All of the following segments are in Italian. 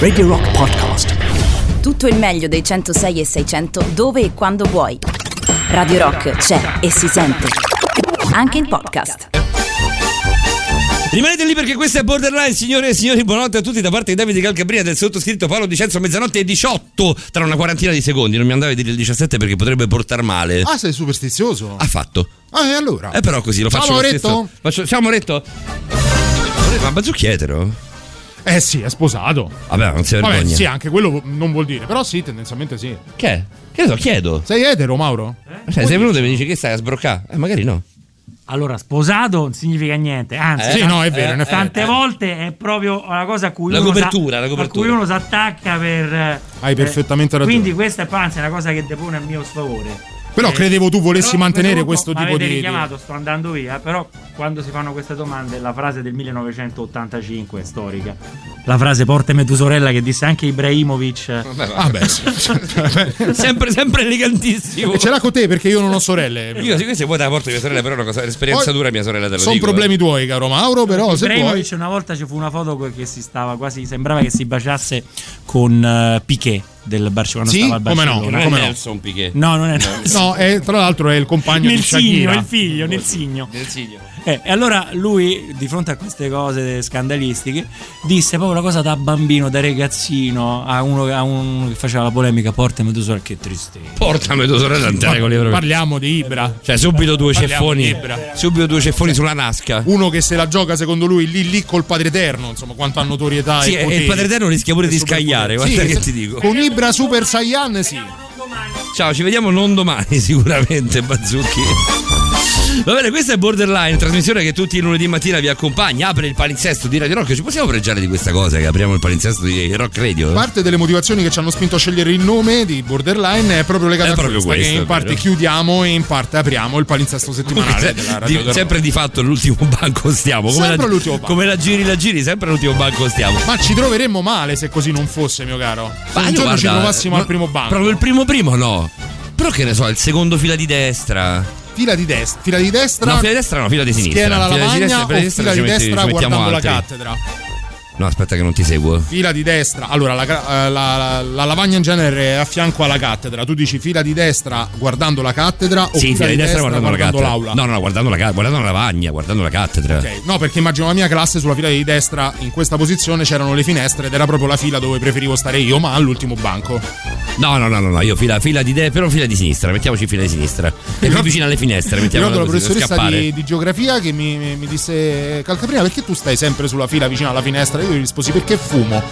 Radio Rock Podcast. Tutto il meglio dei 106 e 600 dove e quando vuoi. Radio Rock c'è e si sente. Anche in podcast. Rimanete lì perché questo è Borderline, signore e signori. Buonanotte a tutti da parte di Davide Calcabrina del sottoscritto Paolo Dicenzo. Mezzanotte e 18 tra una quarantina di secondi. Non mi andava a dire il 17 perché potrebbe portare male. Ah, sei superstizioso? Ha fatto. Ah, e allora? Eh, però così lo Ciao, faccio. lo Moretto. Faccio, ciao, Moretto. Ma Bazzucchi etero? Eh sì, è sposato. Vabbè, non si vergogna. Vabbè, sì, anche quello non vuol dire. Però sì, tendenzialmente sì. Che? Che ne so, chiedo. Sei etero, Mauro? Cioè, sei venuto e mi dici che stai a sbroccare? Eh, magari no. Allora, sposato non significa niente, anzi, Eh? Sì, no, è vero. Eh, in effetti. tante volte è proprio una cosa a cui La uno copertura, sa- la copertura. a cui uno si attacca per eh, Hai perfettamente ragione. Quindi questa è anzi è una cosa che depone a mio sfavore. Però Eh, credevo tu volessi però mantenere questo tipo di- richiamato, sto andando via, però quando si fanno queste domande la frase del 1985 è storica. La frase portami tua sorella che disse anche Ibrahimovic. Ah, beh, sì. sempre, sempre elegantissimo. E ce l'ha con te perché io non ho sorelle. Io, se se vuoi te la porto mia sorella, però è una cosa, l'esperienza Poi- dura mia sorella te lo Sono dico. problemi tuoi, caro Mauro, però se vuoi. Ibrahimovic una volta ci fu una foto che si stava quasi sembrava che si baciasse con eh, Piquet del Barcellona Sì? stava al Come no? Barcellona. Non è Come no? Nelson Piquet. No, non è No, è, tra l'altro è il compagno nel di signo, Shakira. il figlio, nel signo. Nel signo. Eh, e allora lui, di fronte a queste cose scandalistiche, disse proprio una cosa da bambino, da ragazzino, a uno, a uno che faceva la polemica, portami tu sorella, che tristezza. Portami tua sorella non te la regoli proprio. Parliamo di Ibra. Cioè, subito due Parliamo ceffoni. Subito due ceffoni sulla nasca. Uno che se la gioca secondo lui lì lì col Padre Eterno, insomma, quanto ha notorietà Sì, e e il Padre Eterno rischia pure di scagliare, guarda Sì, che ti dico. Con Ibra Super Saiyan sì. Ciao, ci vediamo non domani sicuramente, Bazzucchi. Va bene, questa è Borderline, trasmissione che tutti i lunedì mattina vi accompagna. Apre il palinsesto di Radio Rock. Ci possiamo pregiare di questa cosa che apriamo il palinsesto di Rock Radio? Parte delle motivazioni che ci hanno spinto a scegliere il nome di Borderline è proprio legata È a proprio questa, questo, che in parte vero. chiudiamo e in parte apriamo il palinsesto settimanale della Radio Di- sempre di fatto l'ultimo banco stiamo. Come Sempre la, all'ultimo banco. come la giri, la giri, sempre all'ultimo banco stiamo. Ma ci troveremmo male se così non fosse, mio caro. Ma un io giorno ci trovassimo ma- al primo banco. Proprio il primo primo no. Però che ne so, il secondo fila di destra. Fila di destra, fila di destra. No, fila di destra no, fila di sinistra. Schiena alla Fila di lavagna sinistra, fila di destra fila di destra mettiamo guardando la altri. cattedra? No, aspetta che non ti seguo. Fila di destra, allora la, eh, la- la- la lavagna in genere è a fianco alla cattedra. Tu dici fila di destra guardando la cattedra o Sì, fila di destra, guardando, la cattedra. l'aula? No, no, no, guardando la, guardando la lavagna, guardando la cattedra. Ok, No, perché immagino la mia classe sulla fila di destra in questa posizione c'erano le finestre ed era proprio la fila dove preferivo stare io, ma all'ultimo banco. No, no, no, no, no, io fila, fila di destra, però fila di sinistra, mettiamoci fila di sinistra. E più vicino alle finestre, ricordo la professoressa di, di geografia che mi, mi disse Calcaprina perché tu stai sempre sulla fila vicino alla finestra? Io gli risposi perché fumo.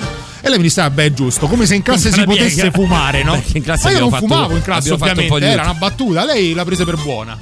E lei mi disse, ah beh, è giusto, come se in classe si Una piega. potesse fumare, no? Perché in classe Ma io non fatto- fumavo in classe, un ovviamente, di era una battuta, lei l'ha presa per buona.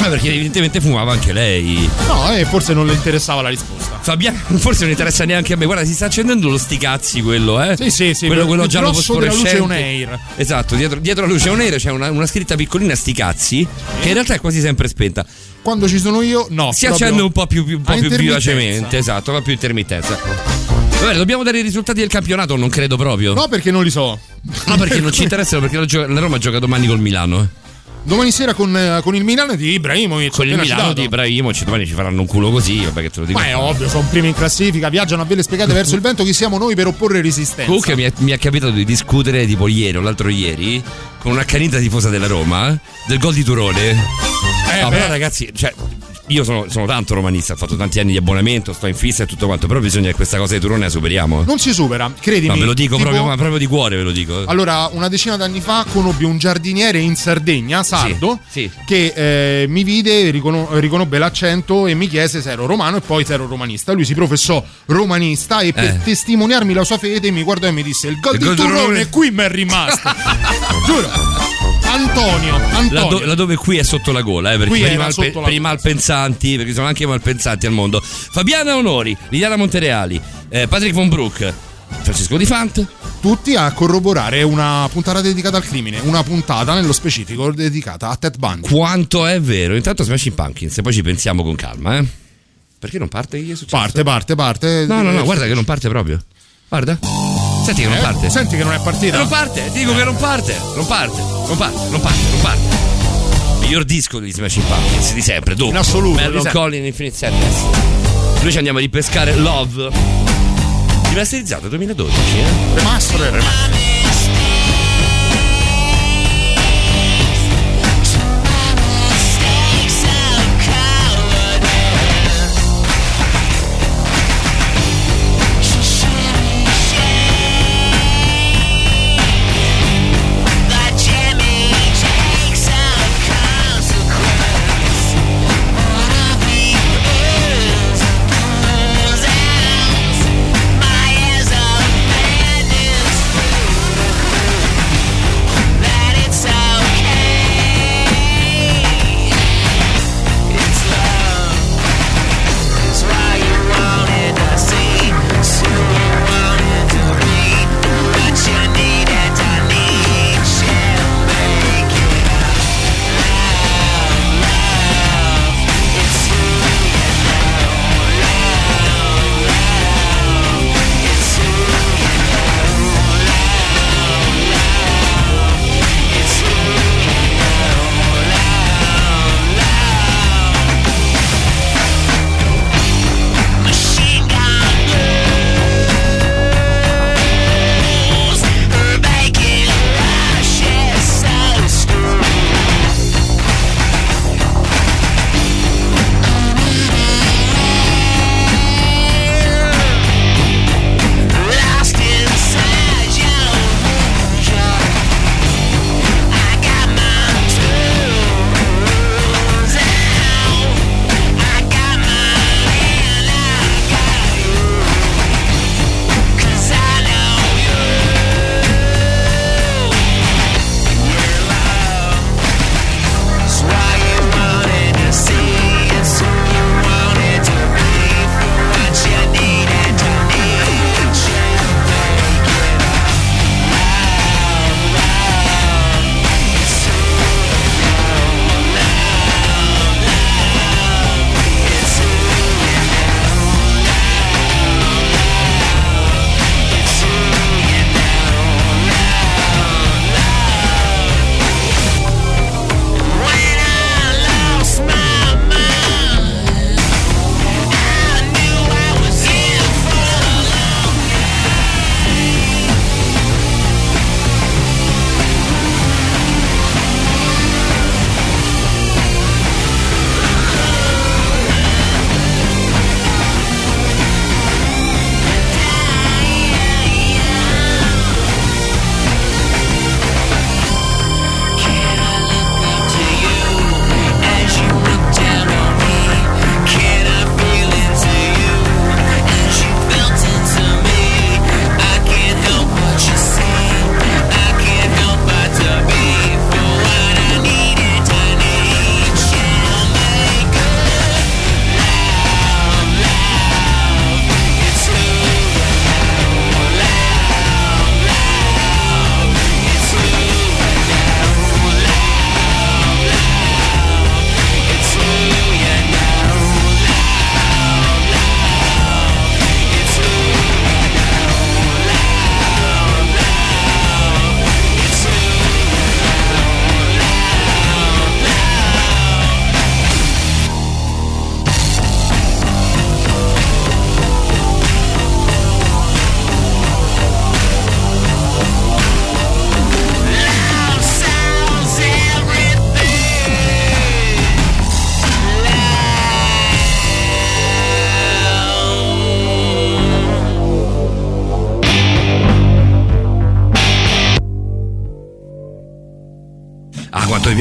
Ma perché evidentemente fumava anche lei. No, e forse non le interessava la risposta. Fabiano, forse non interessa neanche a me. Guarda, si sta accendendo lo sticazzi quello, eh? Sì, sì, sì, Quello, quello giallo luce fosforescente. air. Esatto, dietro, dietro la luce on air c'è una, una scritta piccolina sticazzi, che in realtà è quasi sempre spenta. Quando ci sono io, no. Si accende un po' più, più- un po' più vivacemente, esatto, va più intermittenza. Va bene, dobbiamo dare i risultati del campionato, non credo proprio. No, perché non li so. No, perché non ci interessano, perché la, Roma gioca domani col Milano. eh. Domani sera con, eh, con il Milan di Ibrahimovic. Con il Milano di Ibrahimovic domani ci faranno un culo così, vabbè che te lo dico. Ma è ovvio, sono primi in classifica, viaggiano a vele spiegate verso il vento. Chi siamo noi per opporre resistenza? Comunque mi è, mi è capitato di discutere tipo ieri o l'altro ieri con una canita tifosa della Roma del gol di Turone. Eh, no, beh. però ragazzi, cioè, io sono, sono tanto romanista, ho fatto tanti anni di abbonamento, sto in fissa e tutto quanto, però bisogna che questa cosa di Turone la superiamo. Non si supera, credimi. Ma ve lo dico Tipo- proprio, proprio di cuore, ve lo dico. Allora, una decina d'anni fa conobbi un giardiniere in Sardegna, sardo, sì. che eh, mi vide, ricono- riconobbe l'accento e mi chiese se ero romano e poi se ero romanista. Lui si professò romanista e per Eh. testimoniarmi la sua fede mi guardò e mi disse: Il gol Il di Turone." qui mi è rimasto. Giuro. Antonio, Antonio. Laddove, laddove qui è sotto la gola, eh, perché i, malpe- sotto la per i malpensanti, perché sono anche malpensanti al mondo. Fabiana Onori, Liliana Montereali, eh, Patrick Von Broek, Francesco Di Fant. Tutti a corroborare una puntata dedicata al crimine, una puntata nello specifico dedicata a Ted Bundy. Quanto è vero? Intanto Smashing Pumpkins e poi ci pensiamo con calma, eh. Perché non parte? Che è successo? Parte, parte, parte. No, no, no, guarda che non parte proprio. Guarda. Senti che non Eh, parte. Senti che non è partita. Non parte, dico che non parte. Non parte, non parte, non parte, non parte. Miglior disco di Smashing Pumpkins di sempre, dopo. In assoluto, sempre. Calling Infinite Sadness. Noi ci andiamo a ripescare Love. Rimasterizzato 2012, eh? Remaster remaster.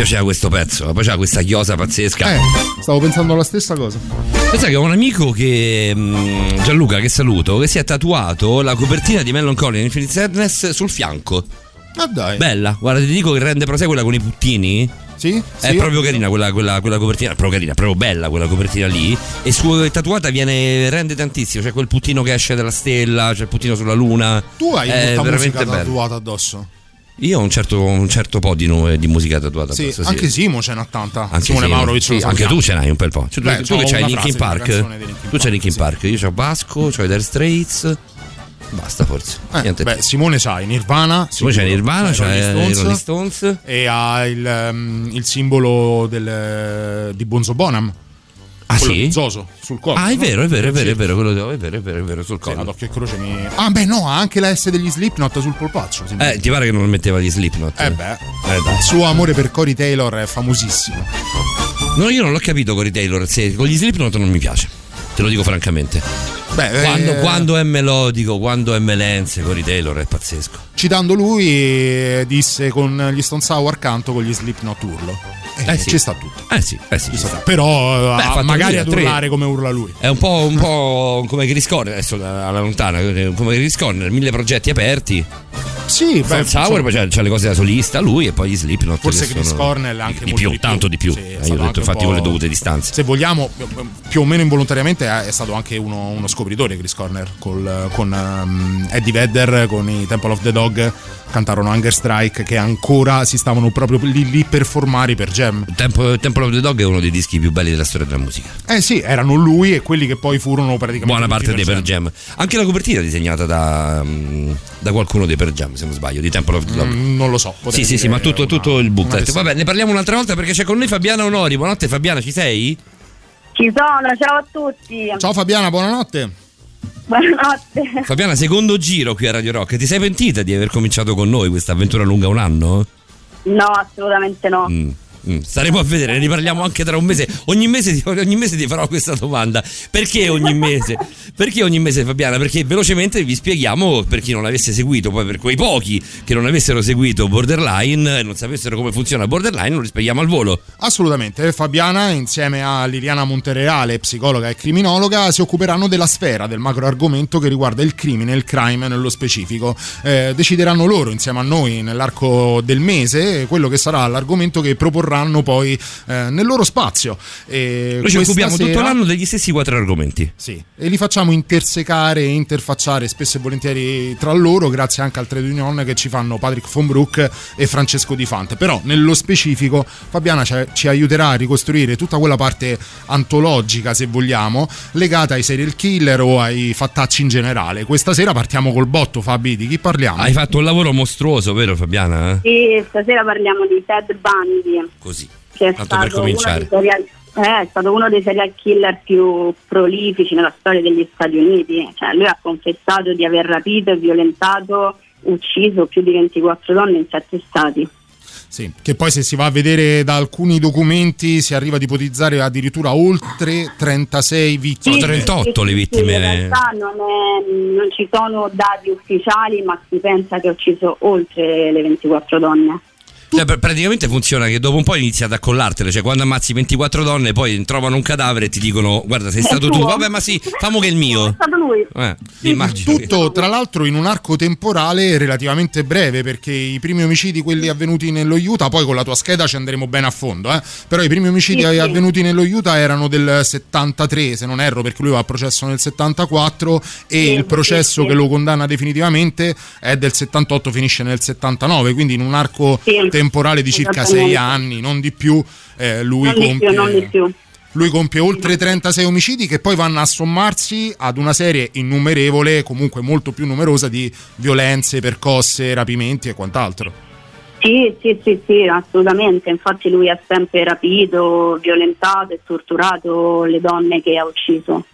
Piaceva questo pezzo. Poi c'era questa chiosa pazzesca. Eh, stavo pensando la stessa cosa. Pensa che ho un amico che. mm, Gianluca, che saluto, che si è tatuato la copertina di Melancholy Infinite Sadness sul fianco. Ma dai. Bella, guarda, ti dico che rende sai quella con i puttini. sì? È Sì? proprio carina quella, quella, quella copertina, è proprio carina, è proprio bella quella copertina lì. E su tatuata viene, rende tantissimo. C'è quel puttino che esce dalla stella, c'è il puttino sulla luna. Tu hai è veramente musica tatuata addosso. Io ho un certo, un certo po' di, nu- di musica tatuata Sì, anche Simo ce n'ha tanta. Anche Simone Simo. Maurovic Sì, anche tu ce n'hai un bel po'. Cioè, Beh, tu, tu c'hai Linkin Park. Linkin Tu c'hai Linkin. Park, io c'ho Basco, c'ho i Dire Straits. Basta forse. Eh, beh, Simone c'hai Nirvana. C'è sicuro. Nirvana, i Rolling Rolling Stones. E ha il, ehm, il simbolo del, di Bonzo Bonham. Ah, sì? Zoso sul collo. Ah, è no? vero, è vero, è vero, Sì. è vero, quello è vero, è vero, è vero, sul Sì, occhio e croce mi. Ah, beh, no, ha anche la S degli Slipknot sul polpaccio. sì. Eh, ti pare che non metteva gli Slipknot? Eh beh, Eh, il suo amore per Cory Taylor è famosissimo. No, io non l'ho capito Cory Taylor, se con gli Slipknot non mi piace. Te lo dico francamente. Beh, Quando, eh, quando è melodico, quando è melenze, Cory Taylor è pazzesco. citando lui, eh, disse con gli Stone Sour canto con gli Slipknot urlo. Eh, Eh sì. Ci sta tutto. Eh sì, eh sì. Ci sta. sta. Però eh, Beh, fatto magari a urlare come urla lui. È un po', un po' come Chris Corner, adesso alla lontana, come Chris Corner, mille progetti aperti. Sì, Beh, Sour, poi c'ha, c'ha le cose da solista, lui e poi gli Slipknot. Forse che Chris Cornell anche di molto più, di più. tanto di più. Sì, Eh, io ho detto infatti con le dovute distanze. se vogliamo, più o meno involontariamente è è stato anche uno, uno scopritore Chris Corner col- con ehm, Eddie Vedder, con i Temple of the Dog, cantarono Hunger Strike che ancora si stavano proprio lì lì per formare per Jam. Tempo, Temple of the Dog è uno dei dischi più belli della storia della musica. Eh sì, erano lui e quelli che poi furono praticamente Buona parte dei Per Jam. Anche la copertina disegnata da, mm, da qualcuno dei Per Jam, se non sbaglio, di Temple of the Dog. Mm, non lo so. Sì, sì, sì, ma tutto, una- tutto il booklet. Vabbè, ne parliamo un'altra volta perché c'è con noi Fabiana Onori. Buonanotte Fabiana, ci sei? Ci sono, ciao a tutti. Ciao Fabiana, buonanotte. Buonanotte. Fabiana, secondo giro qui a Radio Rock. Ti sei pentita di aver cominciato con noi questa avventura lunga un anno? No, assolutamente no. Mm, mm. Staremo a vedere, ne riparliamo anche tra un mese. Ogni mese, ti, ogni mese ti farò questa domanda. Perché ogni mese? Perché ogni mese, Fabiana? Perché velocemente vi spieghiamo per chi non avesse seguito, poi per quei pochi che non avessero seguito Borderline e non sapessero come funziona Borderline, lo rispieghiamo al volo. Assolutamente, Fabiana insieme a Liliana Montereale, psicologa e criminologa, si occuperanno della sfera del macro argomento che riguarda il crimine il crime nello specifico. Eh, decideranno loro insieme a noi nell'arco del mese quello che sarà l'argomento che proporranno poi eh, nel loro spazio. E Noi ci occupiamo tutto sera- l'anno degli stessi quattro argomenti. Sì, e li facciamo intersecare e interfacciare spesso e volentieri tra loro, grazie anche al trade union che ci fanno Patrick von Broek e Francesco Di Fante. Però, nello specifico, Fabiana ci, ci aiuterà a ricostruire tutta quella parte antologica, se vogliamo, legata ai serial killer o ai fattacci in generale. Questa sera partiamo col botto, Fabi, di chi parliamo? Hai fatto un lavoro mostruoso, vero Fabiana? Sì, stasera parliamo di Ted Bundy, Così. che è Tanto per stato, uno cominciare. dei serial, eh, è stato uno dei serial killer più prolifici nella storia degli Stati Uniti. Cioè, lui ha confessato di aver rapito e violentato, ucciso più di 24 donne in sette stati. Sì, che poi se si va a vedere da alcuni documenti si arriva ad ipotizzare addirittura oltre 36 vittime. Sono 38 le vittime. in realtà non, è- non ci sono dati ufficiali, ma si pensa che ha ucciso oltre le 24 donne. Cioè, pr- praticamente funziona che dopo un po' inizi ad accollartele, cioè quando ammazzi 24 donne poi trovano un cadavere e ti dicono guarda sei È stato tu, tuo. vabbè ma sì, famo che è il mio. È stato lui. Eh, che- Tutto tra l'altro in un arco temporale relativamente breve perché i primi omicidi, quelli avvenuti nello Utah, poi con la tua scheda ci andremo bene a fondo, eh? però i primi omicidi Sì, sì. avvenuti nello Utah erano del 73 se non erro perché lui va a processo nel 74 e Sì, il sì, processo sì. che lo condanna definitivamente è del 78 finisce nel 79 quindi in un arco Sì, temporale di circa. 6 anni non di più eh, lui Non compie non di più. lui compie oltre 36 omicidi che poi vanno a sommarsi ad una serie innumerevole, comunque molto più numerosa, di violenze, percosse, rapimenti e quant'altro. Sì, sì, sì, sì, assolutamente. Infatti lui ha sempre rapito, violentato e torturato le donne che ha ucciso.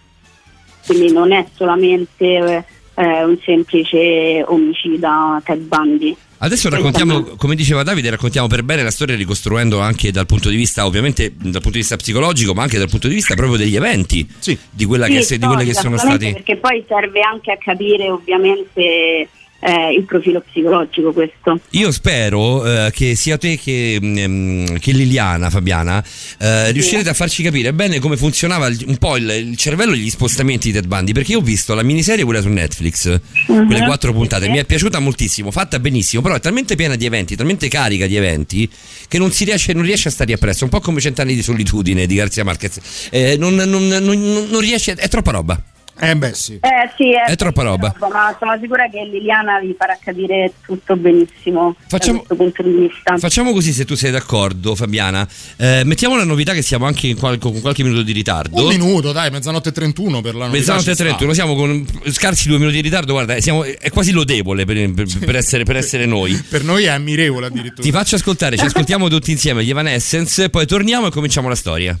Quindi non è solamente eh, un semplice omicida Ted Bundy. Adesso raccontiamo, come diceva Davide, raccontiamo per bene la storia ricostruendo anche dal punto di vista, ovviamente dal punto di vista psicologico, ma anche dal punto di vista proprio degli eventi, Sì. di, quella che, Sì, di quelle che sono stati... Perché poi serve anche a capire ovviamente eh, il profilo psicologico questo. Io spero eh, che sia te che, mm, che Liliana, Fabiana, eh, riuscirete a farci capire bene come funzionava il- un po' il, il cervello e gli spostamenti di Ted Bundy, perché io ho visto la miniserie quella su Netflix, quelle quattro puntate, mi è piaciuta moltissimo, fatta benissimo, però è talmente piena di eventi, talmente carica di eventi, che non si riesce, non riesce a stare appresso, un po' come Cent'anni di solitudine di Garzia Marquez, Eh, non, non- non- non riesce, è troppa roba. Eh beh sì. Eh, sì, è, È troppa roba. Ma sono sicura che Liliana vi farà capire tutto benissimo Facciamo- da questo punto di vista. Facciamo così se tu sei d'accordo, Fabiana. Eh, mettiamo la novità che siamo anche in qual- con qualche minuto di ritardo. Un minuto, dai, mezzanotte e 31 per la novità Mezzanotte e ci sta. 31, siamo con scarsi due minuti di ritardo, guarda, siamo- è quasi lodevole per, per- per essere, per essere noi. Per noi è ammirevole addirittura. Ti faccio ascoltare, ci ascoltiamo tutti insieme gli Evanescence, poi torniamo e cominciamo la storia.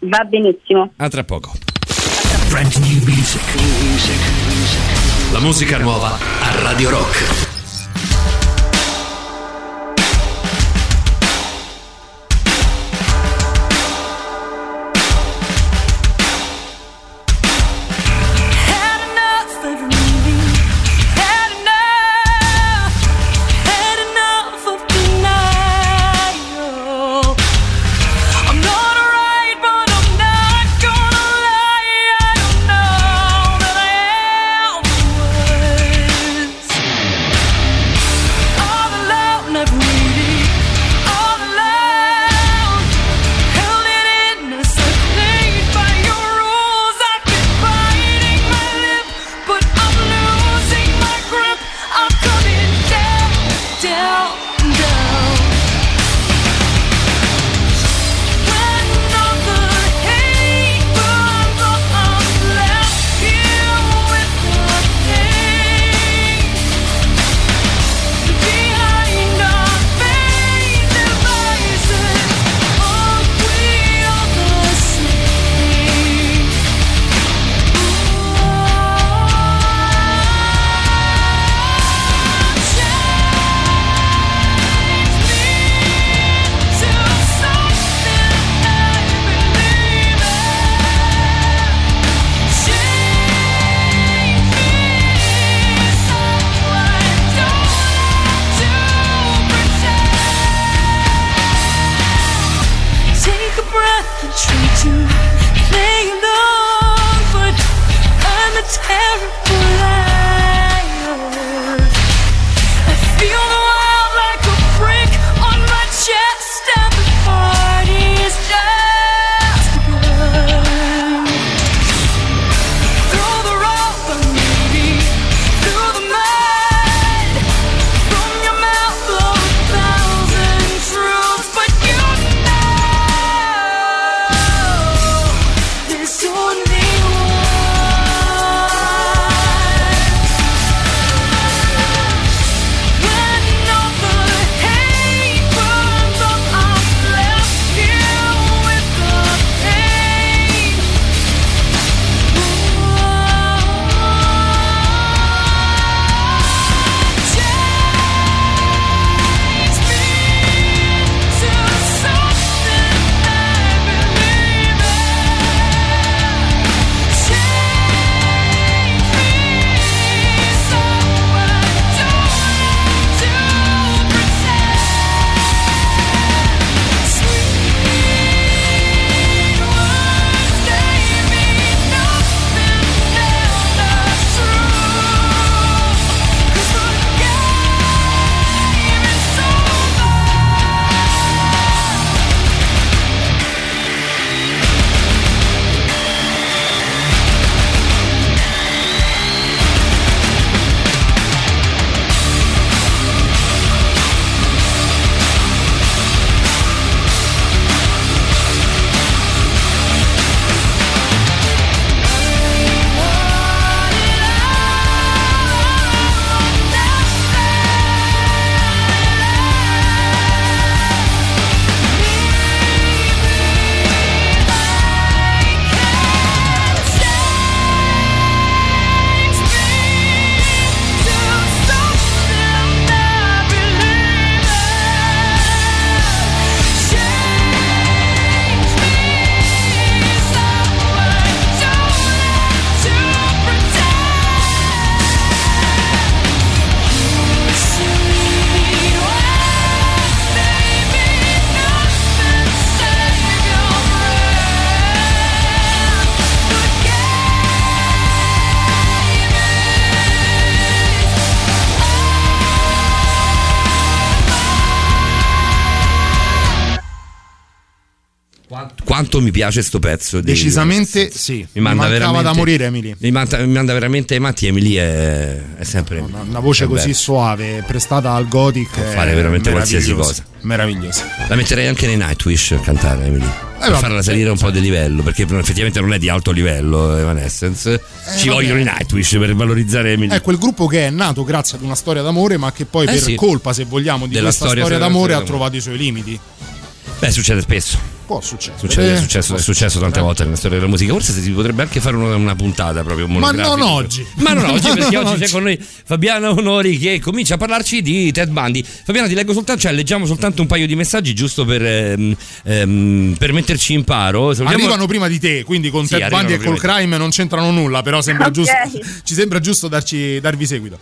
Va benissimo. A tra poco. Brand new music. La musica nuova a Radio Rock. Quanto mi piace sto pezzo. Decisamente sì. Mi manda mancava veramente, da morire Emily. Mi manda, mi manda veramente ai matti. Emily è, è sempre. Una, una voce così bella. suave, prestata al Gothic. Può fare veramente qualsiasi cosa. Meravigliosa. La metterei anche nei Nightwish a cantare Emily. per vabbè, farla salire un po' di livello, perché effettivamente non è di alto livello Evanescence. Ci vabbè. vogliono i Nightwish per valorizzare Emily. È quel gruppo che è nato grazie ad una storia d'amore, ma che poi Eh per sì. colpa, se vogliamo, di Della questa storia storia, d'amore storia ha d'amore. trovato i suoi limiti. Beh, succede spesso. Può succedere. Succede- Eh, è, successo, è successo tante succedere. volte nella storia della musica. Forse si potrebbe anche fare una, una puntata proprio Ma monografica. non oggi. Ma non oggi, perché Non oggi c'è oggi. con noi Fabiana Onori che comincia a parlarci di Ted Bundy. Fabiana, ti leggo soltanto, cioè leggiamo soltanto un paio di messaggi giusto per, ehm, ehm, per metterci in paro. Salutiamo- Arrivano prima di te, quindi con Sì, Ted Bundy e col crime non c'entrano nulla, però sembra Ok. giusto, ci sembra giusto darci, darvi seguito.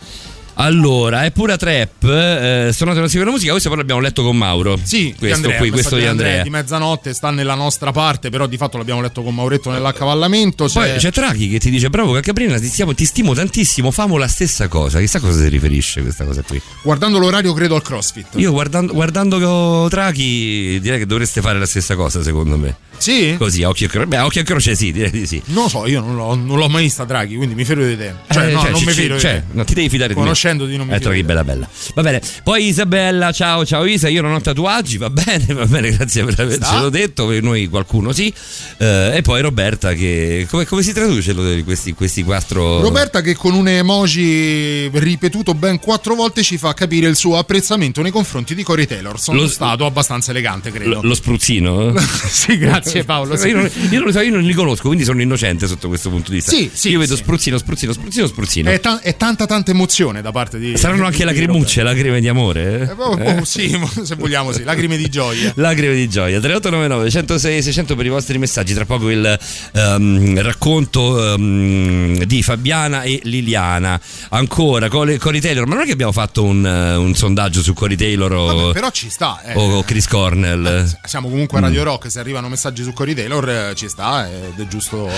Allora, è pura trap, eh, suonato una sigla musica, questo poi l'abbiamo letto con Mauro. Sì, questo Andrea, qui, questo di messaggio Andrea. Di mezzanotte sta nella nostra parte, però di fatto l'abbiamo letto con Mauretto nell'accavallamento. Poi C'è... Traghi che ti dice: Bravo Caprina, ti, stiamo- ti stimo tantissimo. Famo la stessa cosa. Chissà a cosa si riferisce questa cosa qui. Guardando l'orario credo al CrossFit. Io guardando, guardando Traghi direi che dovreste fare la stessa cosa, secondo me. Sì? Così, a occhio e croce. Beh, a occhio e croce, sì, direi di sì. Non lo so, io non l'ho, non l'ho mai vista Draghi, quindi mi fido di te. Cioè, Eh, no, cioè, non ci- mi fido di cioè, te. non ti devi fidare di me. Conoscendoti non mi Eh, fido Traghi, di te. bella bella. Va bene. Poi Isabella, ciao, ciao Isa, io non ho tatuaggi, va bene, va bene, grazie per avercelo detto, per noi qualcuno sì. Eh, e poi Roberta che... Come, come si traduce lo di questi, questi quattro... Roberta che con un emoji ripetuto ben quattro volte ci fa capire il suo apprezzamento nei confronti di Corey Taylor. Sono Lo- stato abbastanza elegante, credo. Lo, lo spruzzino? sì, grazie Paolo. sì. Io, non, io non so, io non li conosco, quindi sono innocente sotto questo punto di vista. Sì, sì, Io vedo sì. spruzzino, spruzzino, spruzzino, spruzzino. È, ta- è tanta tanta emozione da parte di Saranno anche lacrimucce, lacrime di amore? Eh? Oh, oh, sì, se vogliamo sì, lacrime di gioia. Lacrime di gioia 3899 106 600 per i vostri messaggi tra poco il ehm, racconto ehm, di Fabiana e Liliana ancora Cole- Cory Taylor ma non è che abbiamo fatto un, eh, un sondaggio su Cory Taylor o, Vabbè, però ci sta. eh. o Chris Cornell Siamo comunque a Mm. Radio Rock, se arrivano messaggi su Corey Taylor ci sta ed è giusto.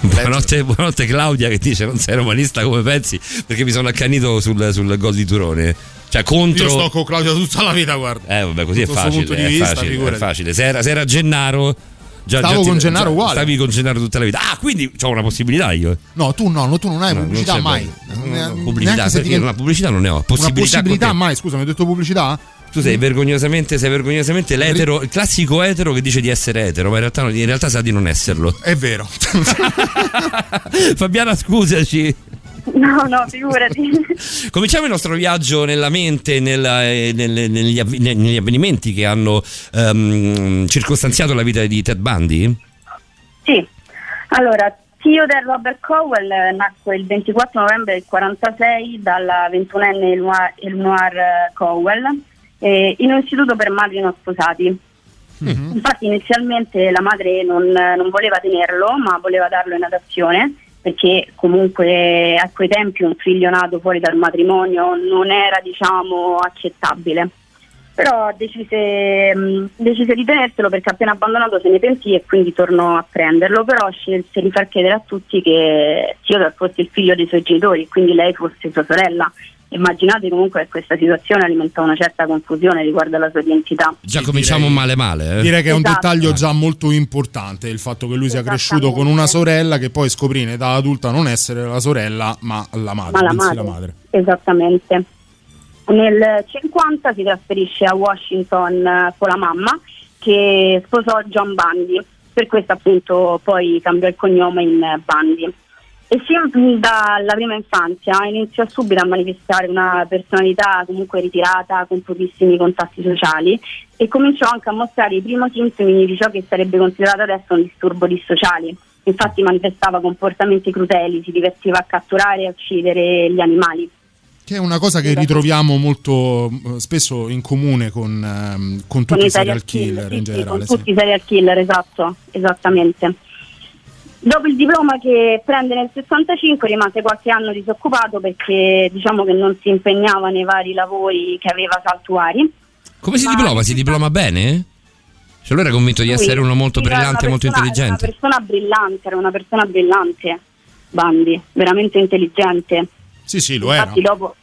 Buonanotte, buonanotte Claudia che dice non sei romanista come pensi perché mi sono accanito sul, sul gol di Turone cioè contro Io sto con Claudio tutta la vita, guarda. Eh vabbè, così è facile, è vista, facile, è facile. Se era, se era Gennaro già, Stavo già ti- con Gennaro già- uguale. Stavi con Gennaro tutta la vita. Ah, quindi ho una possibilità io. No, tu no, no, tu non hai No, non pubblicità c'è mai. No, no, pubblicità, se ti una pubblicità non ne ho. Una Possibilità, possibilità con te. mai, scusa, mi hai detto pubblicità? Tu sei vergognosamente, sei vergognosamente l'etero, il classico etero che dice di essere etero, ma in realtà, in realtà sa di non esserlo. È vero. Fabiana, scusaci. No, no, figurati. Cominciamo il nostro viaggio nella mente, nella- eh, nelle- negli, avv- negli avvenimenti che hanno ehm, circostanziato la vita di Ted Bundy. Sì, allora, Theodore Robert Cowell nacque il 24 novembre del 46 dalla 21enne Eluar, Eluar eh, Cowell eh, in un istituto per madri non sposati. Infatti inizialmente la madre non, non voleva tenerlo, ma voleva darlo in adozione perché comunque a quei tempi un figlio nato fuori dal matrimonio non era diciamo accettabile. Però decise, mh, decise di tenerselo perché appena abbandonato se ne pentì e quindi tornò a prenderlo, però scelse di far credere a tutti che Theodore fosse il figlio dei suoi genitori quindi lei fosse sua sorella. Immaginate comunque che questa situazione alimenta una certa confusione riguardo alla sua identità. Già cominciamo direi- male male. eh. Direi che è un Esatto. dettaglio già molto importante il fatto che lui sia cresciuto con una sorella che poi scoprì in età adulta non essere la sorella ma la madre, Ma la madre, la madre. Esattamente. Nel 50 si trasferisce a Washington eh, con la mamma che sposò John Bundy, per questo appunto poi cambiò il cognome in Bundy. E sin dalla prima infanzia iniziò subito a manifestare una personalità comunque ritirata, con pochissimi contatti sociali e cominciò anche a mostrare i primi sintomi di ciò che sarebbe considerato adesso un disturbo dissociali. Infatti manifestava comportamenti crudeli, si divertiva a catturare e a uccidere gli animali. Che è una cosa che ritroviamo molto eh, spesso in comune con, ehm, con tutti con i serial killer sì, in generale. con sì. tutti i serial killer, esatto, esattamente. Dopo il diploma che prende nel 65 rimase qualche anno disoccupato perché diciamo che non si impegnava nei vari lavori che aveva saltuari. Come si Ma- diploma? Si diploma bene? Cioè lui era convinto di essere uno molto era brillante, una molto persona- intelligente. Era una persona brillante, era una persona brillante, Bandi, veramente intelligente. Sì, sì, lo era. Infatti dopo,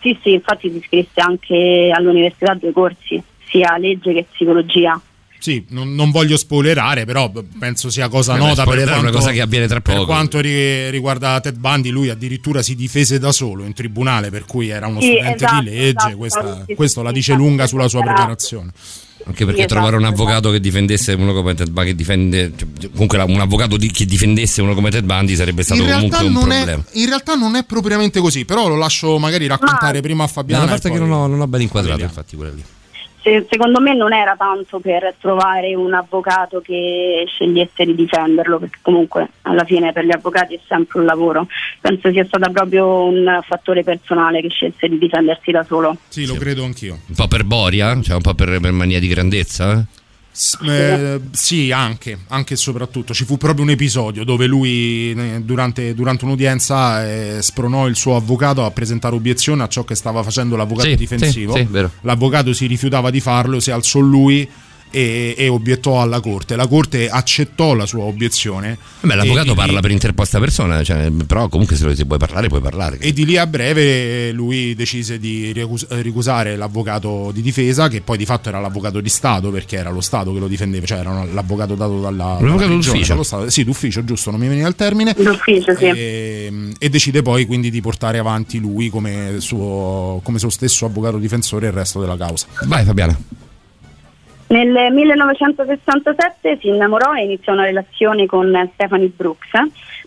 sì, sì, infatti si iscrisse anche all'università due corsi, sia legge che psicologia. Sì, non, non voglio spoilerare, però penso sia cosa Beh, nota per spoilerare è una quanto, cosa che avviene tra per poco. quanto ri- riguarda Ted Bundy, lui addirittura si difese da solo in tribunale, per cui era uno Sì, studente esatto, di legge. esatto, questa- sì, questo sì, la dice esatto, lunga sulla sua esatto. preparazione. Anche perché Sì, trovare un esatto, avvocato che difendesse uno come Ted Bundy, che difende, cioè, comunque un avvocato di- che difendesse uno come Ted Bundy sarebbe stato In comunque realtà, un non è, problema. in realtà non è propriamente così, però lo lascio magari raccontare Ma- prima a Da Fabiana. una e parte che non ho, non ho ben inquadrato, Vediamo. infatti, quella lì. Se- secondo me non era tanto per trovare un avvocato che scegliesse di difenderlo, perché comunque alla fine per gli avvocati è sempre un lavoro. Penso sia stato proprio un fattore personale che scelse di difendersi da solo. Sì, lo credo anch'io. Un po' per Boria? Cioè un po' per, per mania di grandezza? S- eh, sì, anche, anche e soprattutto. Ci fu proprio un episodio dove lui, eh, durante, durante un'udienza, eh, spronò il suo avvocato a presentare obiezione a ciò che stava facendo l'avvocato Sì, difensivo. sì, sì. L'avvocato si rifiutava di farlo, si alzò lui e, e obiettò alla corte. La corte accettò la sua obiezione. Beh, l'avvocato E- parla per interposta persona, cioè, però comunque se, se puoi parlare puoi parlare. E di lì a breve lui decise di ricus- ricusare l'avvocato di difesa, che poi di fatto era l'avvocato di Stato, perché era lo Stato che lo difendeva, cioè era l'avvocato dato dalla. L'avvocato d'ufficio. Stato. Sì, d'ufficio, giusto, non mi veniva il termine. D'ufficio, sì. E, e decide poi quindi di portare avanti lui come suo, come suo stesso avvocato difensore il resto della causa. Vai Fabiana. Nel 1967 si innamorò e iniziò una relazione con Stephanie Brooks,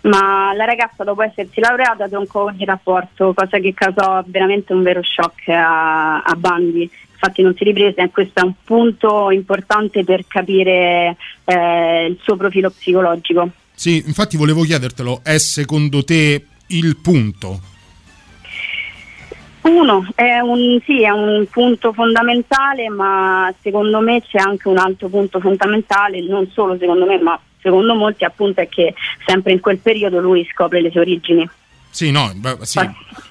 ma la ragazza dopo essersi laureata troncò ogni rapporto, cosa che causò veramente un vero shock a, a Bandi. Infatti non si riprese e questo è un punto importante per capire eh, il suo profilo psicologico. Sì, infatti volevo chiedertelo, è secondo te il punto? Uno, è un, sì, è un punto fondamentale, ma secondo me c'è anche un altro punto fondamentale, non solo secondo me, ma secondo molti appunto è che sempre in quel periodo lui scopre le sue origini. Sì, no, beh, sì,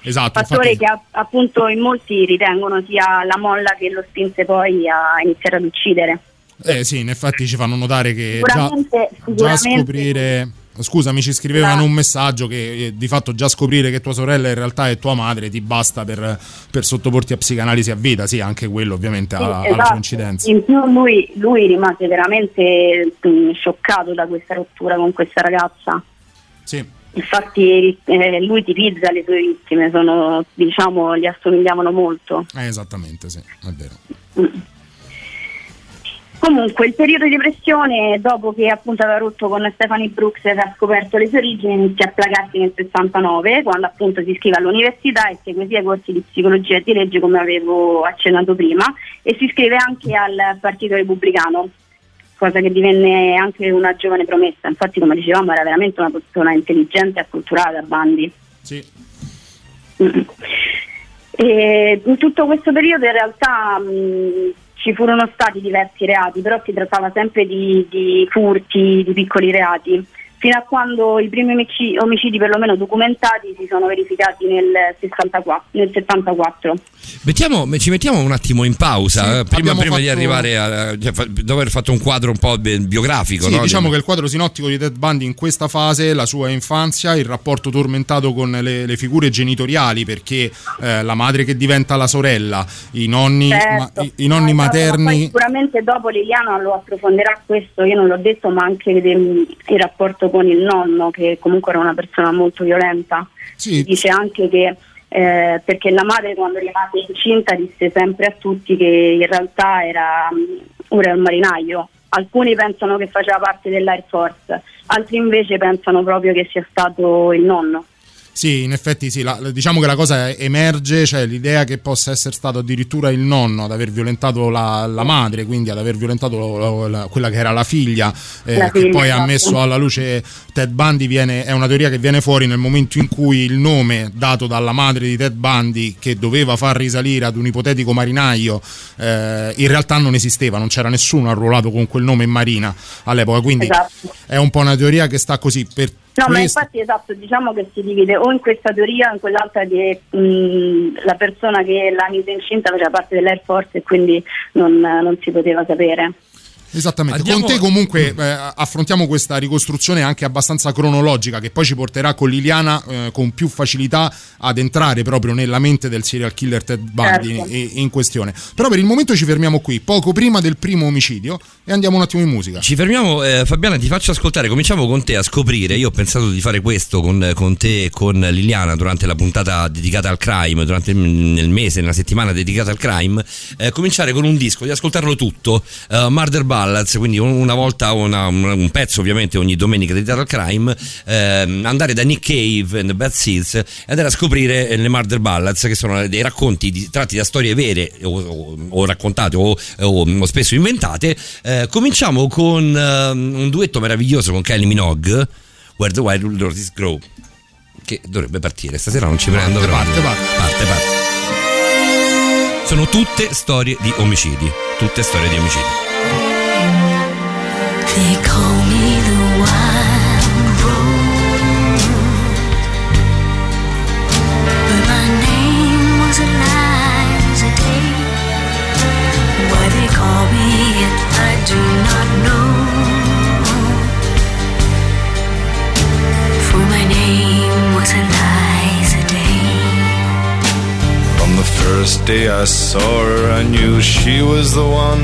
esatto. Fattore infatti- che appunto in molti ritengono sia la molla che lo spinse poi a iniziare ad uccidere. Eh sì, in effetti ci fanno notare che già, Sicuramente, già sicuramente scoprire. Scusami, ci scrivevano un messaggio che eh, di fatto già scoprire che tua sorella in realtà è tua madre ti basta per, per sottoporti a psicanalisi a vita. Sì, anche quello ovviamente Sì, le esatto. sue incidenze. In più lui, lui rimase veramente mh, scioccato da questa rottura con questa ragazza. Sì. Infatti eh, lui tipizza le sue vittime, sono, diciamo, gli assomigliavano molto. Eh, esattamente, sì, è vero. Comunque il periodo di depressione, dopo che appunto aveva rotto con Stephanie Brooks e aveva scoperto le sue origini, inizia a placarsi nel 69, quando appunto si iscrive all'università e segue sia corsi di psicologia e di legge come avevo accennato prima, e si iscrive anche al Partito Repubblicano, cosa che divenne anche una giovane promessa. Infatti, come dicevamo, era veramente una persona intelligente e acculturata, Bandi. Sì. Mm. E in tutto questo periodo in realtà mh, ci furono stati diversi reati, però si trattava sempre di, di furti, di piccoli reati, fino a quando i primi omici- omicidi perlomeno documentati si sono verificati nel, 64, nel 74. Mettiamo, ci mettiamo un attimo in pausa, Sì, eh, prima, prima di fatto- arrivare a, cioè, fa- dopo aver fatto un quadro un po' bi- biografico. Sì, no? diciamo Di- che il quadro sinottico di Ted Bundy in questa fase, la sua infanzia, il rapporto tormentato con le, le figure genitoriali, perché eh, la madre che diventa la sorella, i nonni, Certo. ma- i, i nonni No, ma poi materni. sicuramente dopo Liliana lo approfondirà questo, io non l'ho detto, ma anche de- il rapporto con il nonno, che comunque era una persona molto violenta. Sì, Dice anche che eh, perché la madre quando rimase incinta disse sempre a tutti che in realtà era, mm, era un marinaio. Alcuni pensano che faceva parte dell'Air Force, altri invece pensano proprio che sia stato il nonno. Sì, in effetti sì, la- diciamo che la cosa emerge, cioè l'idea che possa essere stato addirittura il nonno ad aver violentato la, la madre, quindi ad aver violentato la- quella che era la figlia, eh, che figlia, poi ha esatto. messo alla luce Ted Bundy, viene- è una teoria che viene fuori nel momento in cui il nome dato dalla madre di Ted Bundy, che doveva far risalire ad un ipotetico marinaio, eh, in realtà non esisteva, non c'era nessuno arruolato con quel nome in marina all'epoca, quindi Esatto. è un po' una teoria che sta così per... No, ma infatti esatto, diciamo che si divide o in questa teoria o in quell'altra che mh, la persona che l'ha mise incinta faceva parte dell'Air Force e quindi non, non si poteva sapere. Esattamente, Andiamo- con te comunque eh, affrontiamo questa ricostruzione anche abbastanza cronologica che poi ci porterà con Liliana eh, con più facilità ad entrare proprio nella mente del serial killer Ted Bundy Certo. in, in questione. Però per il momento ci fermiamo qui, poco prima del primo omicidio e andiamo un attimo in musica. Ci fermiamo, eh, Fabiana, ti faccio ascoltare. Cominciamo con te a scoprire. Io ho pensato di fare questo con, con te e con Liliana durante la puntata dedicata al crime, durante il, nel mese, nella settimana dedicata al crime. eh, cominciare con un disco, di ascoltarlo tutto. eh, Murder Ball Ballads, quindi un- una volta una- un, pezzo ovviamente ogni domenica dedicato al crime, ehm, andare da Nick Cave The Bad Seeds e andare a scoprire eh, le Murder Ballads che sono dei racconti di- tratti da storie vere o, o- o raccontate o, o- spesso inventate. Eh, cominciamo con ehm, un duetto meraviglioso con Kylie Minogue, Where the Wild Roses Grow, che dovrebbe partire, stasera non ci prendo però. parte, parte. parte, parte. Sono tutte storie di omicidi, tutte storie di omicidi. They call me the wild rose, but my name was Eliza Day. Why they call me it, I do not know. For my name was Eliza Day. From the first day I saw her, I knew she was the one.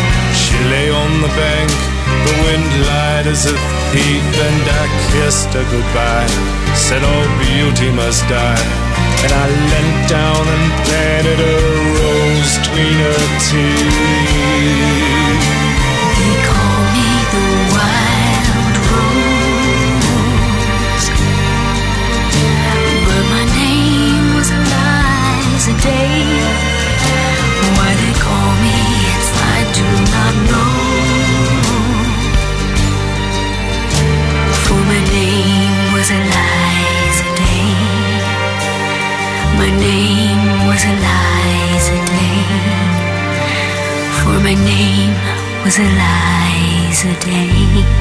Lay on the bank, the wind lied as a thief, and I kissed her goodbye. Said, All beauty must die. And I leant down and planted a rose between her teeth. Was Eliza Day.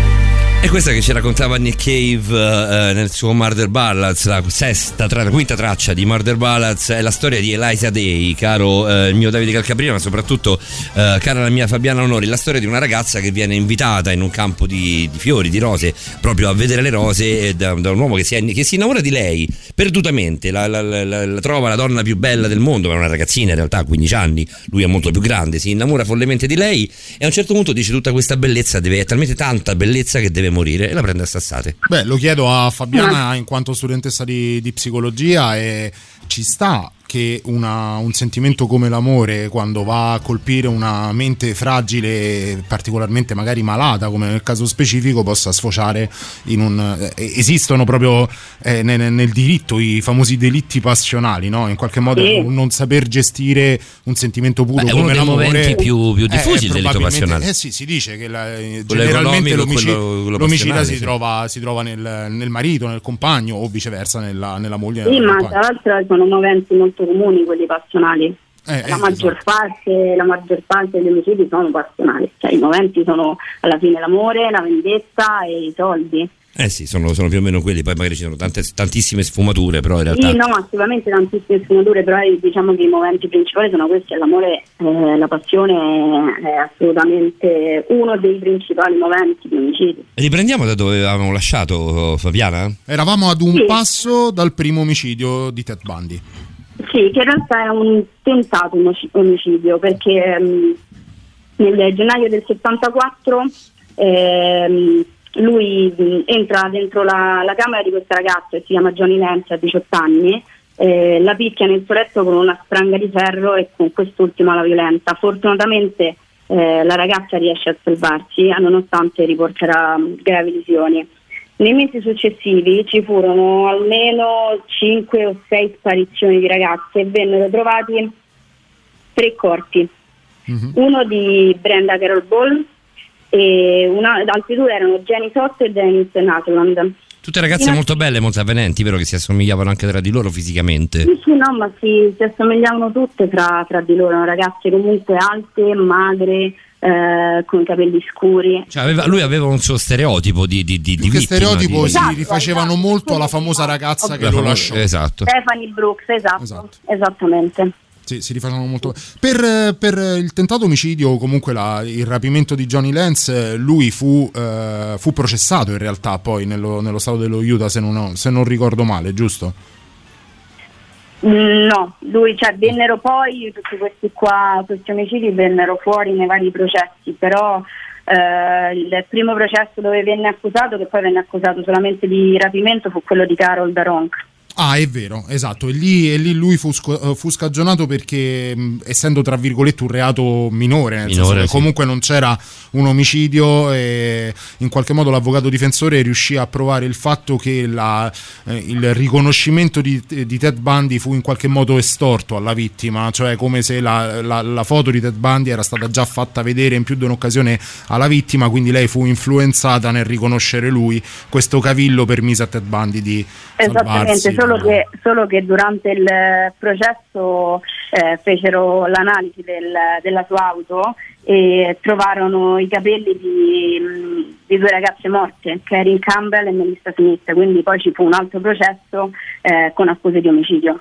Questa che ci raccontava Nick Cave eh, nel suo Murder Ballads, la sesta, tra, la quinta traccia di Murder Ballads, è la storia di Eliza Day, caro eh, il mio Davide Calcaprino, ma soprattutto eh, cara la mia Fabiana Onori, la storia di una ragazza che viene invitata in un campo di, di fiori, di rose, proprio a vedere le rose eh, da, da un uomo che si, che si innamora di lei perdutamente, la, la- la- trova la donna più bella del mondo, ma è una ragazzina in realtà, ha 15 anni, lui è molto più grande, si innamora follemente di lei e a un certo punto dice tutta questa bellezza, deve, è talmente tanta bellezza che deve morire e la prende a sassate. Beh, lo chiedo a Fabiana in quanto studentessa di, di psicologia e ci sta che una- un sentimento come l'amore, quando va a colpire una mente fragile, particolarmente magari malata, come nel caso specifico, possa sfociare in un. eh, esistono proprio eh, nel, nel diritto i famosi delitti passionali, no? In qualche modo Sì. non saper gestire un sentimento puro Beh, come dei l'amore. momenti più- più diffusi, il delitto passionale. Eh sì, si dice che la- eh, generalmente quello- quello l'omicida passionale, si sì. trova, si trova nel, nel marito, nel compagno o viceversa nella, nella moglie. Sì, ma compagna. tra l'altro sono moventi molto comuni quelli passionali. Eh, la, eh, maggior esatto. parte, la maggior parte degli omicidi sono passionali, cioè i moventi sono alla fine l'amore, la vendetta e i soldi. Eh sì, sono, sono più o meno quelli, poi magari ci sono tante, tantissime sfumature, però in realtà... Sì, no, assolutamente tantissime sfumature, però eh, diciamo che i moventi principali sono questi, l'amore, eh, la passione è assolutamente uno dei principali moventi di omicidi. Riprendiamo da dove avevamo lasciato Fabiana? Eravamo ad un Sì. passo dal primo omicidio di Ted Bundy. Sì, che in realtà è un tentato omicidio perché ehm, nel gennaio del 74 ehm, lui mh, entra dentro la, la camera di questa ragazza che si chiama Johnny Lance a 18 anni, eh, la picchia nel suo letto con una spranga di ferro e con quest'ultima la violenta. Fortunatamente eh, la ragazza riesce a salvarsi, nonostante riporterà gravi lesioni. Nei mesi successivi ci furono almeno 5 o 6 sparizioni di ragazze e vennero trovati tre corpi. Uno di Brenda Carol Ball e una, altri due erano Jenny Sotto e Dennis Natland. Tutte ragazze a- molto belle, molto avvenenti, vero che si assomigliavano anche tra di loro fisicamente. Sì, sì, no, ma si, si assomigliavano tutte tra, tra di loro, ragazze comunque alte, magre, eh, con i capelli scuri. Cioè, aveva- lui aveva un suo stereotipo di, di, di, di Che vittima, stereotipo di- si Esatto, rifacevano esatto. molto alla famosa ragazza che la lo lasciò. Esatto. Stephanie Brooks, esatto, Esatto. esattamente. Sì, si rifacevano molto. Per, per il tentato omicidio, o comunque la- il rapimento di Johnny Lance, eh, lui fu, eh, fu processato in realtà poi nello, nello stato dello Utah, se non, ho- se non ricordo male, giusto? No, lui, cioè, vennero poi tutti questi qua, questi omicidi vennero fuori nei vari processi, però eh, il primo processo dove venne accusato, che poi venne accusato solamente di rapimento, fu quello di Carol Daronk. Ah, è vero, esatto. E lì, e lì lui fu, sco- fu scagionato perché, mh, essendo tra virgolette un reato minore, Minore, sì. comunque non c'era un omicidio, e in qualche modo l'avvocato difensore riuscì a provare il fatto che la- eh, il riconoscimento di, di Ted Bundy fu in qualche modo estorto alla vittima, cioè come se la, la- la foto di Ted Bundy era stata già fatta vedere in più di un'occasione alla vittima, quindi lei fu influenzata nel riconoscere lui. Questo cavillo permise a Ted Bundy di Esattamente, salvarsi. Solo che, solo che durante il processo eh, fecero l'analisi del- della sua auto e trovarono i capelli di, mh, di due ragazze morte, Karen Campbell e Melissa Smith, quindi poi ci fu un altro processo eh, con accuse di omicidio.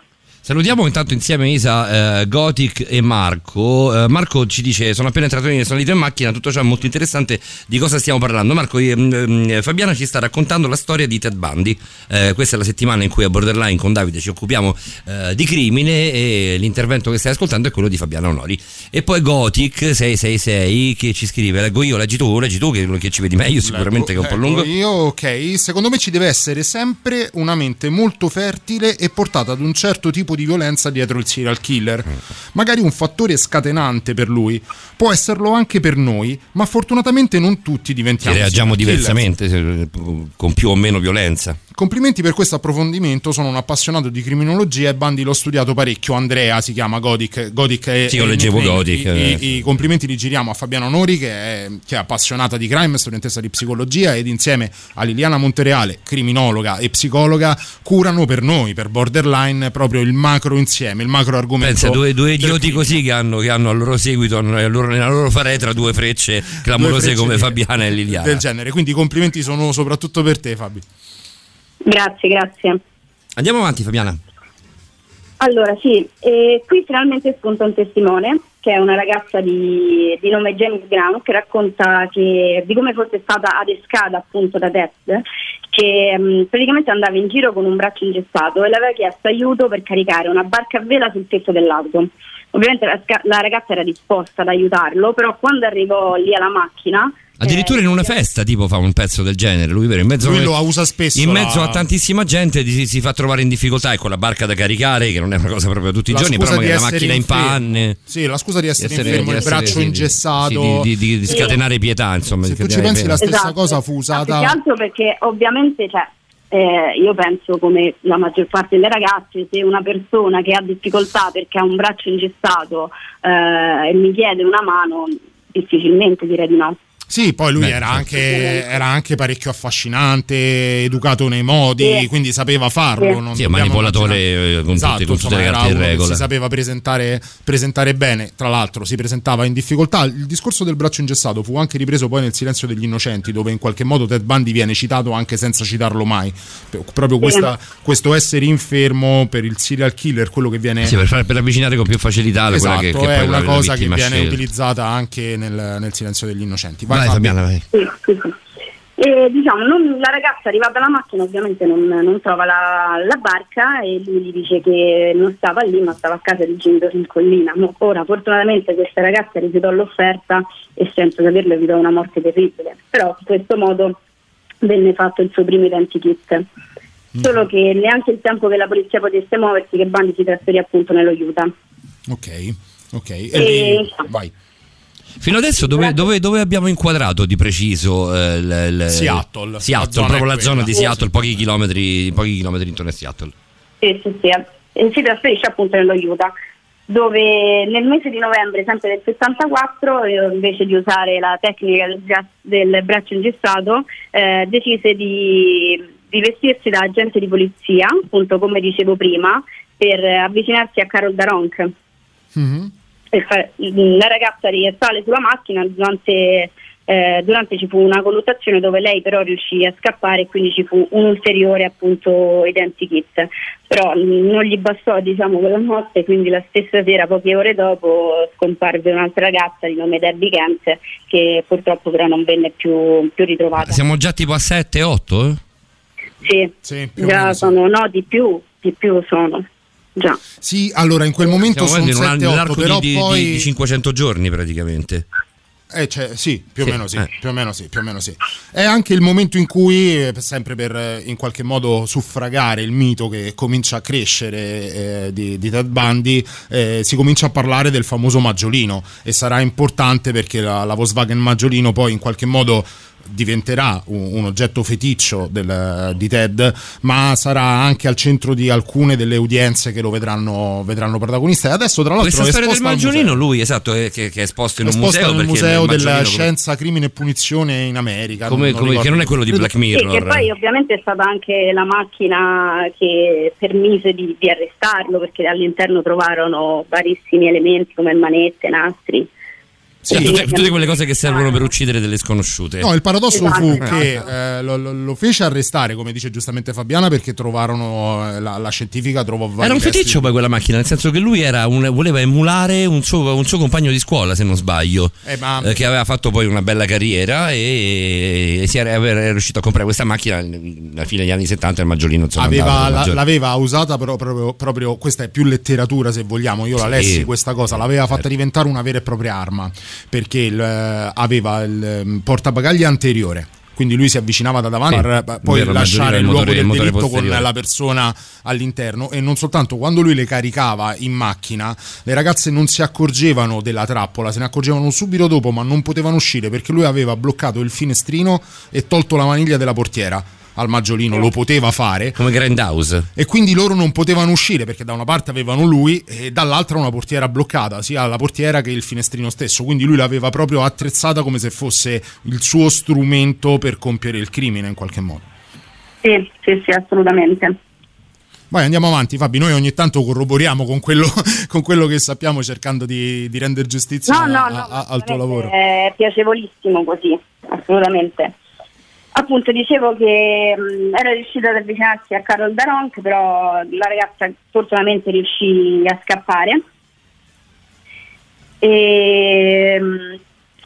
Salutiamo intanto insieme Isa, eh, Gothic e Marco. Eh, Marco ci dice: Sono appena entrato in, sono in macchina. Tutto ciò è molto interessante. Di cosa stiamo parlando? Marco, ehm, ehm, Fabiana ci sta raccontando la storia di Ted Bundy. Eh, questa è la settimana in cui a Borderline con Davide ci occupiamo eh, di crimine. E l'intervento che stai ascoltando è quello di Fabiana Onori. E poi Gothic 666 che ci scrive: Leggo io, leggi tu, leggi tu, che, che ci vedi meglio. Sicuramente che è un po' lungo. Io, ok, secondo me ci deve essere sempre una mente molto fertile e portata ad un certo tipo di violenza dietro il serial killer. Magari un fattore scatenante per lui, può esserlo anche per noi, ma fortunatamente non tutti Che diventiamo reagiamo killer. diversamente, se- con più o meno violenza. Complimenti per questo approfondimento, sono un appassionato di criminologia e Bandi l'ho studiato parecchio. Andrea si chiama Godic. Godic è, Sì, io leggevo. Godic, I, eh. i- i complimenti li giriamo a Fabiano Onori, che è, che è appassionata di crime, studentessa di psicologia, ed insieme a Liliana Montereale, criminologa e psicologa, curano per noi, per Borderline, proprio il macro insieme, il macro argomento. Pensa, due, due idioti così che hanno, che hanno al loro seguito, nella loro, faretra due frecce clamorose Due frecce come Fabiana e Liliana. Del genere, quindi i complimenti sono soprattutto per te, Fabi. Grazie, grazie. Andiamo avanti, Fabiana. Allora sì, e qui finalmente spunta un testimone che è una ragazza di, di nome Janice Brown che racconta che, di come fosse stata adescata appunto da Ted che mh, praticamente andava in giro con un braccio ingessato e le aveva chiesto aiuto per caricare una barca a vela sul tetto dell'auto. Ovviamente la, la ragazza era disposta ad aiutarlo, però quando arrivò lì alla macchina Addirittura Eh, in una festa tipo fa un pezzo del genere, lui vero, in mezzo, Lui lo usa spesso. in la- mezzo a tantissima gente si, si fa trovare in difficoltà e con la barca da caricare, che non è una cosa proprio tutti i la giorni, scusa però di magari la essere macchina in panne. Sì, la scusa di essere, di essere- infermo, di il essere- braccio sì, ingessato. sì, di, di- scatenare pietà, insomma. Se di tu ci pensi, la stessa cosa fu Ma usata. più che altro perché ovviamente cioè, eh, io penso come la maggior parte delle ragazze se una persona che ha difficoltà perché ha un braccio ingessato eh, e mi chiede una mano difficilmente direi di no Sì, poi lui Beh, era, certo. anche, era anche parecchio affascinante, educato nei modi, Sì. quindi sapeva farlo. Sì. non Sì, manipolatore eh, con, Esatto, tutte, con tutte insomma, le era carte in uno che regola. si sapeva presentare, presentare bene, tra l'altro si presentava in difficoltà. Il discorso del braccio ingessato fu anche ripreso poi nel Silenzio degli Innocenti, dove in qualche modo Ted Bundy viene citato anche senza citarlo mai. Proprio questa- questo essere infermo per il serial killer, quello che viene... Sì, per, far- per avvicinare con più facilità Esatto, quella che, che è poi una la, cosa la che viene scelta. utilizzata anche nel, nel Silenzio degli Innocenti. Vai, Fabio. Fabiana, vai. Sì, sì, sì. E, diciamo, non- la ragazza arrivata alla macchina ovviamente non, non trova la, la barca e lui gli dice che non stava lì ma stava a casa di genitori in collina. Ora fortunatamente questa ragazza rifiutò l'offerta e senza saperlo evitò una morte terribile, però in questo modo venne fatto il suo primo identikit. Solo che neanche il tempo che la polizia potesse muoversi che Bandi si trasferì appunto nello Utah. Ok, ok. E E- vai. Fino adesso dove, dove- dove abbiamo inquadrato di preciso eh, il- Seattle. La Seattle, zona proprio la zona di Seattle, pochi chilometri, pochi chilometri intorno a Seattle. Sì, sì, sì. E si trasferisce appunto nello Utah, dove nel mese di novembre, sempre del 74, eh, invece di usare la tecnica del, bra- del braccio ingessato, eh, decise di, di vestirsi da agente di polizia, appunto come dicevo prima, per eh, avvicinarsi a Carol Daronk. Mhm. E fa- la ragazza risale sulla macchina durante, eh, durante ci fu una colluttazione dove lei però riuscì a scappare e quindi ci fu un ulteriore appunto identikit però non gli bastò diciamo quella notte quindi la stessa sera poche ore dopo scomparve un'altra ragazza di nome Debbie Kent che purtroppo però non venne più, più ritrovata Siamo già tipo a 7-8? sì, Sì, più o già sì. sono no di più di più sono già Sì, allora in quel momento Siamo sono quasi in un- 7-8, nell'arco però di, poi... di 500 giorni praticamente. Eh, cioè, sì, più o Sì, meno sì, eh. più o meno sì, più o meno sì. È anche il momento in cui, eh, sempre per eh, in qualche modo suffragare il mito che comincia a crescere eh, di, di Ted Bundy, eh, si comincia a parlare del famoso Maggiolino e sarà importante perché la, la Volkswagen Maggiolino poi in qualche modo diventerà un, un oggetto feticcio del- di Ted, ma sarà anche al centro di alcune delle udienze che lo vedranno, vedranno protagonista. E adesso, tra l'altro, Questa è storia del Maggiolino, lui, esatto, è, che, che è esposto in un esposta museo. nel museo della come- scienza, crimine e punizione in America. come- come- ricordo. che non è quello di Black Sì, che Mirror. poi ovviamente è stata anche la macchina che permise di, di arrestarlo perché all'interno trovarono varissimi elementi come manette, nastri. Sì, tutte, tutte quelle cose che servono per uccidere delle sconosciute. No, il paradosso Esatto, fu esatto. che eh, lo, lo- lo fece arrestare, come dice giustamente Fabiana, perché trovarono eh, la, la scientifica trovò vari Era un feticcio poi quella macchina, nel senso che lui era un- voleva emulare un suo, un suo compagno di scuola, se non sbaglio, Eh, ma- eh, che aveva fatto poi una bella carriera e, e si era, era riuscito a comprare questa macchina alla fine degli anni 70 il Maggiolino insomma, Aveva, la- l'aveva usata però proprio, proprio- questa è più letteratura se vogliamo, io la Sì. lessi questa cosa, l'aveva fatta Certo. diventare una vera e propria arma, perché il, eh, aveva il ehm, portabagagli anteriore. Quindi lui si avvicinava da davanti per eh, poi vero, lasciare il il luogo del delitto con la persona all'interno. E non soltanto quando lui le caricava in macchina le ragazze non si accorgevano della trappola, se ne accorgevano subito dopo ma non potevano uscire perché lui aveva bloccato il finestrino e tolto la maniglia della portiera al maggiolino, lo poteva fare come Grindhouse. e quindi loro non potevano uscire perché da una parte avevano lui e dall'altra una portiera bloccata, sia la portiera che il finestrino stesso. Quindi lui l'aveva proprio attrezzata come se fosse il suo strumento per compiere il crimine in qualche modo. Sì, sì, sì, assolutamente. Vai, andiamo avanti, Fabi. Noi ogni tanto corroboriamo con quello, con quello che sappiamo cercando di, di rendere giustizia No, no, a- no, a- al tuo lavoro. È piacevolissimo così, assolutamente. Appunto, dicevo che mh, era riuscita ad avvicinarsi a Carol Daronk, però la ragazza fortunatamente riuscì a scappare. E, mh,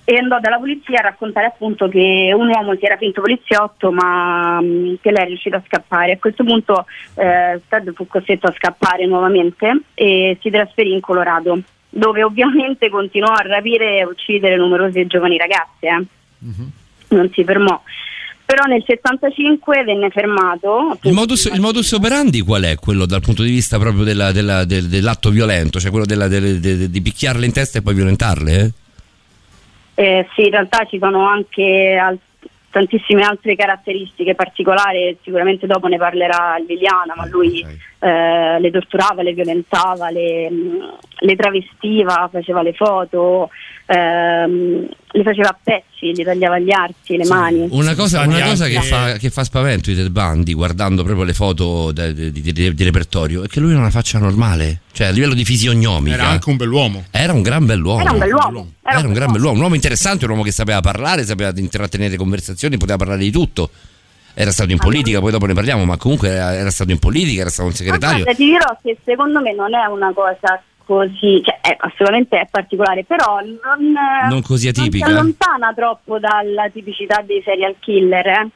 e andò dalla polizia a raccontare appunto che un uomo si era finto poliziotto ma mh, che lei è riuscita a scappare. A questo punto eh, Ted fu costretto a scappare nuovamente e si trasferì in Colorado dove ovviamente continuò a rapire e uccidere numerose giovani ragazze. eh. non si fermò. Però nel 75 venne fermato. Il modus, il modus operandi qual è? Quello dal punto di vista proprio della- della- del- dell'atto violento, cioè quello della- delle- de- di picchiarle in testa e poi violentarle? eh? Eh, sì, in realtà ci sono anche al- tantissime altre caratteristiche particolari, sicuramente dopo ne parlerà Liliana, ma lui eh, le torturava, le violentava, le, le travestiva, faceva le foto, ehm, le faceva a pezzi, gli tagliava gli arti, le mani. Una cosa, una cosa che, fa, che fa spavento i Ted Bundy guardando proprio le foto de- di, di- di repertorio è che lui ha una faccia normale, cioè a livello di fisionomica. Era anche un bell'uomo. Era un gran bell'uomo. Era un bell'uomo. Era un gran bell'uomo, un uomo interessante, un uomo che sapeva parlare, sapeva intrattenere conversazioni, poteva parlare di tutto. Era stato in politica, poi dopo ne parliamo, ma comunque era, era stato in politica, era stato un Ma segretario. guarda, ti dirò che secondo me non è una cosa così, cioè è, assolutamente è particolare, però non, Non così atipica. Non si allontana troppo dalla tipicità dei serial killer. eh.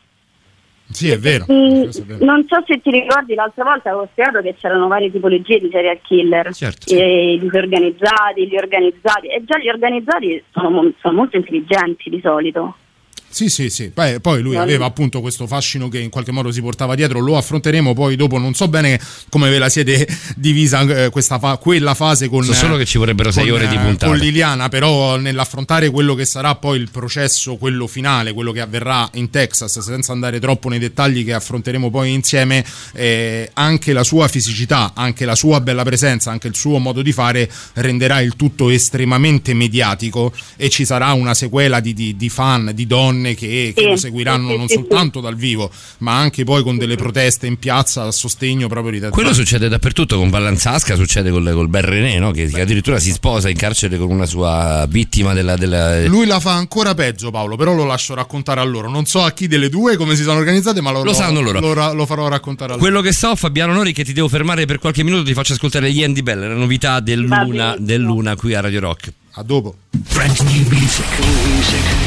Sì, è vero. Mm, non so se ti ricordi, l'altra volta avevo spiegato che c'erano varie tipologie di serial killer. Certo. E I disorganizzati, gli organizzati. E già gli organizzati sono, sono molto intelligenti di solito. Sì, sì, sì. Beh, poi lui aveva appunto questo fascino che in qualche modo si portava dietro. Lo affronteremo poi dopo. Non so bene come ve la siete divisa eh, questa fa- quella fase con. So solo che ci vorrebbero sei con, ore di eh, puntata. Con Liliana, però nell'affrontare quello che sarà poi il processo, quello finale, quello che avverrà in Texas, senza andare troppo nei dettagli che affronteremo poi insieme, eh, anche la sua fisicità, anche la sua bella presenza, anche il suo modo di fare renderà il tutto estremamente mediatico e ci sarà una sequela di, di- di fan, di donne che, che Sì, lo seguiranno sì, sì, non sì, soltanto dal vivo, ma anche poi con delle proteste in piazza a sostegno proprio di Ted Quello succede dappertutto con Vallanzasca, succede col, col bel René, no? che, che addirittura si sposa in carcere con una sua vittima della... della- Lui la fa ancora peggio, Paolo, però lo lascio raccontare a loro. Non so a chi delle due come si sono organizzate, ma lo, Lo sanno loro. Lo, lo farò raccontare a loro. Quello che so, Fabiano Nori, che ti devo fermare per qualche minuto, ti faccio ascoltare gli Andy Bell, la novità dell'una, dell'una qui a Radio Rock. A dopo. Brand new music.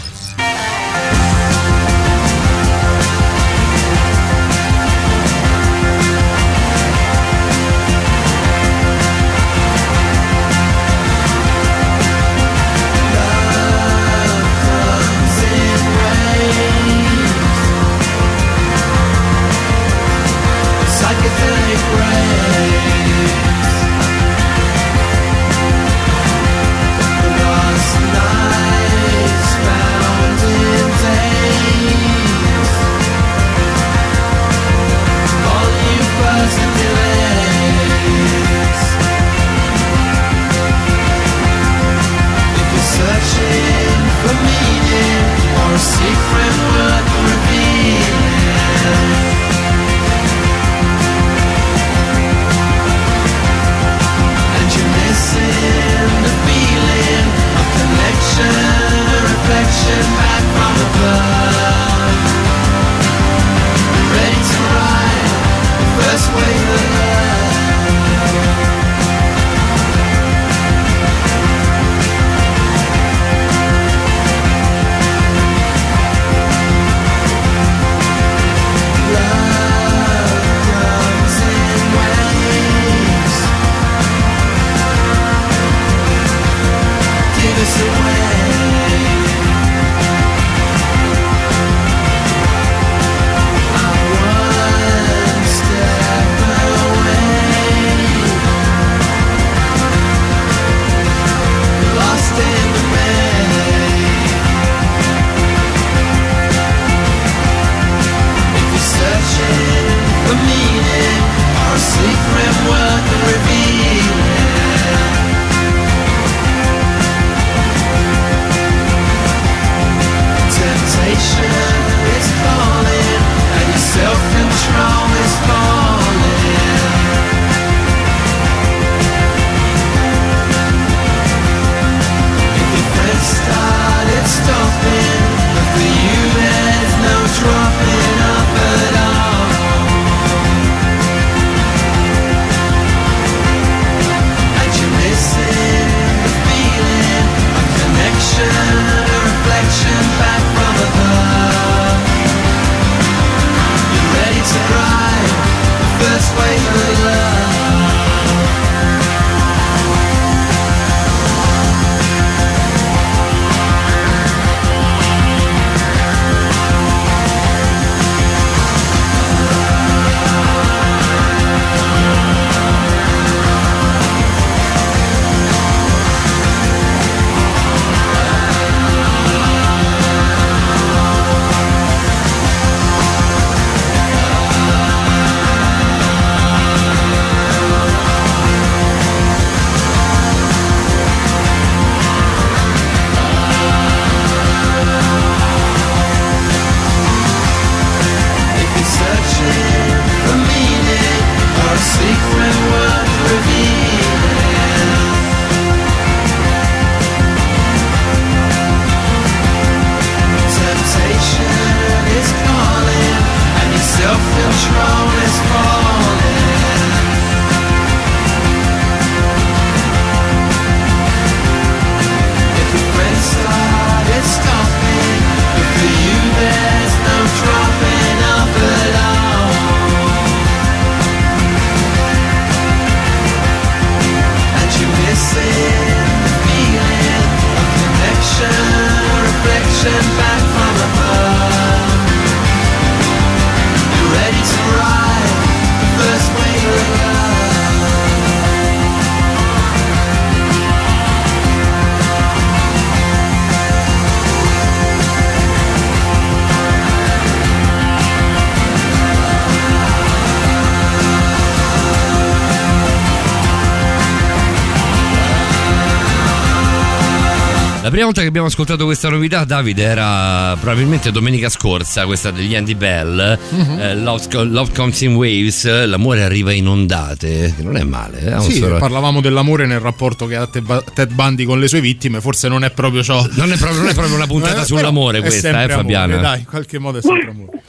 Volta che abbiamo ascoltato questa novità, Davide, era probabilmente domenica scorsa, questa degli Andy Bell, Mhm. eh, Love, Love Comes in Waves, l'amore arriva in ondate, che non è male. eh, Sì, solo- parlavamo dell'amore nel rapporto che ha Ted Ted Bundy con le sue vittime, forse non è proprio ciò. Non è proprio, non è proprio una puntata Eh, sull'amore è questa, eh, Fabiana? amore, dai, in qualche modo è sempre amore.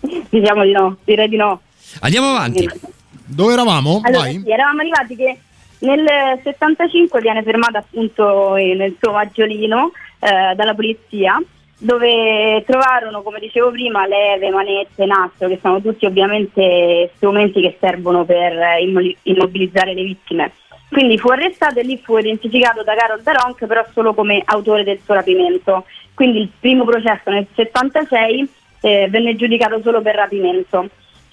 Diciamo di no, direi di no. Andiamo avanti. Dove eravamo? Allora, Vai. sì, eravamo arrivati che nel 75 viene fermata appunto eh, nel suo maggiolino eh, dalla polizia dove trovarono, come dicevo prima, leve, manette, nastro, che sono tutti ovviamente strumenti che servono per eh, immo- immobilizzare le vittime. Quindi fu arrestato e lì fu identificato da Carol Daronc però solo come autore del suo rapimento. Quindi il primo processo nel 76 eh, venne giudicato solo per rapimento.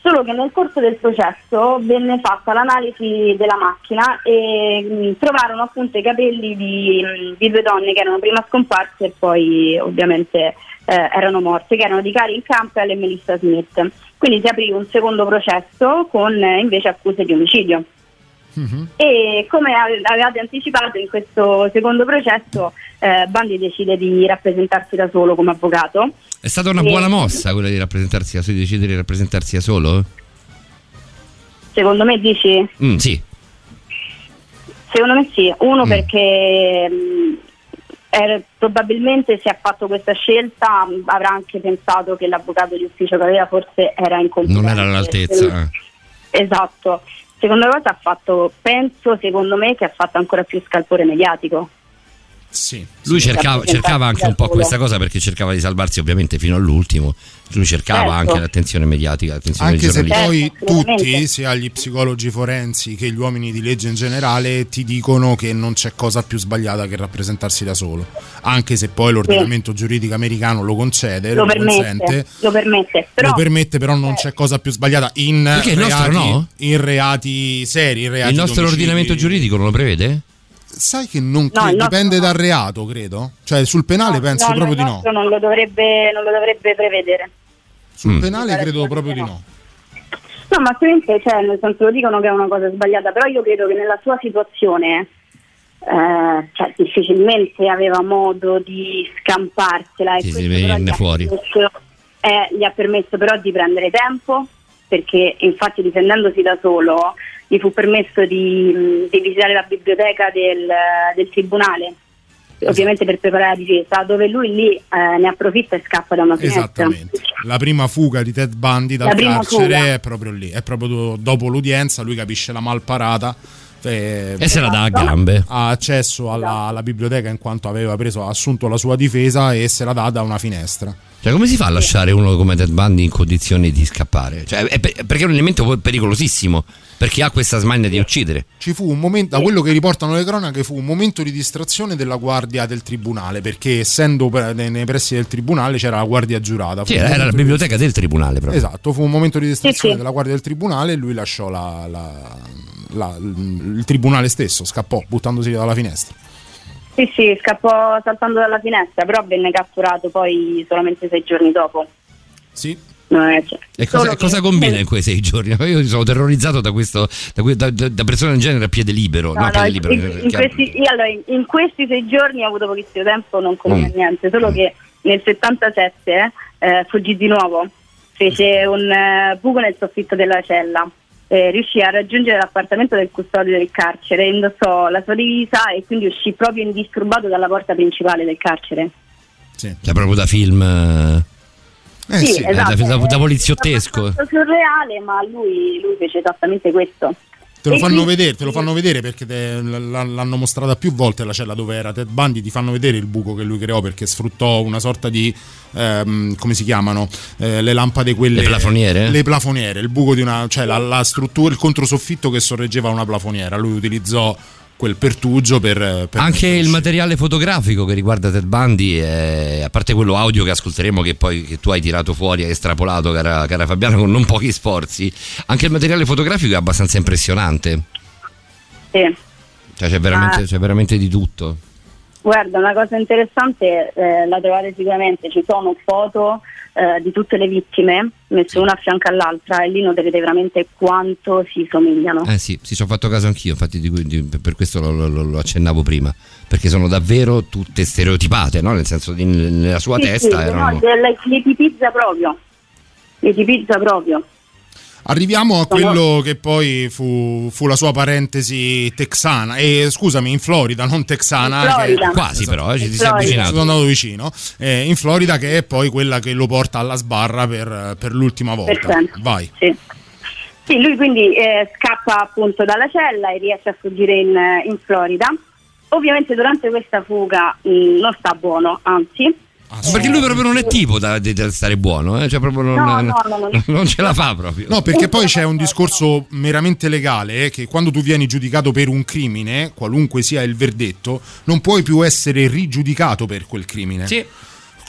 Solo che nel corso del processo venne fatta l'analisi della macchina e mh, trovarono appunto i capelli di, mh, di due donne che erano prima scomparse e poi ovviamente eh, erano morte, che erano di Karin Campbell e Melissa Smith. Quindi si aprì un secondo processo con eh, invece accuse di omicidio. E come ave- avevate anticipato in questo secondo processo, eh, Bandi decide di rappresentarsi da solo come avvocato. È stata una E- buona mossa quella di rappresentarsi da solo, di decidere di rappresentarsi da solo? Secondo me dici? Mm, sì. Secondo me sì, uno Mm. perché mh, era- probabilmente se ha fatto questa scelta mh, avrà anche pensato che l'avvocato di ufficio che aveva forse era incompetente. Non era all'altezza. eh. Esatto. Seconda cosa ha fatto, penso, secondo me, che ha fatto ancora più scalpore mediatico. Sì. Lui Sì, cercava, cercava anche un po' questa cosa perché cercava di salvarsi ovviamente fino all'ultimo. Lui cercava Certo. anche l'attenzione mediatica, l'attenzione Anche se poi Certo, tutti, sia gli psicologi forensi che gli uomini di legge in generale, ti dicono che non c'è cosa più sbagliata che rappresentarsi da solo. Anche se poi l'ordinamento giuridico americano lo concede, Lo lo, permette, consente. lo permette, però lo permette, però non c'è cosa più sbagliata in, reati, no? in reati seri. In reati Il nostro d'omicidio. ordinamento giuridico non lo prevede? Sai che non No, cre- il nostro dipende no. dal reato, credo. Cioè, sul penale penso no, proprio di no. non lo dovrebbe, non lo dovrebbe prevedere. Sul Mm. penale credo proprio di no. no. No, ma assolutamente, cioè, nel senso lo dicono che è una cosa sbagliata, però io credo che nella sua situazione eh, cioè, difficilmente aveva modo di scamparsela e Sì, questo ha fuori. permesso- eh, gli ha permesso però di prendere tempo perché infatti difendendosi da solo gli fu permesso di, mh, di visitare la biblioteca del, del tribunale ovviamente per preparare la difesa dove lui lì eh, ne approfitta e scappa da una finestra Esattamente. La prima fuga di Ted Bundy dal carcere fuga. è proprio lì. È proprio do- dopo l'udienza, lui capisce la malparata. eh, E se la dà a gambe. ha accesso alla, alla biblioteca in quanto aveva preso, ha assunto la sua difesa e se la dà da una finestra. Cioè, come si fa a lasciare uno come Ted Bundy in condizioni di scappare? Cioè, è per- perché è un elemento pericolosissimo. Perché ha questa smania di uccidere. Ci fu un momento, da quello che riportano le cronache, fu un momento di distrazione della guardia del tribunale, perché essendo pre- nei pressi del tribunale c'era la guardia giurata. Sì, era la biblioteca del tribunale proprio. Esatto, fu un momento di distrazione della guardia del tribunale e lui lasciò la- la- la- il tribunale stesso, scappò buttandosi dalla finestra. Sì, sì, scappò saltando dalla finestra, però venne catturato poi solamente sei giorni dopo. Sì, No, eh, cioè, E cosa, che- cosa combina in quei sei giorni? Io sono terrorizzato da questo, da, da- da- persone in genere a piede libero. No, No, a piede in, libero. in- in che- questi, io allora, in- in questi sei giorni ho avuto pochissimo tempo, non conosco Mm. niente, solo che nel 77 eh, fuggì di nuovo, fece un eh, buco nel soffitto della cella, eh, riuscì a raggiungere l'appartamento del custode del carcere, indossò la sua divisa e quindi uscì proprio indisturbato dalla porta principale del carcere. sì. Cioè, proprio da film. eh, Eh, Sì, sì. esatto. da- da- da È poliziottesco. abbastanza surreale, ma lui, lui fece esattamente questo. Te lo fanno quindi- vedere, te lo fanno vedere perché te- l'hanno mostrata più volte la cella dove era Ted Bundy, ti fanno vedere il buco che lui creò perché sfruttò una sorta di ehm, come si chiamano Eh, le lampade quelle Le plafoniere? Le plafoniere, il buco di una cioè la, la struttura, il controsoffitto che sorreggeva una plafoniera. Lui utilizzò quel pertugio per, per Anche il materiale fotografico che riguarda Ted Bundy, è- a parte quello audio che ascolteremo, che poi che tu hai tirato fuori e estrapolato, cara, cara Fabiana, con non pochi sforzi, anche il materiale fotografico è abbastanza impressionante. Sì. Cioè, c'è veramente, Ah. c'è veramente di tutto. Guarda, una cosa interessante eh, la trovate sicuramente, ci sono foto eh, di tutte le vittime, messe una a fianco all'altra, e lì noterete veramente quanto si somigliano. Eh sì, sì, ci ho fatto caso anch'io, infatti di di- per questo lo, lo- lo- accennavo prima, perché sono davvero tutte stereotipate, no? nel senso di, nella sua Sì, testa sì, erano... no, le tipizza proprio. Le tipizza proprio. Arriviamo a quello che poi fu, fu la sua parentesi texana, e scusami, in Florida, non texana. Florida. che- Quasi però, eh, ci sei Florida. avvicinato. Sono andato vicino. Eh, in Florida, che è poi quella che lo porta alla sbarra per, per l'ultima volta. Perfetto. Vai. Sì. Sì, lui quindi eh, scappa appunto dalla cella e riesce a fuggire in, in Florida. Ovviamente durante questa fuga mh, non sta buono, anzi. Perché lui proprio non è tipo da, da stare buono, eh? cioè proprio non, No, no, no, no. non ce la fa proprio. No, perché poi c'è un discorso meramente legale eh, che quando tu vieni giudicato per un crimine, qualunque sia il verdetto, non puoi più essere rigiudicato per quel crimine. Sì.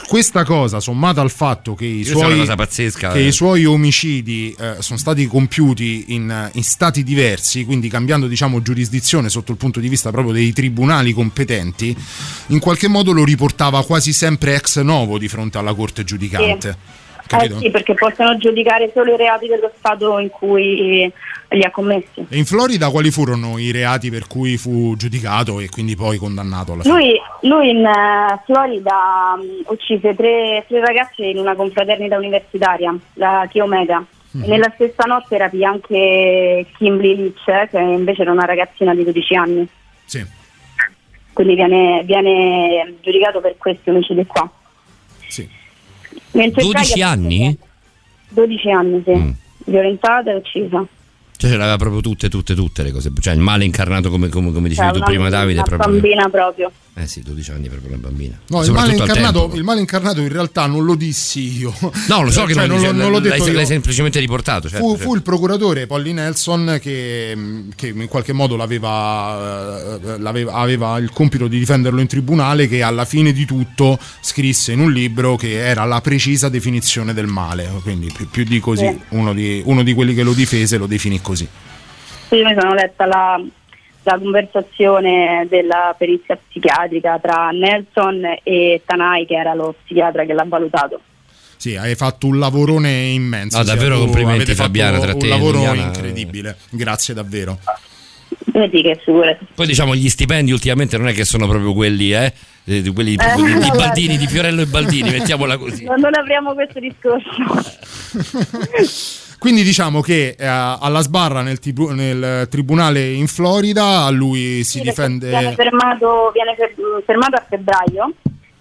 Questa cosa, sommata al fatto che i, suoi, pazzesca, che eh. i suoi omicidi eh, sono stati compiuti in, in stati diversi, quindi cambiando diciamo, giurisdizione sotto il punto di vista proprio dei tribunali competenti, in qualche modo lo riportava quasi sempre ex novo di fronte alla corte giudicante. Capito? Eh sì, perché possono giudicare solo i reati dello Stato in cui li ha commessi. E in Florida quali furono i reati per cui fu giudicato e quindi poi condannato alla fine? Lui, lui in eh, Florida mh, uccise tre, tre ragazze in una confraternita universitaria, la Chi Omega. Mm. E nella stessa notte rapì anche Kimberly Leach, eh, che invece era una ragazzina di 12 anni. Sì. Quindi viene, viene giudicato per questi omicidi qua. Sì. Mentre 12 Gaia- anni? 12 anni, sì. Mm. Violentata e uccisa. Cioè ce l'aveva proprio tutte, tutte, tutte le cose. Cioè il male incarnato come, come, come dicevi Cioè, tu prima Davide. una proprio... bambina proprio. Eh sì, 12 anni proprio una bambina. No, il male, al incarnato, il male incarnato in realtà non lo dissi io. No, lo so che Cioè, non, non, lo- non l'ho detto l'hai, l'hai semplicemente riportato. Certo, fu, certo. fu il procuratore Polly Nelson che, che in qualche modo l'aveva, eh, l'aveva- aveva il compito di difenderlo in tribunale che alla fine di tutto scrisse in un libro che era la precisa definizione del male quindi più, più di così Sì. uno, di, uno di quelli che lo difese lo definì così Io mi sono letta la, la conversazione della perizia psichiatrica tra Nelson e Tanai, che era lo psichiatra che l'ha valutato. sì, hai fatto un lavorone immenso. No, Sia davvero tu, complimenti, avete fatto Fabiana, tra te Un lavoro Liliana. incredibile, grazie davvero. Figurati. Poi diciamo gli stipendi ultimamente non è che sono proprio quelli, eh? eh, di quelli proprio di, di. Baldini, di Fiorello e Baldini, mettiamola così. Non apriamo questo discorso. Quindi diciamo che eh, alla sbarra nel, tibu- nel tribunale in Florida a lui si Sì, difende... Viene fermato, viene fer- fermato a febbraio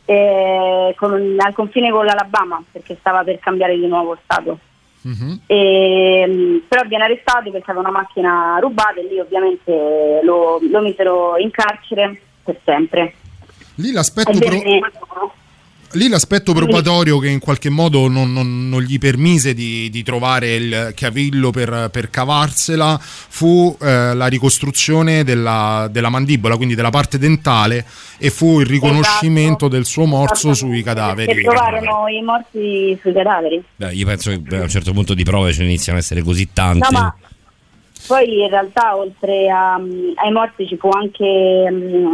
eh, con- al confine con l'Alabama perché stava per cambiare di nuovo stato. Mhm. E, mh, però viene arrestato perché aveva una macchina rubata e lì ovviamente lo, lo misero in carcere per sempre. Lì l'aspetto, E pro- lì l'aspetto probatorio che in qualche modo non, non- non gli permise di, di trovare il cavillo per, per cavarsela fu eh, la ricostruzione della, della mandibola, quindi della parte dentale, e fu il riconoscimento Esatto. del suo morso sui Perché cadaveri. trovarono i morti sui cadaveri. Beh, io penso che a un certo punto di prove ce ne iniziano a essere così tante. No, ma poi in realtà oltre a, mm, ai morti ci fu anche mm,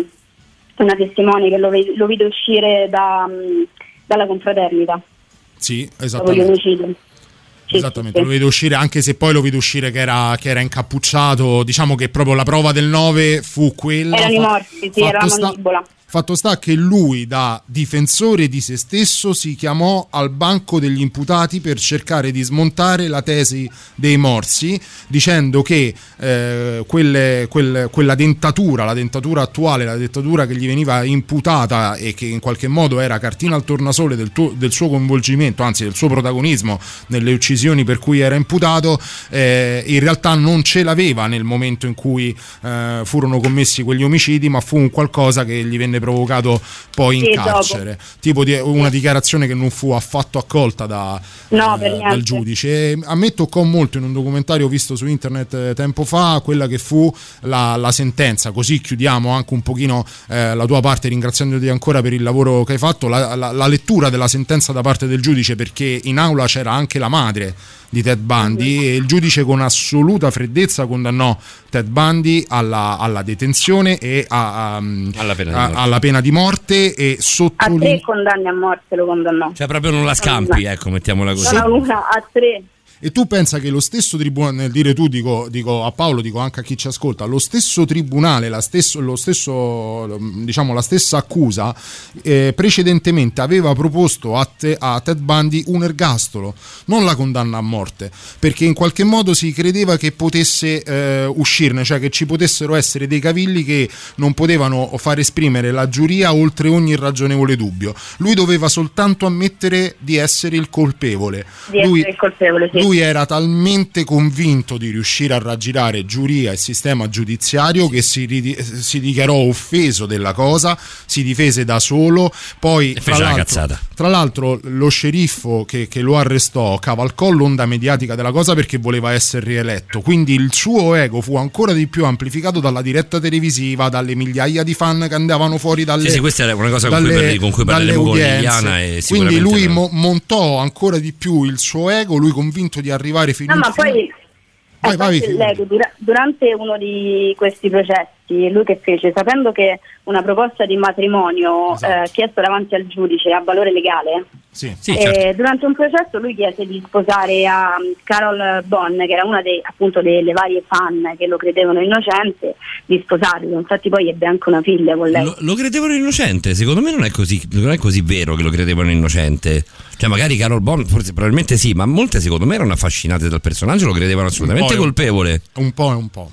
una testimone che lo, ve- lo vide uscire da, mm, dalla confraternita Sì, esattamente. Sì, Esattamente, sì, lo vedo uscire anche se poi lo vedo uscire che era, che era incappucciato. Diciamo che proprio la prova del 9 fu quella. Erano i Fa- morti, sì, era la sta- mandibola. Fatto sta che lui, da difensore di se stesso, si chiamò al banco degli imputati per cercare di smontare la tesi dei morsi, dicendo che eh, quelle- quel- quella dentatura, la dentatura attuale, la dentatura che gli veniva imputata e che in qualche modo era cartina al tornasole del, tuo- del suo coinvolgimento, anzi del suo protagonismo nelle uccisioni per cui era imputato, eh, in realtà non ce l'aveva nel momento in cui eh, furono commessi quegli omicidi, ma fu un qualcosa che gli venne provocato poi in Sì, dopo. carcere, tipo di una dichiarazione che non fu affatto accolta da, No, eh, dal giudice. E a me toccò molto in un documentario visto su internet eh, tempo fa quella che fu la, la sentenza, così chiudiamo anche un pochino eh, la tua parte ringraziandoti ancora per il lavoro che hai fatto, la, la- la lettura della sentenza da parte del giudice perché in aula c'era anche la madre di Ted Bundy e il giudice con assoluta freddezza condannò Ted Bundy alla, alla detenzione e a- a- Alla pena di a- morte. alla pena di morte e A sottolineo tre condanne a morte lo condannò. Cioè, proprio non la scampi, ecco, mettiamola così. Non a una, a tre. E tu pensa che lo stesso tribunale, nel dire tu, dico, dico a Paolo, dico anche a chi ci ascolta, lo stesso tribunale, la, stesso, lo stesso, diciamo, la stessa accusa eh, precedentemente aveva proposto a, te- a Ted Bundy un ergastolo, non la condanna a morte, perché in qualche modo si credeva che potesse eh, uscirne, cioè che ci potessero essere dei cavilli che non potevano far esprimere la giuria oltre ogni ragionevole dubbio. Lui doveva soltanto ammettere di essere il colpevole. Di lui, essere il colpevole, sì. lui era talmente convinto di riuscire a raggirare giuria e sistema giudiziario che si, si dichiarò offeso della cosa, si difese da solo, poi tra l'altro, tra l'altro lo sceriffo che, che lo arrestò cavalcò l'onda mediatica della cosa perché voleva essere rieletto, quindi il suo ego fu ancora di più amplificato dalla diretta televisiva, dalle migliaia di fan che andavano fuori dalle Sì, sì, questa era una cosa con cui dalle- parli- con cui parleremo con. Liliana e Quindi lui no. mo- montò ancora di più il suo ego, lui convinto di arrivare fino No, in ma fine- poi Vai, eh, vai, dura- durante uno di questi processi, lui che fece, sapendo che una proposta di matrimonio Esatto. eh, chiesta davanti al giudice ha valore legale, Sì. Sì, eh, certo. durante un processo lui chiese di sposare a um, Carol Bonn, che era una dei- appunto delle varie fan che lo credevano innocente, di sposarlo. Infatti poi ebbe anche una figlia con lei. Lo, lo credevano innocente, secondo me non è, così, non è così vero che lo credevano innocente. Cioè, magari Carol Bond, forse probabilmente sì, ma molte secondo me erano affascinate dal personaggio, lo credevano assolutamente Un po', colpevole. Un po' e un po'.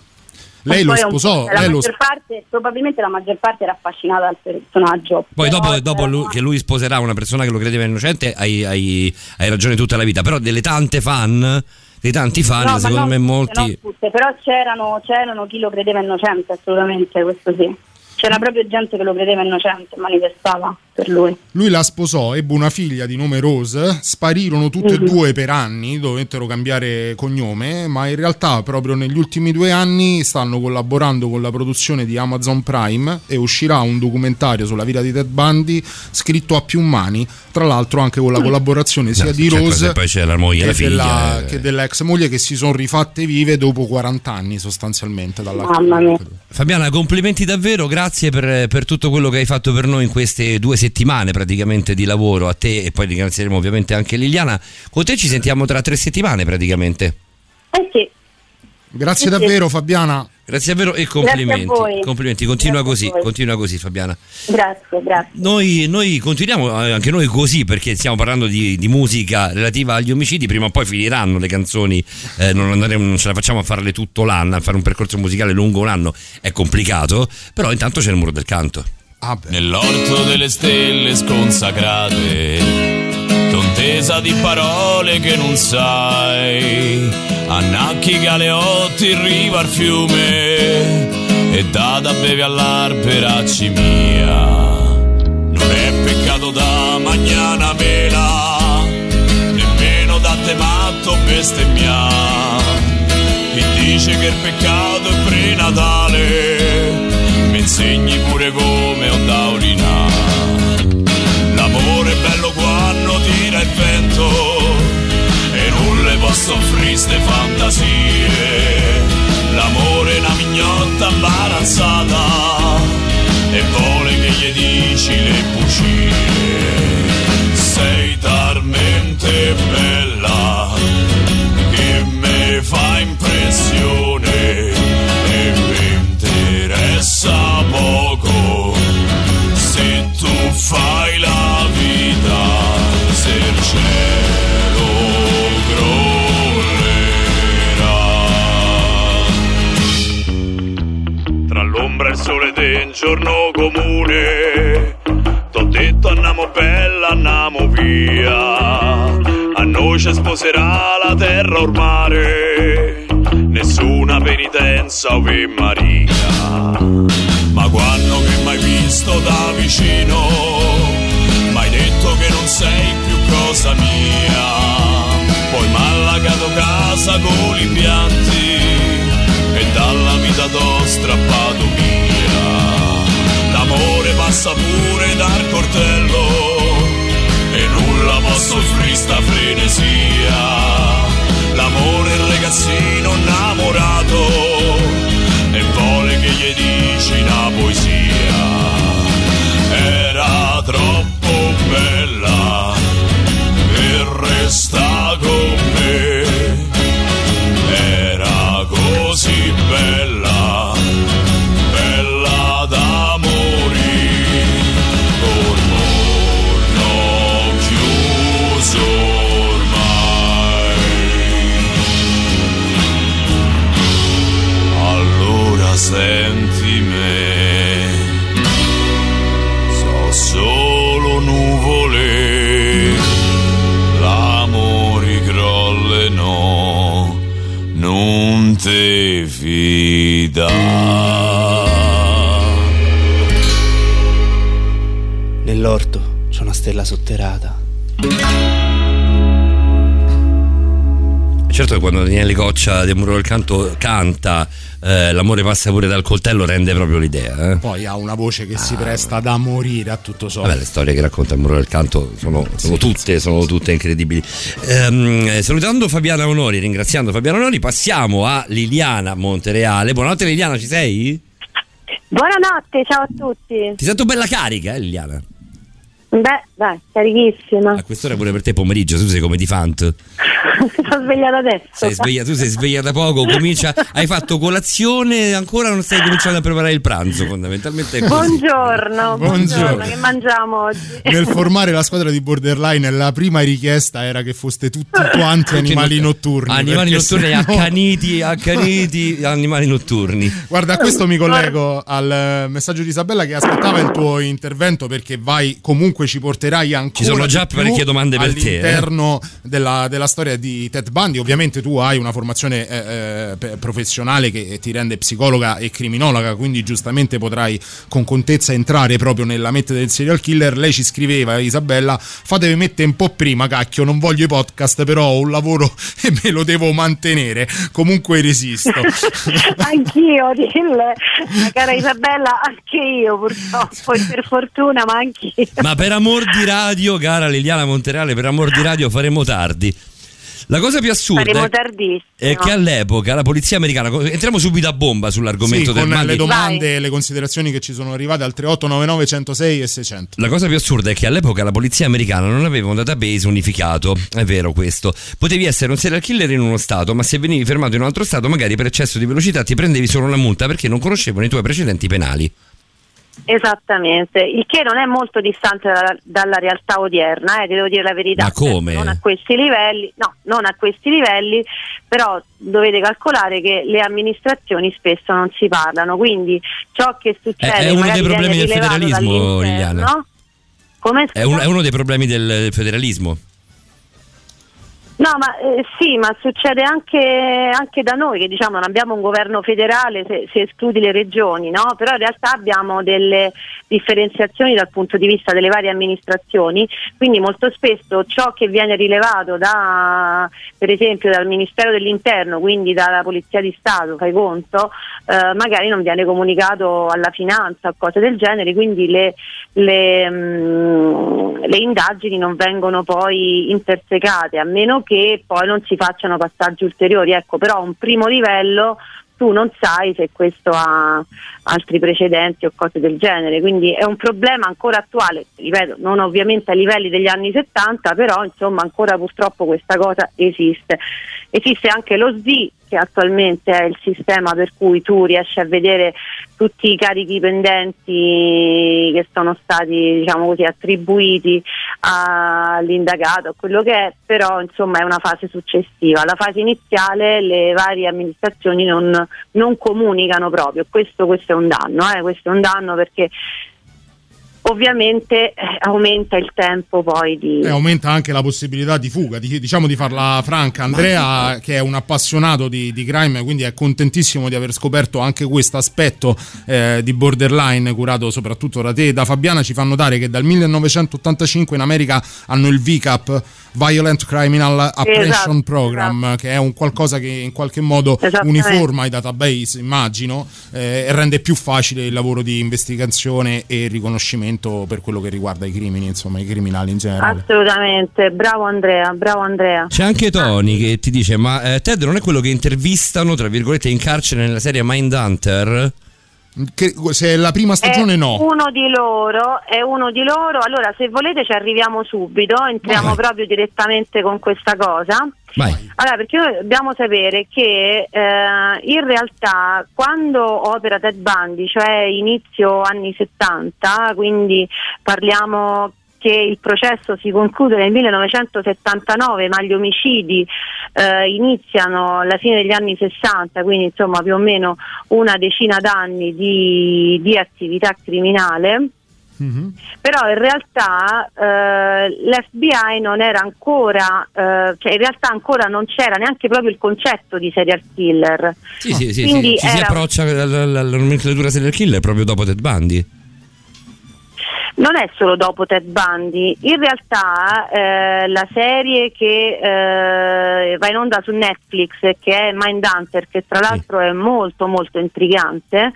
Lei lo un sposò, la lei lo maggior parte, probabilmente la maggior parte era affascinata dal personaggio. Poi dopo, dopo lui- che lui sposerà una persona che lo credeva innocente, hai, hai- hai ragione tutta la vita. Però delle tante fan, dei tanti fan, No, ma secondo non me tutte, molti... non tutte, però c'erano, c'erano chi lo credeva innocente, assolutamente, questo sì. C'era proprio gente che lo credeva innocente, manifestava per lui. Lui la sposò, ebbe una figlia di nome Rose, sparirono tutte e due per anni, dovettero cambiare cognome, ma in realtà proprio negli ultimi due anni stanno collaborando con la produzione di Amazon Prime e uscirà un documentario sulla vita di Ted Bundy scritto a più mani, tra l'altro anche con la collaborazione sia No, di certo, Rose se poi c'è la moglie la che, della, figlia, eh. che dell'ex moglie che si sono rifatte vive dopo 40 anni sostanzialmente dalla Mamma mia. Fabiana, complimenti davvero, grazie per, per tutto quello che hai fatto per noi in queste due settimane praticamente di lavoro, a te e poi ringrazieremo ovviamente anche Liliana. Con te ci sentiamo tra tre settimane praticamente. Eh sì, Grazie Sì, sì. davvero Fabiana. Grazie davvero e complimenti. Complimenti, continua Grazie così, continua così Fabiana. grazie, grazie. Noi, noi continuiamo eh, anche noi così perché stiamo parlando di, di musica relativa agli omicidi, prima o poi finiranno le canzoni, eh, non, andremo- non ce la facciamo a farle tutto l'anno, a fare un percorso musicale lungo un anno è complicato, però intanto c'è il muro del canto. Ah. Nell'orto delle stelle sconsacrate, tontesa di parole che non sai, annacchi galeotti in riva al fiume e da da bevi all'arperacci mia. Non è peccato da magnana mela, nemmeno da te matto bestemmia. Chi dice che il peccato è prenatale, mi insegni pure come ho da urinare. Bello quando tira il vento e le posso offrire fantasie. L'amore è una mignotta imbarazzata e vuole che gli dici le bugie. Sei talmente bella che mi fa impressione e mi interessa poco tu fai la vita se il cielo crollerà. Tra l'ombra e il sole del giorno comune. T'ho detto andiamo bella andiamo via. A noi ci sposerà la terra o il mare nessuna penitenza Ave Maria. Ma quando che visto da vicino. M'hai detto che non sei più cosa mia. Poi m'ha casa con gli impianti e dalla vita t'ho strappato via. L'amore passa pure dal coltello e nulla posso offrire sta frenesia. L'amore è il ragazzino innamorato e vuole che gli dici una poesia sei fida. Nell'orto c'è una stella sotterrata. Certo che quando Daniele Coccia del Muro del Canto canta eh, L'amore passa pure dal coltello rende proprio l'idea. Eh? Poi ha una voce che si presta da morire a tutto ciò. Vabbè, le storie che racconta il Muro del Canto sono, sono tutte, sono tutte incredibili. Ehm, salutando Fabiana Onori, ringraziando Fabiana Onori, passiamo a Liliana Montereale. Buonanotte Liliana, ci sei? Buonanotte, ciao a tutti. Ti sento bella carica, eh Liliana? Beh, dai, carichissima. A quest'ora pure per te pomeriggio, tu sei come di Fant. Sono svegliata adesso. Sei sveglia, tu sei sveglia da poco, comincia, hai fatto colazione, ancora non stai cominciando a preparare il pranzo, fondamentalmente è così. Buongiorno, buongiorno, Buongiorno. che mangiamo oggi? Nel formare la squadra di Borderline, la prima richiesta era che foste tutti quanti animali notturni. Animali notturni sennò- accaniti, accaniti, animali notturni. Guarda, a questo mi collego al messaggio di Isabella che aspettava il tuo intervento perché vai comunque ci porterai ancora Ci sono già parecchie domande per te, eh. all'interno della, della storia di Ted Bundy. Ovviamente tu hai una formazione eh, eh, professionale che ti rende psicologa e criminologa, quindi giustamente potrai con contezza entrare proprio nella mente del serial killer. Lei ci scriveva, Isabella, fatevi mettere un po' prima, cacchio, non voglio i podcast, però ho un lavoro e me lo devo mantenere. Comunque resisto. Anch'io, dille, la cara Isabella, anche io purtroppo, e per fortuna, ma anch'io. Ma per amor di radio, cara Liliana Montereale, per amor di radio faremo tardi. La cosa più assurda è, che all'epoca la polizia americana, entriamo subito a bomba sull'argomento Sì, del con Bundy. le domande e le considerazioni che ci sono arrivate al 3899 106 e 600. La cosa più assurda è che all'epoca la polizia americana non aveva un database unificato, è vero questo. Potevi essere un serial killer in uno stato, ma se venivi fermato in un altro stato, magari per eccesso di velocità ti prendevi solo una multa perché non conoscevano i tuoi precedenti penali. Esattamente, il che non è molto distante dalla, dalla realtà odierna, eh, devo dire la verità. Ma come? Non a questi livelli, no, non a questi livelli, però dovete calcolare che le amministrazioni spesso non si parlano, quindi ciò che succede È- è uno dei problemi del federalismo. Liliana. Come È, un- è uno dei problemi del federalismo. No, ma eh, sì, ma succede anche, anche da noi che diciamo non abbiamo un governo federale se, se escludi le regioni, no? Però in realtà abbiamo delle differenziazioni dal punto di vista delle varie amministrazioni, quindi molto spesso ciò che viene rilevato da per esempio dal Ministero dell'Interno, quindi dalla Polizia di Stato, fai conto, eh, magari non viene comunicato alla finanza o cose del genere, quindi le, le, mm, le indagini non vengono poi intersecate, a meno che poi non si facciano passaggi ulteriori. Ecco, però a un primo livello tu non sai se questo ha altri precedenti o cose del genere, quindi è un problema ancora attuale, ripeto, non ovviamente a livelli degli anni 70, però insomma ancora purtroppo questa cosa esiste. Esiste anche lo SDI che attualmente è il sistema per cui tu riesci a vedere tutti i carichi pendenti che sono stati diciamo così attribuiti all'indagato, a quello che è, però insomma è una fase successiva. La fase iniziale le varie amministrazioni non, non comunicano proprio, questo, questo è un danno, eh, questo è un danno perché ovviamente eh, aumenta il tempo poi di... E aumenta anche la possibilità di fuga, di- diciamo di farla franca. Andrea, che è un appassionato di, di crime, quindi è contentissimo di aver scoperto anche questo aspetto eh, di borderline, curato soprattutto da te e da Fabiana. Ci fa notare che dal 1985 in America hanno il VCAP, Violent Criminal Apprehension Esatto, Program, che è un qualcosa che in qualche modo uniforma i database, immagino, eh, e rende più facile il lavoro di investigazione e riconoscimento per quello che riguarda i crimini, insomma, i criminali in generale. Assolutamente, bravo Andrea, bravo Andrea. C'è anche Tony che ti dice: Ma eh, Ted non è quello che intervistano, tra virgolette, in carcere nella serie Mindhunter? Che, se è la prima stagione, è no. Uno di loro, è uno di loro. Allora, se volete ci arriviamo subito, entriamo Vai. proprio direttamente con questa cosa. Vai. Allora, perché noi dobbiamo sapere che eh, in realtà quando opera Ted Bundy, cioè inizio anni 70, quindi parliamo che il processo si conclude nel 1979, ma gli omicidi eh, iniziano alla fine degli anni 60, quindi insomma più o meno una decina d'anni di, di attività criminale. Però in realtà eh, l'FBI non era ancora, eh, cioè in realtà ancora non c'era neanche proprio il concetto di serial killer. Sì, sì, sì, Quindi sì. Ci si era- approccia alla, alla- alla nomenclatura serial killer proprio dopo Ted Bundy. Non è solo dopo Ted Bundy, in realtà eh, la serie che eh, va in onda su Netflix, che è Mindhunter, che tra l'altro è molto molto intrigante,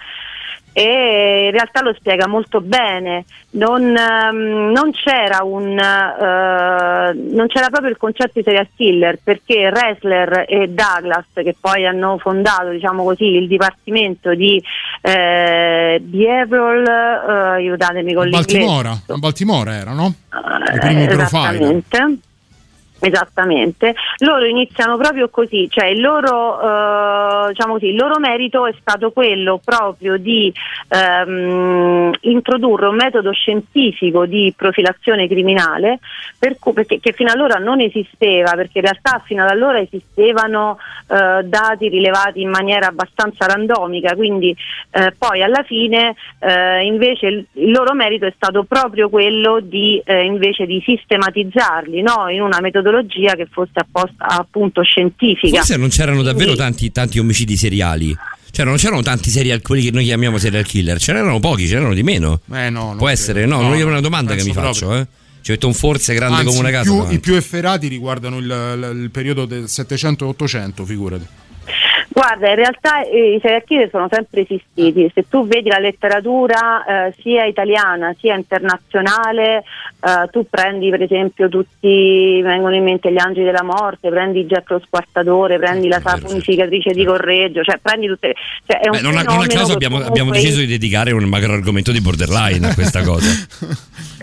e in realtà lo spiega molto bene. Non, ehm, non c'era un eh, non c'era proprio il concetto di serial killer perché Ressler e Douglas, che poi hanno fondato diciamo così, il dipartimento di eh, behavioral, eh, aiutatemi con. Baltimora, a Baltimora era, no? I primi Eh, profiler. Esattamente. Loro iniziano proprio così, cioè il loro, eh, diciamo così, il loro merito è stato quello proprio di ehm, introdurre un metodo scientifico di profilazione criminale cui- perché, che fino allora non esisteva, perché in realtà fino ad allora esistevano eh, dati rilevati in maniera abbastanza randomica, quindi eh, poi alla fine eh, invece il, il loro merito è stato proprio quello di eh, di sistematizzarli no? in una metodologia che fosse apposta, appunto scientifica. Forse non c'erano davvero tanti, tanti omicidi seriali. Cioè, non c'erano tanti serial, quelli che noi chiamiamo serial killer, ce n'erano pochi, ce n'erano di meno. Eh, no, Può credo. essere, no, No, non è una domanda che mi faccio, proprio. eh. Ci metto un forse grande Anzi, come una casa. più- i più efferati riguardano il, il- il periodo del 700-800, figurati. Guarda, in realtà eh, i serial killer sono sempre esistiti. Se tu vedi la letteratura eh, sia italiana sia internazionale, eh, tu prendi per esempio tutti, mi vengono in mente gli angeli della morte, prendi Jack lo squartatore, prendi la saponificatrice di Correggio, cioè prendi tutte. Cioè è un Beh, non, a, non a caso abbiamo, abbiamo deciso di dedicare un macro argomento di borderline a questa cosa.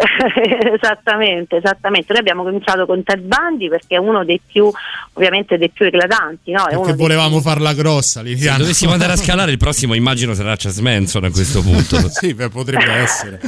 esattamente, esattamente. Noi abbiamo cominciato con Ted Bundy perché è uno dei più, ovviamente dei più eclatanti, no? È Perché volevamo farla grossa, Se Liliana. dovessimo andare a scalare, il prossimo immagino sarà Charles Manson a questo punto. sì, beh, potrebbe essere.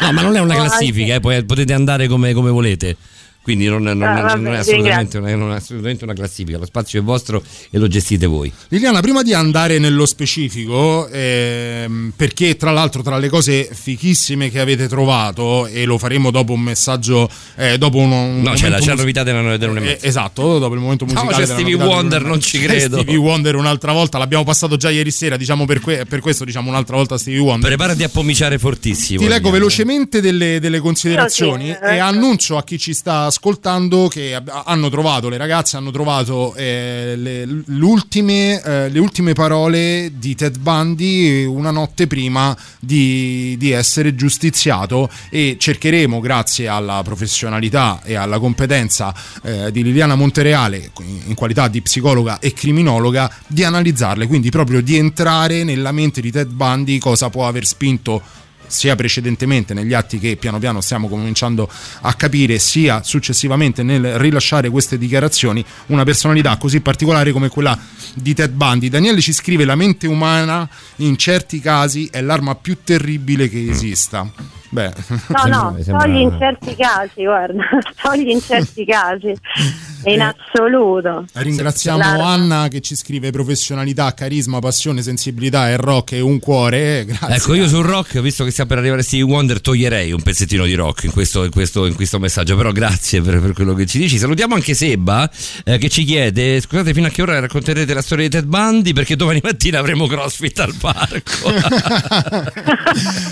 No, ma non è una classifica, eh, poi potete andare come, come volete. Quindi non, non- Ah, non- vabbè, non è assolutamente, una, non è assolutamente una classifica, lo spazio è vostro e lo gestite voi. Liliana, prima di andare nello specifico, ehm, perché tra l'altro tra le cose fichissime che avete trovato, e lo faremo dopo un messaggio, eh, dopo uno, un No, c'è la, c'è la novità della, della Eh, esatto, dopo il momento No, musicale. c'è della Stevie Wonder, non ci credo. Stevie Wonder un'altra volta, l'abbiamo passato già ieri sera, diciamo per, que- per questo diciamo un'altra volta Stevie Wonder. Preparati a pomiciare fortissimo. Ti leggo Liliana. velocemente delle, delle considerazioni Io sì, eh. e annuncio a chi ci sta ascoltando che hanno trovato, le ragazze hanno trovato eh, le, l'ultime, eh, le ultime parole di Ted Bundy una notte prima di, di essere giustiziato e cercheremo, grazie alla professionalità e alla competenza eh, di Liliana Montereale in qualità di psicologa e criminologa, di analizzarle, quindi proprio di entrare nella mente di Ted Bundy, cosa può aver spinto sia precedentemente negli atti che piano piano stiamo cominciando a capire, sia successivamente nel rilasciare queste dichiarazioni, una personalità così particolare come quella di Ted Bundy. Daniele ci scrive: La mente umana in certi casi è l'arma più terribile che esista. Beh, No, no, sembra- togli in certi casi, guarda, togli in certi casi, in assoluto. ringraziamo La- Anna che ci scrive professionalità, carisma, passione, sensibilità e rock e un cuore. Eh, Grazie. Ecco, io sul rock, visto che sta per arrivare Stevie Wonder, toglierei un pezzettino di rock in questo, in questo- in questo messaggio. Però grazie per, per quello che ci dici. Salutiamo anche Sebba eh, che ci chiede: scusate, fino a che ora racconterete la storia di Ted Bundy? Perché domani mattina avremo CrossFit al parco.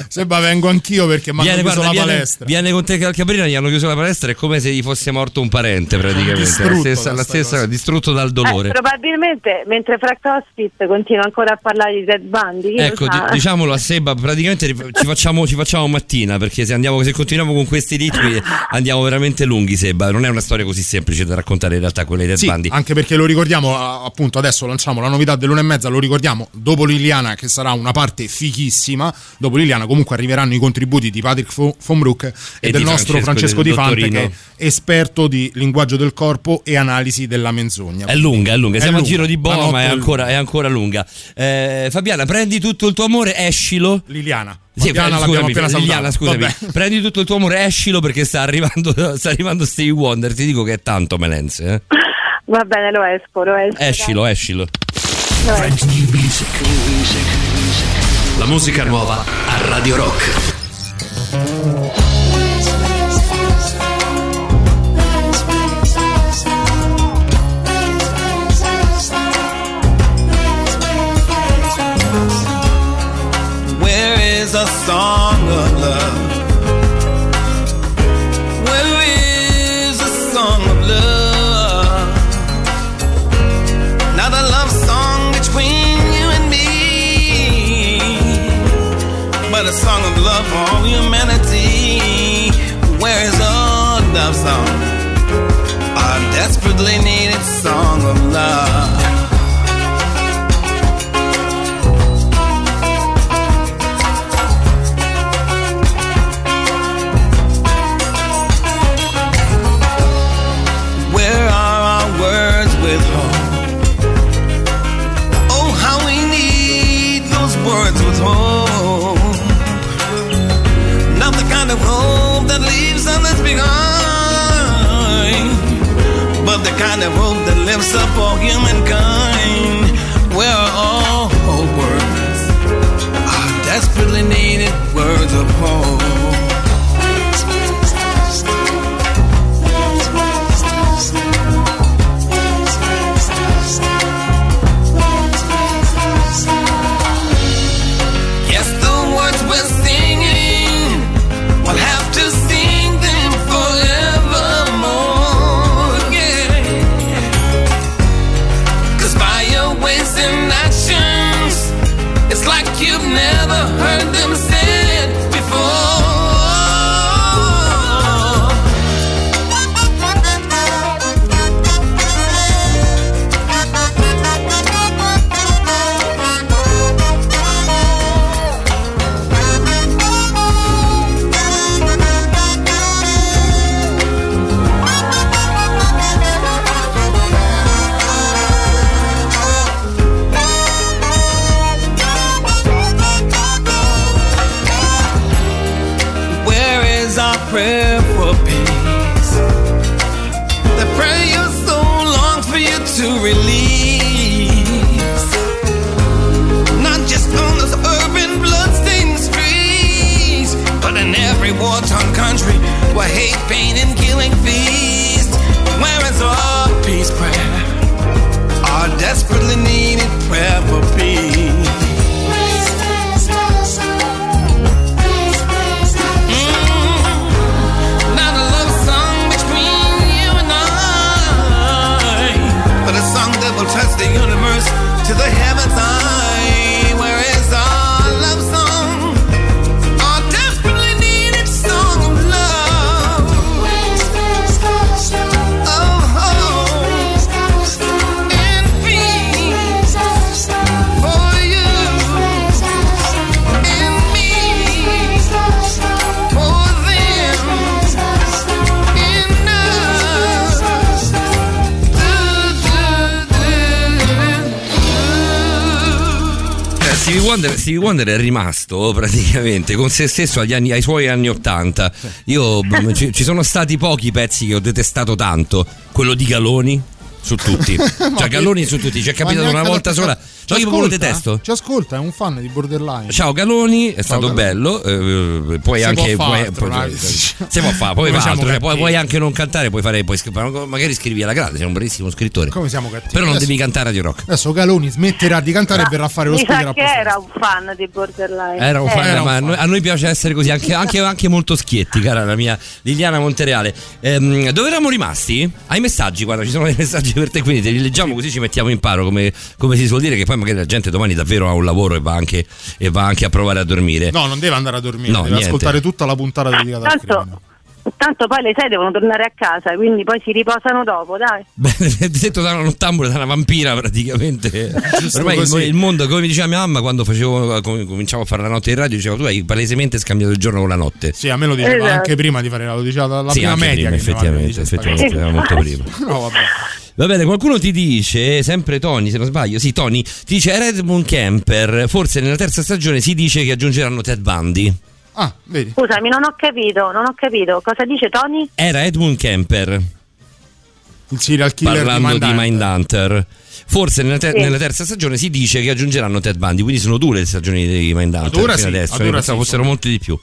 Sembra vengo anch'io perché mi hanno viene, chiuso la viene- palestra. viene con te Calcabrina, gli hanno chiuso la palestra, è come se gli fosse morto un parente praticamente. Distrutto la stessa, la stessa cosa. distrutto dal Eh, dolore. probabilmente mentre fra CrossFit continua ancora a parlare di Ted Bundy. Ecco, di- diciamolo a Seba, praticamente ci facciamo, ci facciamo mattina perché se, andiamo, se continuiamo con questi ritmi andiamo veramente lunghi Seba, non è una storia così semplice da raccontare in realtà quella di Ted Sì, Bundy. anche perché lo ricordiamo, appunto adesso lanciamo la novità dell'una e mezza, lo ricordiamo dopo Liliana che sarà una parte fichissima, dopo Liliana comunque arriveranno i contributi di Patrick Fo- Fonbrook e, E del di nostro Francesco Francesco Di Fante che è esperto di linguaggio del corpo e analisi della menzogna. È lunga, è lunga, È siamo lunga. a giro di boa ma è ancora, è ancora lunga. Eh, Fabiana, prendi tutto il tuo amore, escilo. Liliana. Sì, Fabiana eh, l'abbiamo scusami, appena Liliana, scusami. Vabbè. Prendi tutto il tuo amore, escilo perché sta arrivando, sta arrivando Stevie Wonder. Ti dico che è tanto Melenze. Eh? Va bene, lo esco, lo esco. Escilo, escilo. Brand new music. La musica nuova a Radio Rock. Where is a song a song of love for all humanity. Where is a love song? A desperately needed song of love. The hope that lifts up all humankind. Where are all words? Our desperately needed words of hope. Wonder, Stevie Wonder è rimasto praticamente con se stesso agli anni- ai suoi anni 80. Io b- ci, ci sono stati pochi pezzi che ho detestato tanto. Quello di Galoni su tutti. Cioè Galoni su tutti, ci è capitato una volta sola. Ci No, io proprio detesto. Ci ascolta, è un fan di Borderline. Ciao Galoni, è stato Galoni. bello. eh, puoi Si anche. può puoi- altro, puoi- si può fare, poi altro, cioè, puoi, cattivi. puoi anche non cantare, puoi fare, puoi scrivere, magari scrivi alla grande, sei un bravissimo scrittore. Come siamo cattivi? Però non Adesso- devi cantare a di rock. Adesso Galoni smetterà di cantare e verrà a fare lo Mi speaker sa che era un fan di Borderline. Era un Eh, fan, Era un ma a fan. noi, a noi piace essere così, anche, anche- anche molto schietti, cara la mia Liliana Montereale. Ehm, dove eravamo rimasti? Ai messaggi, guarda, ci sono dei messaggi per te, quindi te li leggiamo così ci mettiamo in paro, come, come si suol dire, che poi magari la gente domani davvero ha un lavoro e va anche, e va anche a provare a dormire. No, non deve andare a dormire, No, deve niente. ascoltare tutta la puntata dedicata al crimine. Tanto, tanto poi le sei devono tornare a casa, quindi poi si riposano dopo, dai. Beh, detto da una nottambula, da una vampira praticamente. Ormai il, così. il mondo, come mi diceva mia mamma quando facevo, com- cominciavo a fare la notte in radio, diceva tu hai palesemente scambiato il giorno con la notte. Sì, a me lo diceva Esatto. anche prima di fare la lo diceva dalla Sì, prima media. prima, effettivamente, effettivamente, era molto prima. No, vabbè. Va bene, qualcuno ti dice, sempre Tony se non sbaglio, sì Tony, ti dice Redmond Camper, forse nella terza stagione si dice che aggiungeranno Ted Bundy. Ah, vedi. Scusami, non ho capito, non ho capito. Cosa dice Tony? Era Edmund Kemper, Il serial killer parlando di Mindhunter. Mindhunter. Forse nella, ter- Sì. nella terza stagione si dice che aggiungeranno Ted Bundy, quindi sono due le stagioni di Mindhunter fino sì, adesso, ora pensavo sì, fossero sono- molte di più.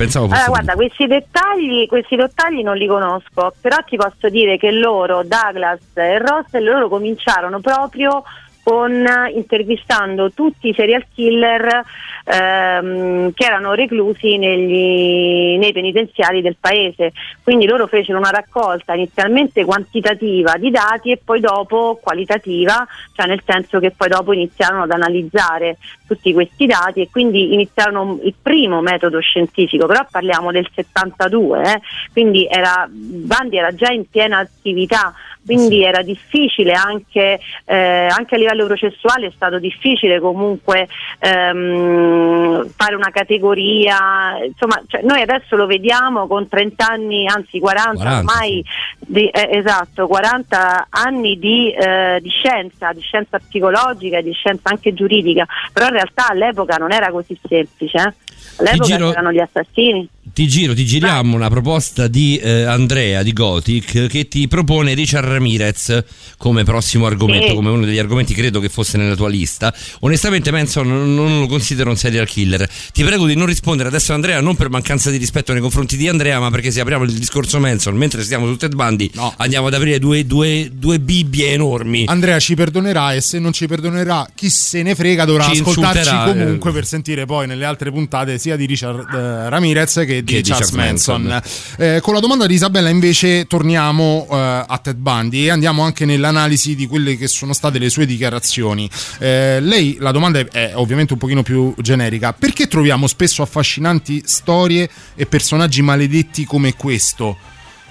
Pensavo fosse Allora, guarda, questi dettagli, questi dettagli non li conosco, però ti posso dire che loro, Douglas e Russell, loro cominciarono proprio con intervistando tutti i serial killer ehm, che erano reclusi negli- nei penitenziari del paese. Quindi loro fecero una raccolta inizialmente quantitativa di dati e poi dopo qualitativa, cioè nel senso che poi dopo iniziarono ad analizzare tutti questi dati e quindi iniziarono il primo metodo scientifico, però parliamo del 72, eh, quindi era, Bandi era già in piena attività, quindi era difficile anche, eh, anche a livello processuale è stato difficile comunque ehm, fare una categoria, insomma cioè, noi adesso lo vediamo con 30 anni, anzi 40, 40, ormai di, eh, esatto, 40 anni di, eh, di scienza, di scienza psicologica e di scienza anche giuridica, però in realtà all'epoca non era così semplice, eh. all'epoca giro- c'erano gli assassini. Ti giro, ti giriamo una proposta di eh, Andrea di Gothic che ti propone Richard Ramirez come prossimo argomento, Sì. come uno degli argomenti credo che fosse nella tua lista. Onestamente penso non, non lo considero un serial killer. Ti prego di non rispondere adesso Andrea, non per mancanza di rispetto nei confronti di Andrea, ma perché se apriamo il discorso Manson mentre stiamo su Ted Bundy andiamo ad aprire due, due- due bibbie enormi. Andrea ci perdonerà e se non ci perdonerà chi se ne frega dovrà Ci ascoltarci insulterà, comunque eh. per sentire poi nelle altre puntate sia di Richard eh, Ramirez che di di Charles Manson. Manson. Eh, con la domanda di Isabella invece torniamo eh, a Ted Bundy e andiamo anche nell'analisi di quelle che sono state le sue dichiarazioni. Eh, lei, la domanda è, ovviamente un pochino più generica, perché troviamo spesso affascinanti storie e personaggi maledetti come questo?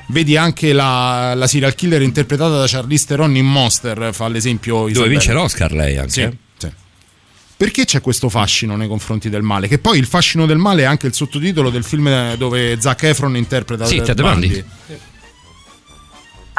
Vedi anche la, la serial killer interpretata da Charlize Theron in Monster, fa l'esempio Dove Isabella. vince l'Oscar lei anche. Sì. Perché c'è questo fascino nei confronti del male? Che poi il fascino del male è anche il sottotitolo del film dove Zac Efron interpreta Sì, Ted Bundy. Bundy.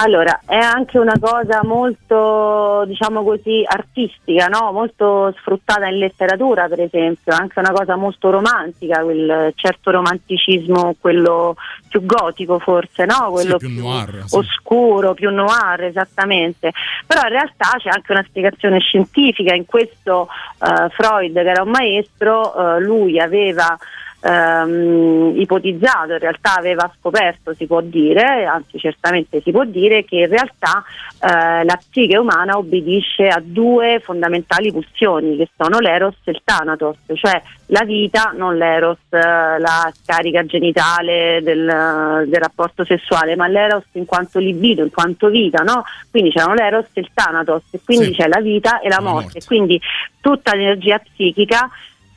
Allora, è anche una cosa molto, diciamo così, artistica, no? molto sfruttata in letteratura, per esempio, anche una cosa molto romantica, quel certo romanticismo, quello più gotico forse, no? quello più noir, sì. oscuro, più noir, esattamente. Però in realtà c'è anche una spiegazione scientifica, in questo eh, Freud, che era un maestro, eh, lui aveva ehm, ipotizzato, in realtà aveva scoperto, si può dire, anzi certamente si può dire, che in realtà eh, la psiche umana obbedisce a due fondamentali pulsioni che sono l'eros e il thanatos, cioè la vita, non l'eros, eh, la scarica genitale del, del rapporto sessuale, ma l'eros in quanto libido, in quanto vita, no? Quindi c'erano l'eros e il thanatos, e quindi Sì. c'è la vita e la La morte. morte. Quindi tutta l'energia psichica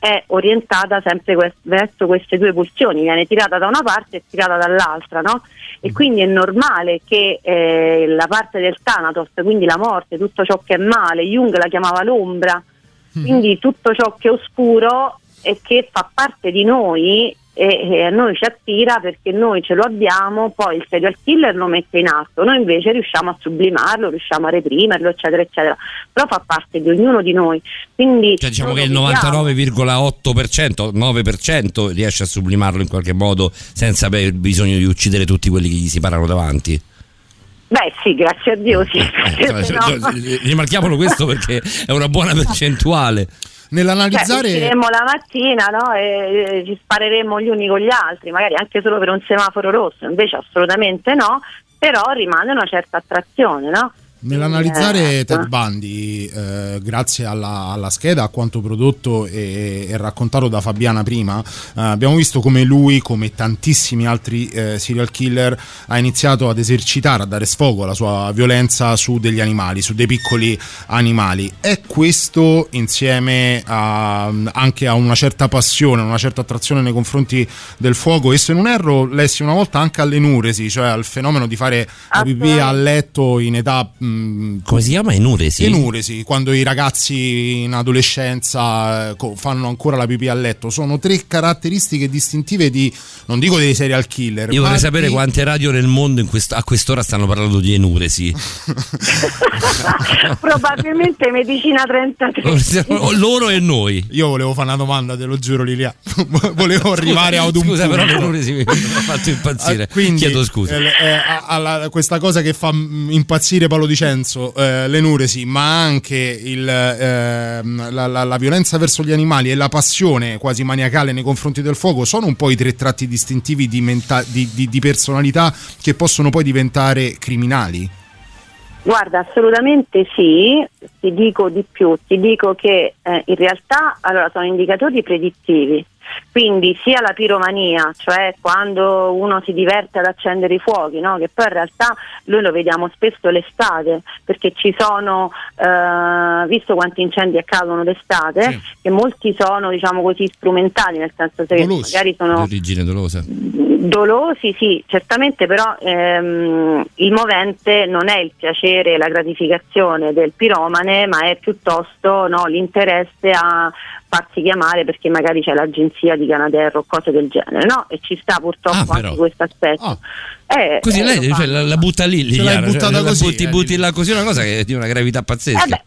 è orientata sempre que- verso queste due pulsioni, viene tirata da una parte e tirata dall'altra, no? E quindi è normale che eh, la parte del Thanatos, quindi la morte, tutto ciò che è male, Jung la chiamava l'ombra, quindi tutto ciò che è oscuro e che fa parte di noi e, e a noi ci attira perché noi ce lo abbiamo, poi il serial killer lo mette in atto, noi invece riusciamo a sublimarlo, riusciamo a reprimerlo, eccetera, eccetera, però fa parte di ognuno di noi. Quindi Cioè, diciamo che il lo vediamo. 99,8%, 9% riesce a sublimarlo in qualche modo senza aver bisogno di uccidere tutti quelli che gli si parano davanti. Beh sì, grazie a Dio sì. Se no- cioè, Rimarchiamolo questo perché è una buona percentuale. Cioè, Nell'analizzare usciremo la mattina no, e, e ci spareremo gli uni con gli altri, magari anche solo per un semaforo rosso, invece assolutamente no, però rimane una certa attrazione, no? Nell'analizzare Eh, Ted Bundy, eh, grazie alla, alla scheda, a quanto prodotto e, e raccontato da Fabiana prima, eh, abbiamo visto come lui, come tantissimi altri eh, serial killer, ha iniziato ad esercitare, a dare sfogo alla sua violenza su degli animali, su dei piccoli animali. È questo insieme a- anche a una certa passione, una certa attrazione nei confronti del fuoco? E se non erro lessi una volta anche all'enuresi, cioè al fenomeno di fare la pipì a letto in età... mh, Come si chiama? Enuresi? Enuresi, quando i ragazzi in adolescenza eh, fanno ancora la pipì a letto. Sono tre caratteristiche distintive di, non dico dei serial killer. Io vorrei sapere di- quante radio nel mondo in quest- a quest'ora stanno parlando di enuresi. Probabilmente medicina 33. O loro e noi. Io volevo fare una domanda, te lo giuro Lilia. volevo arrivare ad un Scusa, punto. però l'enuresi mi ha fatto impazzire. Ah, quindi, Chiedo scusa. eh, eh, a- alla- questa cosa che fa mm, impazzire Paolo Di Vincenzo, eh, l'enuresi, ma anche il, ehm, la, la- la violenza verso gli animali e la passione quasi maniacale nei confronti del fuoco sono un po' i tre tratti distintivi di, menta- di- di- di personalità che possono poi diventare criminali? Guarda, assolutamente sì, ti dico di più, ti dico che eh, in realtà allora, sono indicatori predittivi, quindi sia la piromania, cioè quando uno si diverte ad accendere i fuochi, no? che poi in realtà noi lo vediamo spesso l'estate, perché ci sono, eh, visto quanti incendi accadono d'estate, che molti sono diciamo così strumentali, nel senso che Dolosi. magari sono origine dolosa. Dolosi sì, certamente però ehm, il movente non è il piacere e la gratificazione del piromane, ma è piuttosto no, l'interesse a farsi chiamare perché magari c'è l'agenzia di Canadair o cose del genere, no? E ci sta purtroppo Ah, anche questo aspetto. Eh, Così eh, lei cioè, la, la butta lì, Liliana, buttata la così, butti, eh, butti là così, una cosa che è di una gravità pazzesca. Eh beh,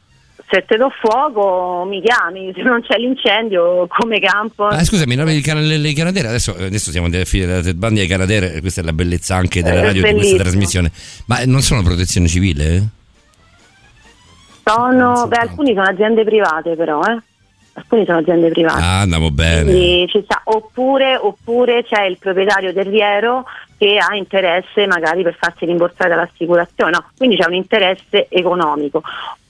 se te do fuoco mi chiami, se non c'è l'incendio come campo. Ah, scusami, no, i can- le, le Canadair, adesso, adesso siamo alla fine della Bundy ai Canadair, questa è la bellezza anche della Eh, radio di questa trasmissione. Ma non sono protezione civile? eh? Sono, beh, alcuni sono aziende private però, eh. Alcuni sono aziende private. Ah, andiamo bene. Oppure, oppure c'è il proprietario terriero che ha interesse magari per farsi rimborsare dall'assicurazione, no, quindi c'è un interesse economico.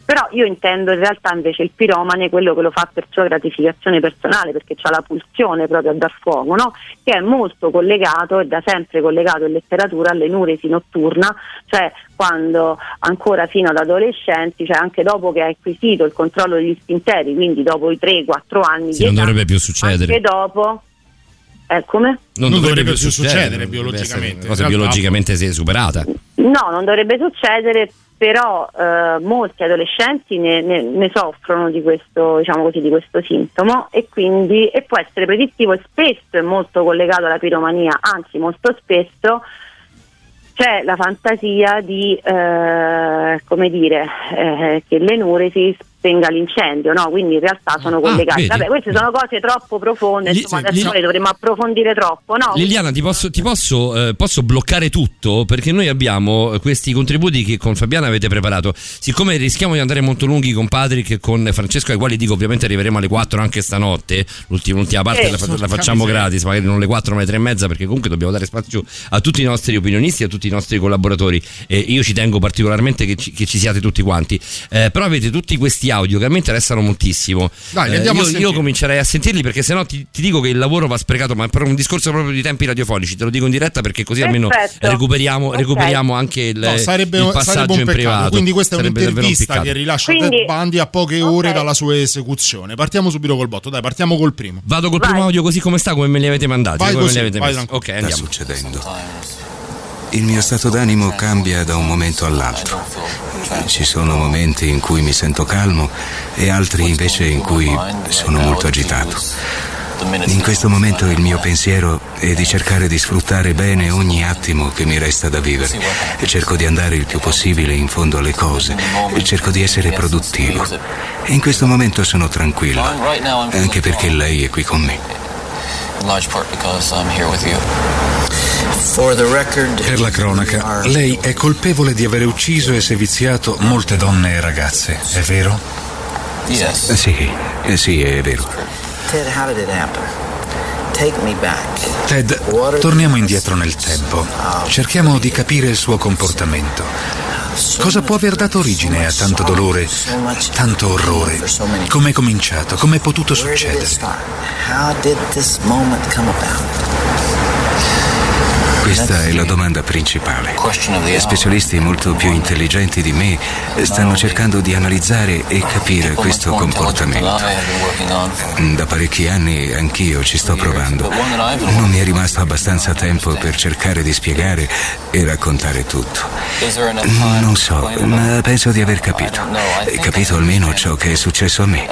Però io intendo in realtà invece il piromane quello che lo fa per sua gratificazione personale, perché ha la pulsione proprio a dar fuoco, no? che è molto collegato e da sempre collegato in letteratura all'enuresi notturna, cioè quando ancora fino ad adolescenti, cioè anche dopo che hai acquisito il controllo degli spinteri, quindi dopo i 3-4 anni Sì, di non età, dovrebbe più succedere. anche dopo eh, come? Non, Non dovrebbe, dovrebbe più succedere, succedere biologicamente. una cosa biologicamente se- superata. No, non dovrebbe succedere, però eh, molti adolescenti ne, ne- ne soffrono di questo, diciamo così, di questo sintomo e quindi e può essere predittivo e spesso è molto collegato alla piromania, anzi molto spesso c'è la fantasia di, eh, come dire, eh, che l'enuresi spenga l'incendio, no? quindi in realtà sono collegati. vedi? Vabbè, queste sono cose troppo profonde, Li- insomma, sì, adesso li- noi dovremmo approfondire troppo, no? Liliana, ti posso, ti posso, eh, posso bloccare tutto perché noi abbiamo eh, questi contributi che con Fabiana avete preparato. Siccome rischiamo di andare molto lunghi con Patrick e con Francesco, ai quali dico ovviamente arriveremo alle 4 anche stanotte, l'ultima, l'ultima parte Eh, la, la facciamo gratis, magari non alle 4 ma alle 3 e mezza perché comunque dobbiamo dare spazio a tutti i nostri opinionisti, a tutti i nostri collaboratori e io ci tengo particolarmente che ci, che ci siate tutti quanti. Eh, però avete tutti questi audio che a me interessano moltissimo. Dai, Eh, io, io comincerei a sentirli perché sennò ti, ti dico che il lavoro va sprecato, ma per un discorso proprio di tempi radiofonici, te lo dico in diretta perché così almeno Perfetto. recuperiamo, Ok. recuperiamo anche il, No, sarebbe, il sarebbe passaggio un in privato. Quindi questa è Sarebbe un un'intervista peccato. che rilascia Quindi- Ted Bundy a poche ore Ok. dalla sua esecuzione. Partiamo subito col botto, dai, partiamo col primo. Vado col Vai. primo audio così come sta, come me li avete mandati. Vai come così, me li avete vai. Ok, sta andiamo. succedendo. Il mio stato d'animo cambia da un momento all'altro. Ci sono momenti in cui mi sento calmo e altri invece in cui sono molto agitato. In questo momento il mio pensiero è di cercare di sfruttare bene ogni attimo che mi resta da vivere cerco di andare il più possibile in fondo alle cose cerco di essere produttivo. In questo momento sono tranquillo, anche perché lei è qui con me. In large part because I'm here with you. For the record, Per la cronaca, lei è colpevole di aver ucciso e seviziato molte donne e ragazze, è vero? yes. Sì, eh sì, è vero. Ted, how did it happen? Ted, torniamo indietro nel tempo. Cerchiamo di capire il suo comportamento. Cosa può aver dato origine a tanto dolore, tanto orrore? Come è cominciato? Come è potuto succedere? start? How did this moment come about? Questa è la domanda principale. Specialisti molto più intelligenti di me stanno cercando di analizzare e capire questo comportamento. Da parecchi anni anch'io ci sto provando. Non mi è rimasto abbastanza tempo per cercare di spiegare e raccontare tutto. Non so, ma penso di aver capito. Capito almeno ciò che è successo a me.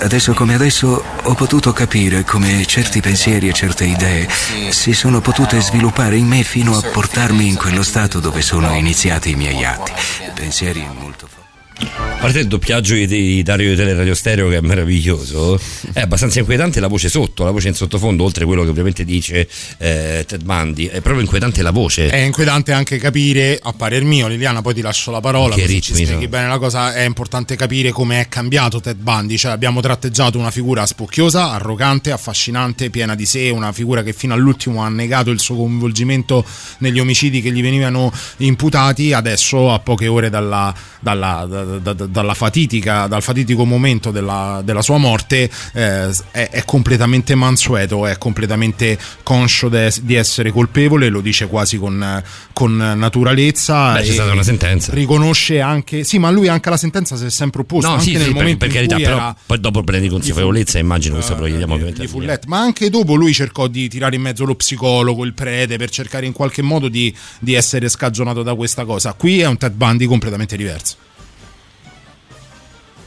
Adesso come adesso ho potuto capire come certi pensieri e certe idee si sono potute sviluppare in me fino a portarmi in quello stato dove sono iniziati i miei atti. Pensieri molto forti. A parte il doppiaggio di, di Dario di Teleradio Stereo che è meraviglioso, è abbastanza inquietante la voce sotto, la voce in sottofondo, oltre a quello che ovviamente dice eh, Ted Bundy, è proprio inquietante la voce. È inquietante anche capire, a parer mio, Liliana, poi ti lascio la parola, Che ci spieghi bene la cosa, è importante capire come è cambiato Ted Bundy, cioè abbiamo tratteggiato una figura spocchiosa, arrogante, affascinante, piena di sé, una figura che fino all'ultimo ha negato il suo coinvolgimento negli omicidi che gli venivano imputati, adesso a poche ore dalla, dalla, da- da- dalla fatidica, dal fatitico momento della, della sua morte eh, è, è completamente mansueto, è completamente conscio de- di essere colpevole, lo dice quasi con, con naturalezza. Beh, c'è stata una sentenza. Riconosce anche, sì, ma lui anche alla sentenza si è sempre opposto. No, anche sì, nel sì, per, momento per in carità, però poi dopo prendi consapevolezza, immagino questo però chiediamo ovviamente di a Follett, ma anche dopo lui cercò di tirare in mezzo lo psicologo, il prete, per cercare in qualche modo di, di essere scagionato da questa cosa. Qui è un Ted Bundy completamente diverso.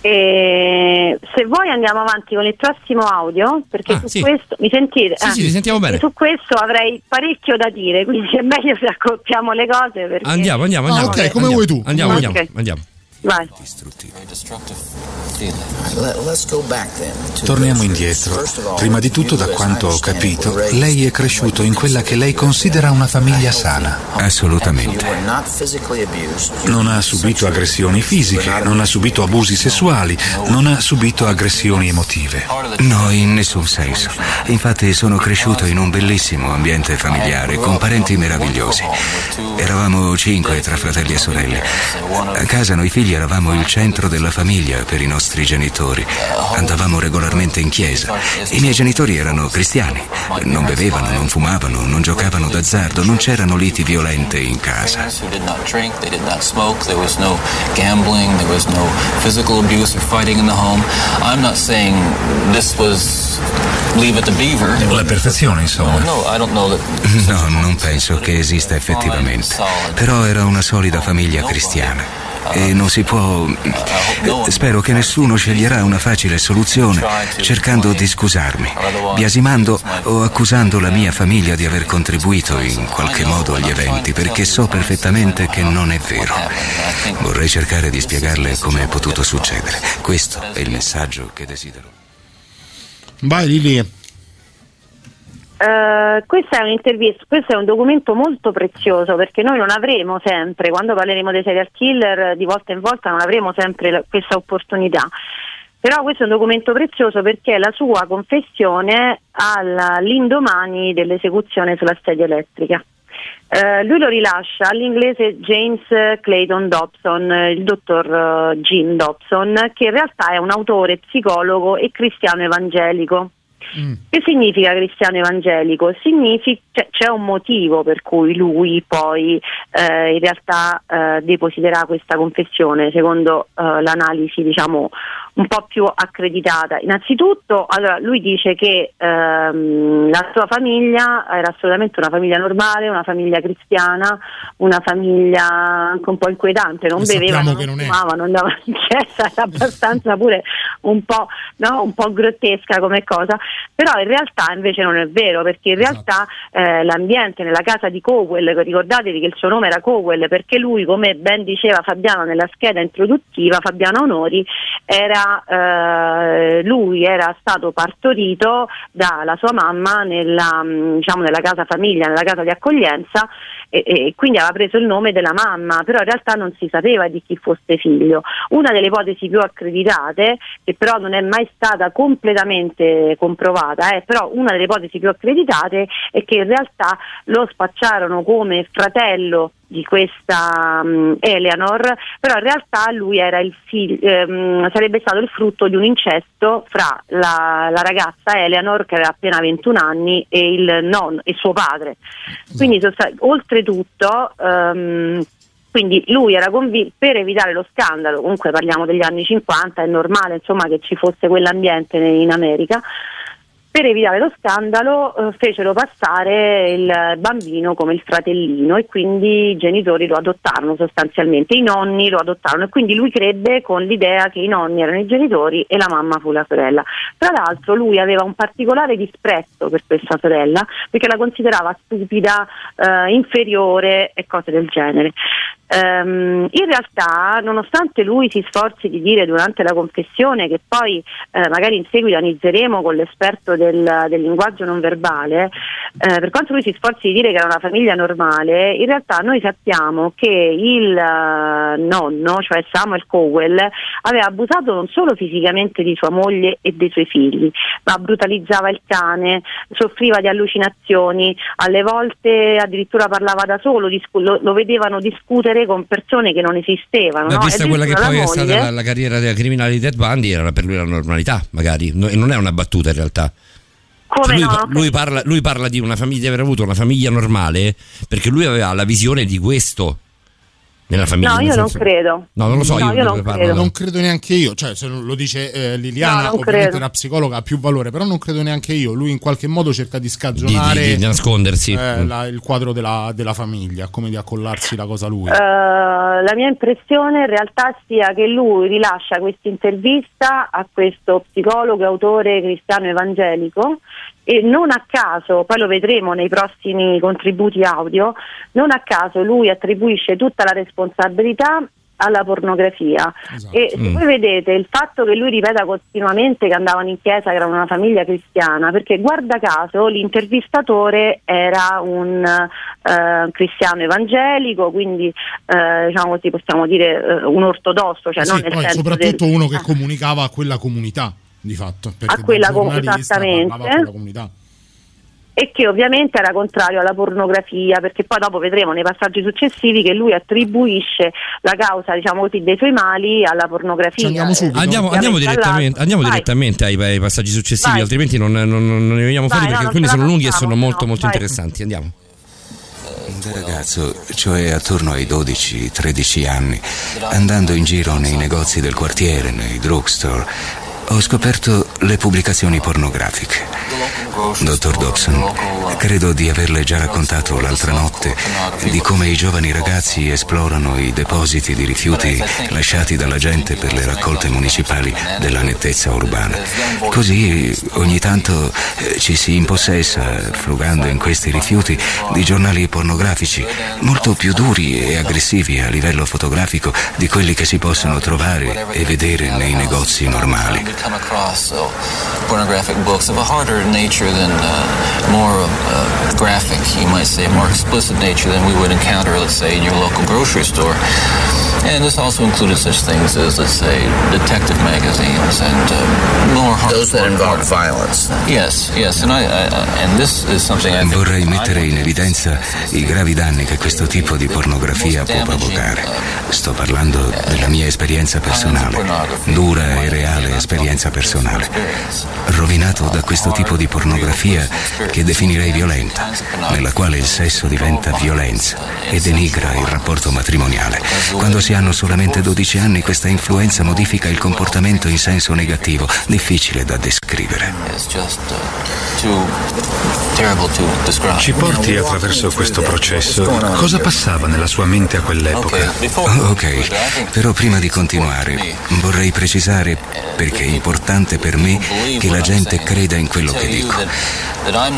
E se vuoi andiamo avanti con il prossimo audio, perché Ah, su sì. questo mi sentite? Sì, sì, ti sentiamo bene. Su questo avrei parecchio da dire, quindi è meglio se accoppiamo le cose. Perché... Andiamo, andiamo, Ah, andiamo. ok, come Andiamo, vuoi tu. Andiamo, Ok. andiamo, andiamo. Vai. Torniamo indietro. Prima di tutto, da quanto ho capito, lei è cresciuto in quella che lei considera una famiglia sana. Assolutamente. Non ha subito aggressioni fisiche, non ha subito abusi sessuali, non ha subito aggressioni emotive. No, in nessun senso. Infatti sono cresciuto in un bellissimo ambiente familiare, con parenti meravigliosi. Eravamo cinque tra fratelli e sorelle. A casa noi figli eravamo il centro della famiglia per i nostri genitori. Andavamo regolarmente in chiesa. I miei genitori erano cristiani. Non bevevano, non fumavano, non giocavano d'azzardo, non c'erano liti violente in casa. La perfezione, insomma. No, non penso che esista effettivamente. Però era una solida famiglia cristiana. E non si può... Spero che nessuno sceglierà una facile soluzione cercando di scusarmi, biasimando o accusando la mia famiglia di aver contribuito in qualche modo agli eventi, perché so perfettamente che non è vero. Vorrei cercare di spiegarle come è potuto succedere. Questo è il messaggio che desidero. Vai Lili. Eh, questa è un'intervista, questo è un documento molto prezioso perché noi non avremo sempre, quando parleremo dei serial killer, di volta in volta non avremo sempre la- questa opportunità. Però questo è un documento prezioso perché è la sua confessione all'indomani dell'esecuzione sulla sedia elettrica. Eh, lui lo rilascia all'inglese James Clayton Dobson, il dottor eh, Jim Dobson, che in realtà è un autore, psicologo e cristiano evangelico. Che significa cristiano evangelico? Significa, cioè, c'è un motivo per cui lui poi eh, in realtà eh, depositerà questa confessione, secondo eh, l'analisi diciamo un po' più accreditata. Innanzitutto, allora, lui dice che ehm, la sua famiglia era assolutamente una famiglia normale, una famiglia cristiana, una famiglia anche un po' inquietante, non bevevano, non non fumavano, andavano in chiesa, era abbastanza pure un po', no, un po' grottesca come cosa, però in realtà invece non è vero, perché in realtà eh, l'ambiente nella casa di Cowell, ricordatevi che il suo nome era Cowell, perché lui, come ben diceva Fabiano nella scheda introduttiva, Fabiano Onori, era, eh, lui era stato partorito dalla sua mamma nella, mh, diciamo, nella casa famiglia, nella casa di accoglienza e, e quindi aveva preso il nome della mamma, però in realtà non si sapeva di chi fosse figlio. Una delle ipotesi più accreditate, che però non è mai stata completamente comprovata, eh, però una delle ipotesi più accreditate è che in realtà lo spacciarono come fratello di questa mh, Eleanor, però in realtà lui era il figlio, ehm, sarebbe stato il frutto di un incesto fra la, la ragazza Eleanor che aveva appena 21 anni e il nonno e suo padre. Quindi sosta- oltretutto ehm, quindi lui era convinto per evitare lo scandalo, comunque parliamo degli anni 50, è normale insomma che ci fosse quell'ambiente in America. Per evitare lo scandalo eh, fecero passare il bambino come il fratellino e quindi i genitori lo adottarono sostanzialmente, i nonni lo adottarono e quindi lui crebbe con l'idea che i nonni erano i genitori e la mamma fu la sorella. Tra l'altro lui aveva un particolare disprezzo per questa sorella perché la considerava stupida, eh, inferiore e cose del genere. Ehm, in realtà, nonostante lui si sforzi di dire durante la confessione, che poi eh, magari in seguito analizzeremo con l'esperto del, del linguaggio non verbale, eh, per quanto lui si sforzi di dire che era una famiglia normale, in realtà noi sappiamo che il eh, nonno, cioè Samuel Cowell, aveva abusato non solo fisicamente di sua moglie e dei suoi figli, ma brutalizzava il cane, soffriva di allucinazioni, alle volte addirittura parlava da solo, lo, lo vedevano discutere con persone che non esistevano. Ma no? vista quella che poi è la stata moglie- la, la carriera della criminale di Ted Bundy, era per lui la normalità, magari. E non è una battuta in realtà. Lui, no? lui parla, lui parla di una famiglia, di aver avuto una famiglia normale perché lui aveva la visione di questo nella famiglia. No, nel io non senso- credo. No, non lo so, No, io, io non credo. Non credo neanche io, cioè se lo dice eh, Liliana, No, non ovviamente credo. la psicologa ha più valore, però non credo neanche io. Lui in qualche modo cerca di Di, scagionare di- di nascondersi. eh, Mm. la- il quadro della, della famiglia, come di accollarsi la cosa a lui. Eh, la mia impressione in realtà sia che lui rilascia questa intervista a questo psicologo autore cristiano evangelico e non a caso, poi lo vedremo nei prossimi contributi audio, non a caso lui attribuisce tutta la responsabilità alla pornografia. E se Mm. voi vedete il fatto che lui ripeta continuamente che andavano in chiesa che erano una famiglia cristiana perché guarda caso l'intervistatore era un eh, cristiano evangelico quindi eh, diciamo così possiamo dire eh, un ortodosso cioè non Sì, poi soprattutto del- uno che comunicava a quella comunità, di fatto. A quella com- esattamente. comunità. e che ovviamente era contrario alla pornografia, perché poi dopo vedremo nei passaggi successivi che lui attribuisce la causa, diciamo così, dei suoi mali alla pornografia. Andiamo, Eh, andiamo ovviamente direttamente, andiamo direttamente ai, ai passaggi successivi, Vai. altrimenti non, non- non- non ne veniamo fuori no, perché non alcuni sono lunghi e sono molto no, molto vai. interessanti. Andiamo. Da ragazzo, cioè attorno ai 12-13 anni, andando in giro nei negozi del quartiere, nei drugstore, ho scoperto le pubblicazioni pornografiche. Dottor Dobson, credo di averle già raccontato l'altra notte di come i giovani ragazzi esplorano i depositi di rifiuti lasciati dalla gente per le raccolte municipali della nettezza urbana. Così ogni tanto eh, ci si impossessa, frugando in questi rifiuti, di giornali pornografici molto più duri e aggressivi a livello fotografico di quelli che si possono trovare e vedere nei negozi normali. Come across so pornographic books of a harder nature than uh, more uh, graphic, you might say, more explicit nature than we would encounter, let's say, in your local grocery store. And this also included such things as, let's say, detective magazines and uh, more those that involve violence. Yes, yes, and I, I, and this is something I think Vorrei mettere in evidenza i gravi danni che questo tipo di pornografia può provocare. Sto parlando della mia esperienza personale, dura e reale esperienza personale. Rovinato da questo tipo di pornografia che definirei violenta, nella quale il sesso diventa violenza e denigra il rapporto matrimoniale. Quando si hanno solamente 12 anni questa influenza modifica il comportamento in senso negativo, difficile da descrivere. uh. Ci porti attraverso questo processo. Cosa passava nella sua mente a quell'epoca? Oh, ok, però prima di continuare vorrei precisare, perché è importante per me, che la gente creda in quello che dico.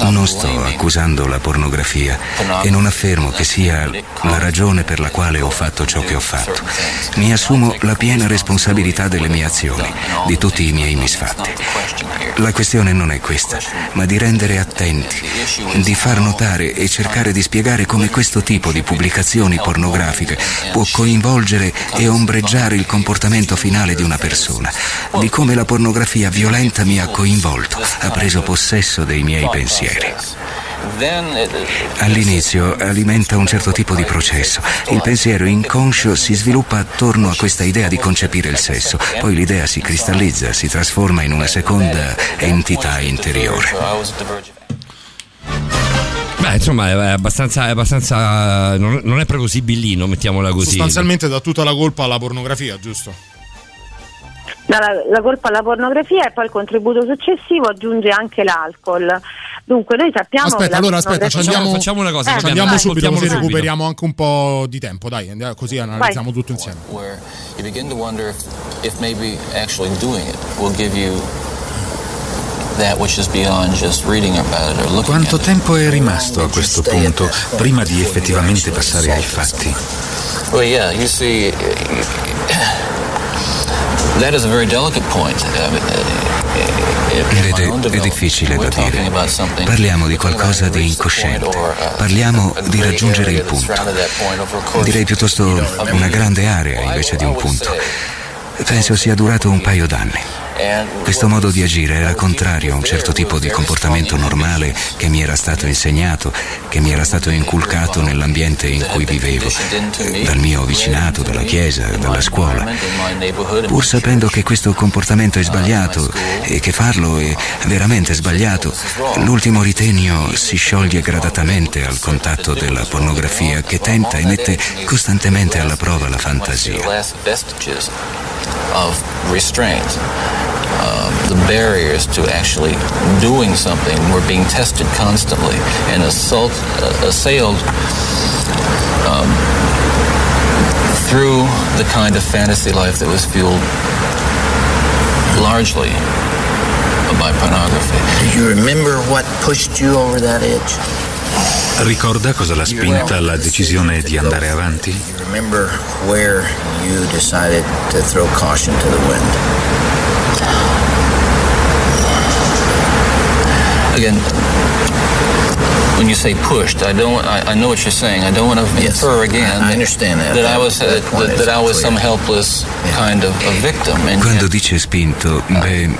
Non sto accusando la pornografia e non affermo che sia la ragione per la quale ho fatto ciò che ho fatto. Mi assumo la piena responsabilità delle mie azioni, di tutti i miei misfatti. La questione non è questa, ma di rendere attenti, di far notare e cercare di spiegare come questo tipo di pubblicazioni pornografiche può coinvolgere e ombreggiare il comportamento finale di una persona, di come la pornografia violenta mi ha coinvolto, ha preso possesso dei miei pensieri. All'inizio alimenta un certo tipo di processo. Il pensiero inconscio si sviluppa attorno a questa idea di concepire il sesso, poi l'idea si cristallizza, si trasforma in una seconda entità interiore. Beh, insomma, è abbastanza. È abbastanza non, non è proprio sibillino, mettiamola così. Sostanzialmente dà tutta la colpa alla pornografia, giusto? dà la, la colpa alla pornografia e poi il contributo successivo aggiunge anche l'alcol. Dunque noi sappiamo che Aspetta, allora aspetta, ci andiamo, facciamo una cosa, Eh, ci andiamo vai. subito così subito. recuperiamo anche un po' di tempo, dai, andiamo- così analizziamo tutto insieme. where you begin to wonder if, if maybe actually doing it will give you that which is beyond just reading about it or looking Quanto tempo è rimasto a questo punto prima di effettivamente passare ai fatti? Well, yeah, you see, that is a very delicate point. Uh, Vede, è difficile da dire. Parliamo di qualcosa di incosciente. Parliamo di raggiungere il punto. Direi piuttosto una grande area invece di un punto. Penso sia durato un paio d'anni. Questo modo di agire era contrario a un certo tipo di comportamento normale che mi era stato insegnato, che mi era stato inculcato nell'ambiente in cui vivevo, dal mio vicinato, dalla chiesa, dalla scuola. Pur sapendo che questo comportamento è sbagliato e che farlo è veramente sbagliato, l'ultimo ritegno si scioglie gradatamente al contatto della pornografia che tenta e mette costantemente alla prova la fantasia. Of restraint. Um, the barriers to actually doing something were being tested constantly and assault, uh, assailed um, through the kind of fantasy life that was fueled largely by pornography. Do you remember what pushed you over that edge? Ricorda cosa l'ha spinta alla decisione di andare avanti? You remember where you decided to throw caution to the wind? Again, when you say pushed, I don't. I, I know what you're saying. I don't want to infer again. I understand that. That I was uh, That that, that I was some helpless kind of a victim. And, Quando dice spinto, beh,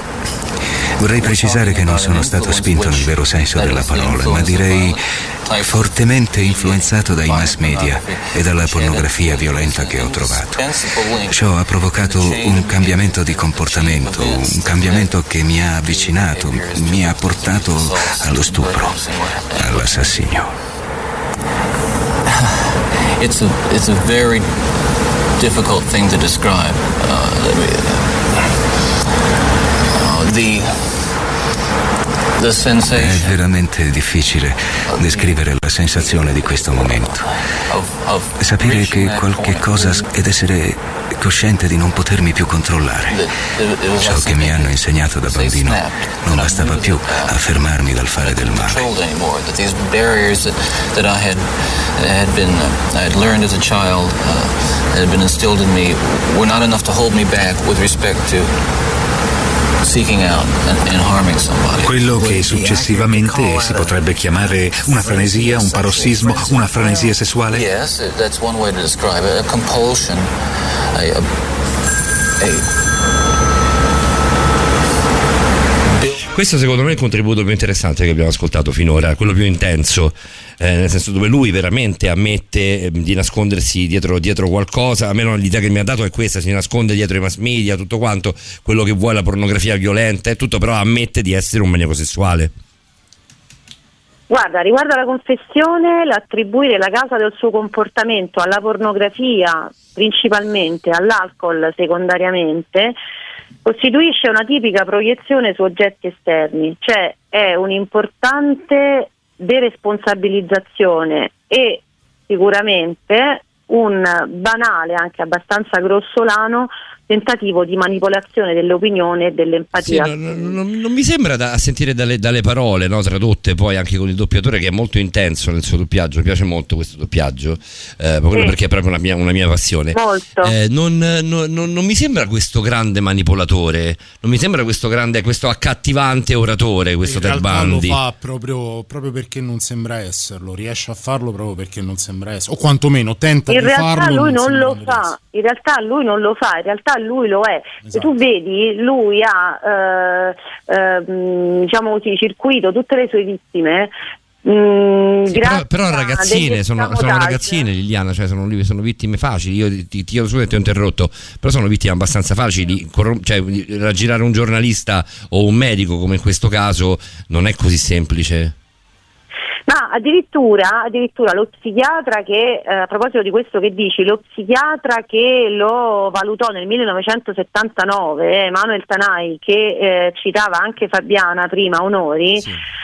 vorrei precisare che non sono stato spinto nel vero senso della parola, ma direi fortemente influenzato dai mass media e dalla pornografia violenta che ho trovato. Ciò ha provocato un cambiamento di comportamento, un cambiamento che mi ha avvicinato, mi ha portato allo stupro, all'assassinio. it's a it's a very difficult thing to describe. Uh, the the È veramente difficile descrivere la sensazione di questo momento. Sapere che qualche cosa ed essere cosciente di non potermi più controllare. Ciò che mi hanno insegnato da bambino non bastava più a fermarmi dal fare del male. Quello che successivamente si potrebbe chiamare una frenesia, un parossismo, una frenesia sessuale? Yes, that's one way to describe it. A compulsion, a, a, a Questo secondo me è il contributo più interessante che abbiamo ascoltato finora, quello più intenso, eh, nel senso dove lui veramente ammette eh, di nascondersi dietro, dietro qualcosa, almeno l'idea che mi ha dato è questa, si nasconde dietro i mass media, tutto quanto, quello che vuole la pornografia violenta e tutto, però ammette di essere un maniaco sessuale. Guarda, riguardo alla confessione, l'attribuire la causa del suo comportamento alla pornografia principalmente, all'alcol secondariamente, costituisce una tipica proiezione su oggetti esterni, cioè è un'importante deresponsabilizzazione e sicuramente un banale, anche abbastanza grossolano, tentativo di manipolazione dell'opinione e Sì, dell'empatia. non, non- non mi sembra da a sentire dalle, dalle parole no, tradotte poi anche con il doppiatore che è molto intenso nel suo doppiaggio, mi piace molto questo doppiaggio, eh, Sì. perché è proprio una mia, una mia passione. Molto. Eh, non, non- non- non mi sembra questo grande manipolatore, non mi sembra questo grande, questo accattivante oratore, questo In realtà lo fa proprio, proprio perché non sembra esserlo, riesce a farlo proprio perché non sembra esserlo, o quantomeno tenta In di realtà farlo. lui non lo fa, in realtà lui non lo fa, in realtà lui lo è. Se tu vedi, lui ha eh, ehm, diciamo così, circuito tutte le sue vittime. mm, Sì, però, però ragazzine, sono, sono escamotage. ragazzine Liliana, cioè sono, sono vittime facili, io ti, ti chiedo scusa che ti ho interrotto, però sono vittime abbastanza facili, Corrom- cioè raggirare un giornalista o un medico come in questo caso non è così semplice. Ma addirittura, addirittura lo psichiatra che, eh, a proposito di questo che dici, lo psichiatra che lo valutò nel 1979, eh, Emanuel Tanai, che eh, citava anche Fabiana prima, Onori,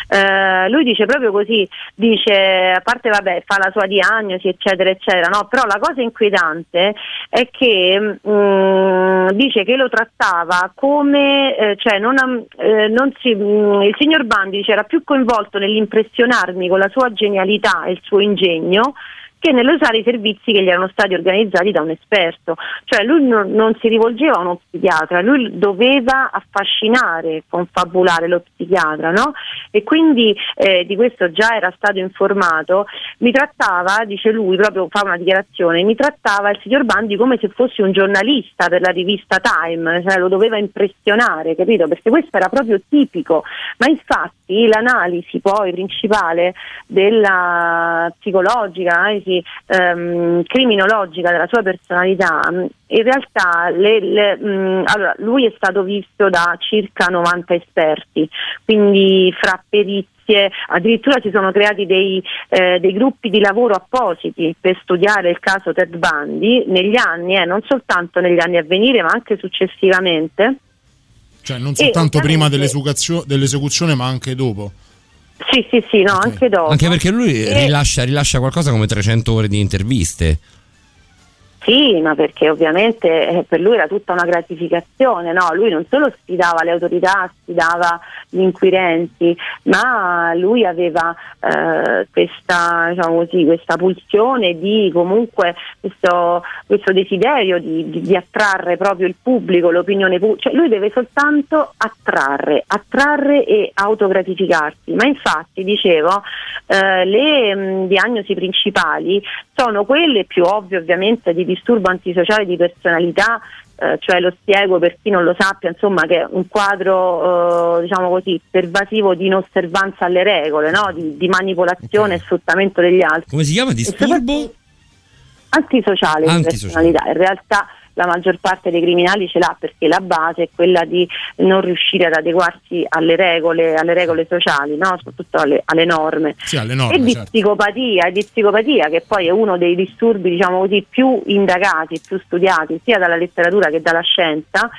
eh, lui dice proprio così, dice, a parte vabbè, fa la sua diagnosi, eccetera, eccetera, no? però la cosa inquietante è che mm, dice che lo trattava come, eh, cioè non, eh, non si, mm, il signor Bandi era più coinvolto nell'impressionarmi con la sua genialità e il suo ingegno che nell'usare i servizi che gli erano stati organizzati da un esperto. Cioè lui non, non si rivolgeva a uno psichiatra, lui doveva affascinare, confabulare lo psichiatra, no? E quindi eh, di questo già era stato informato. Mi trattava, dice lui, proprio fa una dichiarazione, mi trattava il signor Bandi come se fossi un giornalista per la rivista Time, cioè lo doveva impressionare, capito? Perché questo era proprio tipico. Ma infatti l'analisi poi principale della psicologica, l'analisi ehm, criminologica della sua personalità, in realtà le- le- mh, allora, lui è stato visto da circa 90 esperti, quindi fra perizie, addirittura si sono creati dei, eh, dei gruppi di lavoro appositi per studiare il caso Ted Bundy negli anni, eh, non soltanto negli anni a venire ma anche successivamente. Cioè, non E soltanto prima ovviamente- dell'esecuzio- dell'esecuzione, ma anche dopo. Sì, sì, sì, no, anche dopo. Anche perché lui E- rilascia, rilascia qualcosa come 300 ore di interviste. Sì, ma perché ovviamente eh, per lui era tutta una gratificazione, no? Lui non solo sfidava le autorità, sfidava gli inquirenti, ma lui aveva eh, questa, diciamo così, questa pulsione di comunque questo, questo desiderio di, di- di attrarre proprio il pubblico, l'opinione pubblica, cioè lui deve soltanto attrarre, attrarre e autogratificarsi. Ma infatti, dicevo, eh, le mh, diagnosi principali sono quelle più ovvie ovviamente di disturbo antisociale di personalità, eh, cioè lo spiego per chi non lo sappia, insomma che è un quadro eh, diciamo così pervasivo di inosservanza alle regole, no? di, di manipolazione e sfruttamento degli altri. Come si chiama? Disturbo? Antisociale, di Antisociale. personalità. In realtà la maggior parte dei criminali ce l'ha perché la base è quella di non riuscire ad adeguarsi alle regole, alle regole sociali, no? soprattutto alle, alle norme. Sì, alle norme, e di certo. psicopatia, e di psicopatia, che poi è uno dei disturbi, diciamo così, più indagati, più studiati, sia dalla letteratura che dalla scienza,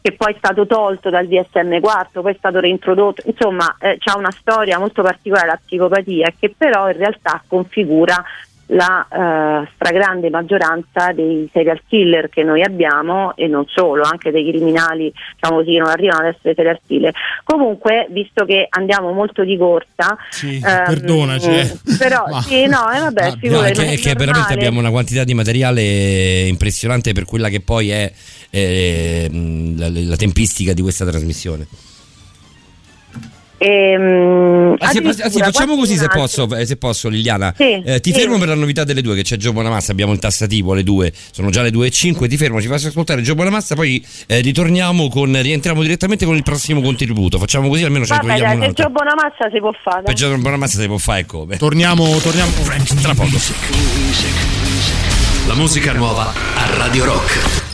che poi è stato tolto dal DSM4, poi è stato reintrodotto, insomma eh, c'ha una storia molto particolare la psicopatia, che però in realtà configura la eh, stragrande maggioranza dei serial killer che noi abbiamo e non solo, anche dei criminali diciamo così, che non arrivano ad essere serial killer. Comunque, visto che andiamo molto di corsa, Sì, ehm, perdonaci, eh. però Ma- sì, no, eh, vabbè, No, figurati, è che, è che veramente abbiamo una quantità di materiale impressionante per quella che poi è eh, la, la tempistica di questa trasmissione. Ehm, Anzi, addirittura anzi, facciamo così se posso, eh, se posso Liliana. Sì, Eh, ti sì. fermo per la novità delle due, che c'è Gio Bonamassa, abbiamo il tassativo alle due, sono già le due e cinque, ti fermo, ci faccio ascoltare Gio Bonamassa, poi eh, ritorniamo con, rientriamo direttamente con il prossimo contributo. Facciamo così almeno ci Vabbè, togliamo dai, se un'altra. Gio Bonamassa si può fare. Per Gio Bonamassa si può fare come. Torniamo, torniamo. Tra poco. La musica nuova a Radio Rock.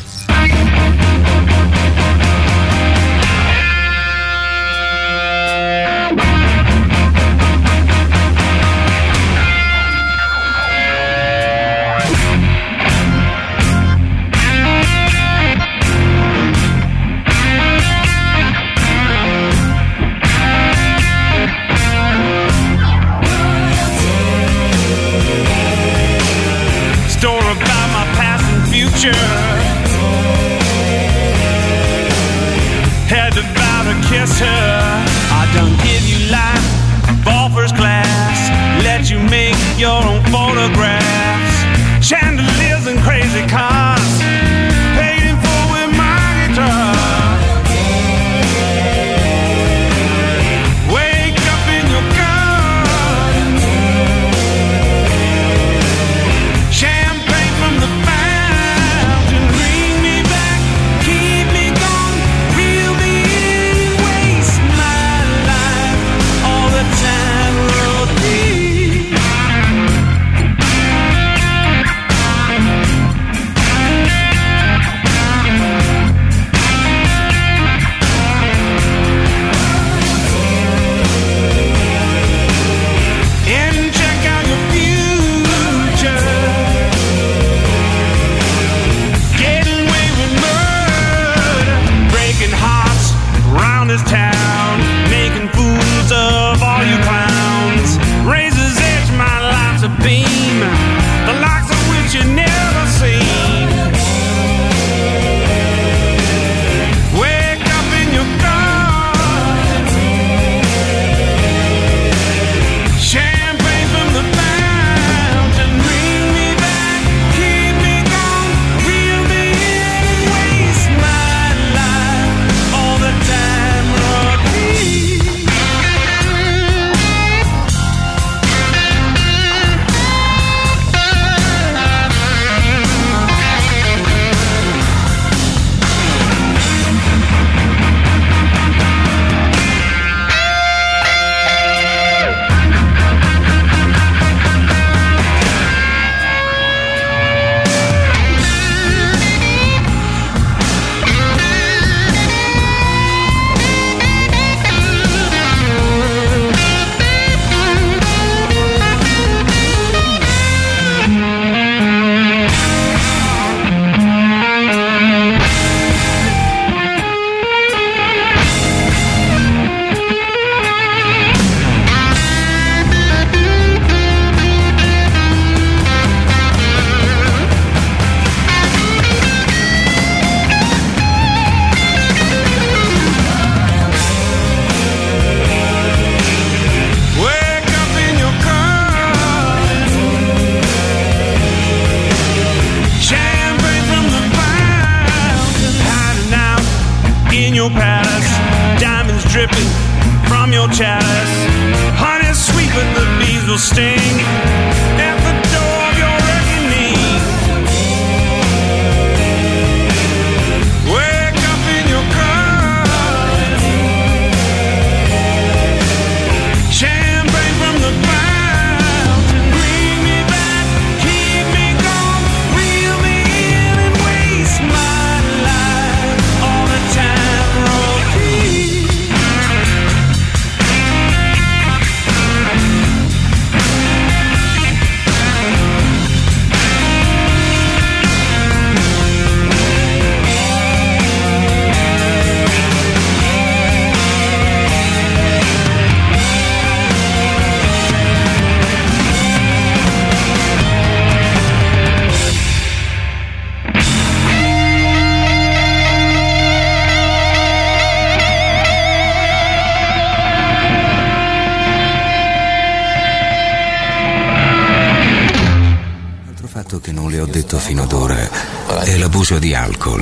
L'abuso di alcol.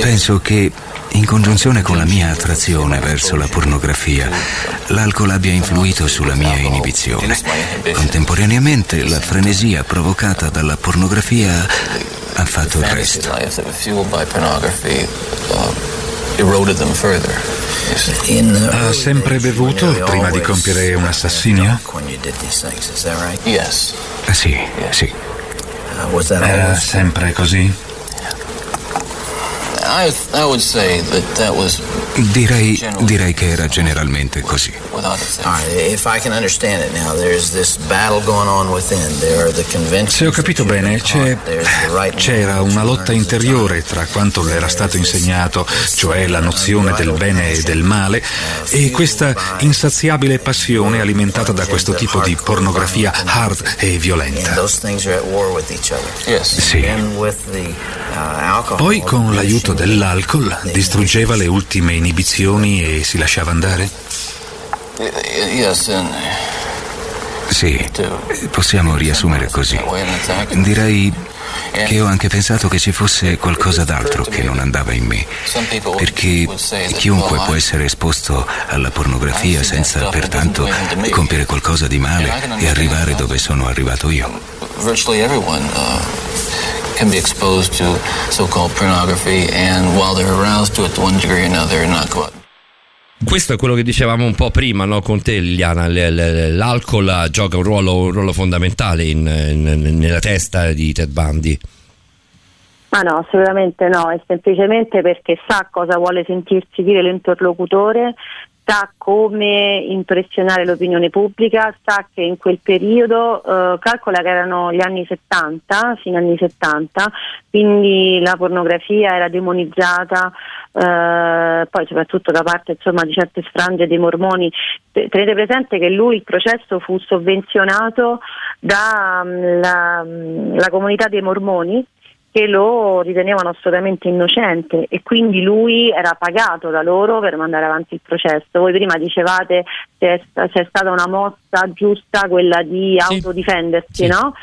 Penso che, in congiunzione con la mia attrazione verso la pornografia, l'alcol abbia influito sulla mia inibizione. Contemporaneamente, la frenesia provocata dalla pornografia ha fatto il resto. uh. Ha sempre bevuto prima di compiere un assassinio? Yes. Sì, sì. Era sempre così? I, I would say that that was Direi, direi che era generalmente così. without exception. All right, if I can understand it now, there's this battle going on within. There are the conventions. Se ho capito bene, c'è- c'era una lotta interiore tra quanto le era stato insegnato, cioè la nozione del bene e del male, e questa insaziabile passione alimentata da questo tipo di pornografia hard e violenta. Sì. Poi con l'aiuto dell'alcol distruggeva le ultime inibizioni e si lasciava andare? Sì, possiamo riassumere così. Direi che ho anche pensato che ci fosse qualcosa d'altro che non andava in me. Perché chiunque può essere esposto alla pornografia senza pertanto compiere qualcosa di male e arrivare dove sono arrivato io. Can be exposed to so-called pornography, and while they're aroused to it to one degree or another, not go out. Questo è quello che dicevamo un po' prima no, con te, Liliana. L'alcol gioca un ruolo, un ruolo fondamentale in- in- nella testa di Ted Bundy. Ma no, assolutamente no, è semplicemente perché sa cosa vuole sentirsi dire l'interlocutore, sa come impressionare l'opinione pubblica, sa che in quel periodo, eh, calcola che erano gli anni 70, fino agli anni 70, quindi la pornografia era demonizzata, eh, poi soprattutto da parte insomma, di certe frange dei mormoni. Te- Tenete presente che lui il processo fu sovvenzionato dalla comunità dei mormoni che lo ritenevano assolutamente innocente e quindi lui era pagato da loro per mandare avanti il processo. Voi prima dicevate se è, se è stata una mossa giusta quella di autodifendersi, no?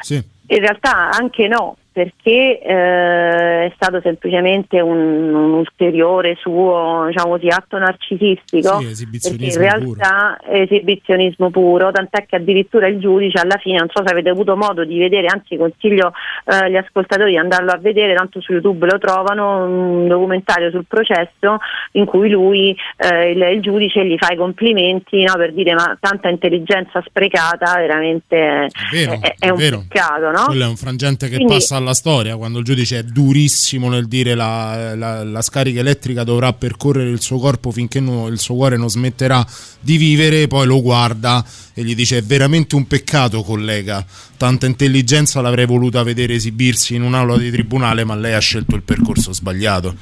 Sì. In realtà anche no, perché eh, è stato semplicemente un, un ulteriore suo diciamo così, atto narcisistico, Sì, in realtà è esibizionismo puro, tant'è che addirittura il giudice alla fine, non so se avete avuto modo di vedere, anzi consiglio eh, agli ascoltatori di andarlo a vedere, tanto su YouTube lo trovano, un documentario sul processo in cui lui, eh, il, il giudice gli fa i complimenti no, per dire ma tanta intelligenza sprecata, veramente vero, è, è un vero. peccato, no? Quello è un frangente che Quindi- passa alla storia quando il giudice è durissimo nel dire la, la- la scarica elettrica dovrà percorrere il suo corpo finché no- il suo cuore non smetterà di vivere, poi lo guarda e gli dice è veramente un peccato collega, tanta intelligenza l'avrei voluta vedere esibirsi in un'aula di tribunale ma lei ha scelto il percorso sbagliato.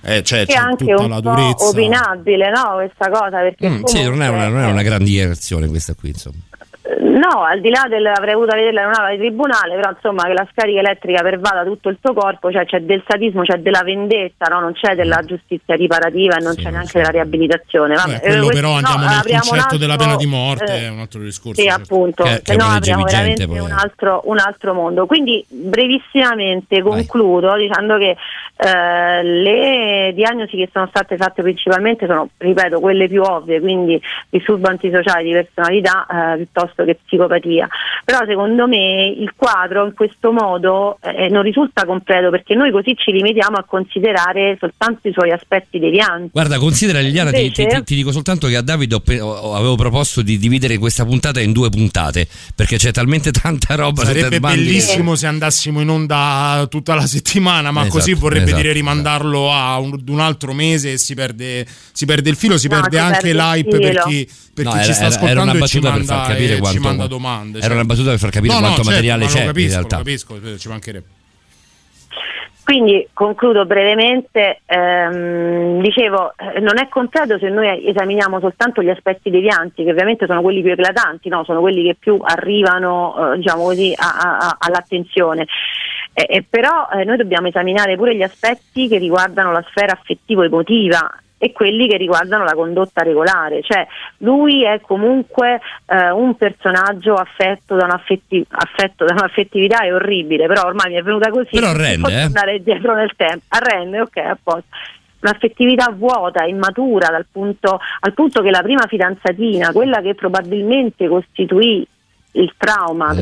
Eh, cioè, è c'è anche tutta un la po' durezza. opinabile, no? Questa cosa perché Mm, sì, non è, una, non è una gran dichiarazione questa qui, insomma. No, al di là del avrei voluto vederla in un'aula di tribunale, però insomma che la scarica elettrica pervada tutto il suo corpo, cioè c'è del sadismo, c'è della vendetta, no? non c'è della giustizia riparativa e non c'è neanche della riabilitazione. Vabbè, Vabbè, quello eh, però no, andiamo nel apriamo un concetto della altro, pena di morte, eh, è un altro discorso. Sì, certo. appunto, Che- no apriamo veramente poi, un eh. altro, un altro mondo. Quindi brevissimamente concludo dicendo che Eh, le diagnosi che sono state fatte principalmente sono, ripeto, quelle più ovvie, quindi disturbo antisociale di personalità eh, piuttosto che psicopatia. Però secondo me il quadro in questo modo eh, non risulta completo perché noi così ci limitiamo a considerare soltanto i suoi aspetti devianti. Guarda, considera Liliana, ti, Invece- ti- ti- ti dico soltanto che a Davide ho ho- avevo proposto di dividere questa puntata in due puntate perché c'è talmente tanta roba. Sarebbe bellissimo se andassimo in onda tutta la settimana, ma Esatto, così vorrebbe esatto, dire rimandarlo a un, ad un altro mese e si perde, si perde il filo, si No, perde anche l'hype per chi, per No, chi era, ci sta era- era una ascoltando e ci battuta per far capire quanto ci manda domande. era cioè. una battuta per far capire No, no, quanto certo, materiale ma c'è capisco, in realtà. Capisco, ci mancherebbe. Quindi concludo brevemente, ehm, dicevo, eh, non è completo se noi esaminiamo soltanto gli aspetti devianti, che ovviamente sono quelli più eclatanti, no? sono quelli che più arrivano eh, diciamo così, a- a- a- all'attenzione. Eh, eh, però eh, noi dobbiamo esaminare pure gli aspetti che riguardano la sfera affettivo-emotiva e quelli che riguardano la condotta regolare, cioè lui è comunque eh, un personaggio affetto da, un'affetti- affetto da un'affettività è orribile, però ormai mi è venuta così, Però non rende, posso eh. andare dietro nel tempo, arrende, ok, a posto. Un'affettività vuota, immatura, dal punto, al punto che la prima fidanzatina, quella che probabilmente costituì il trauma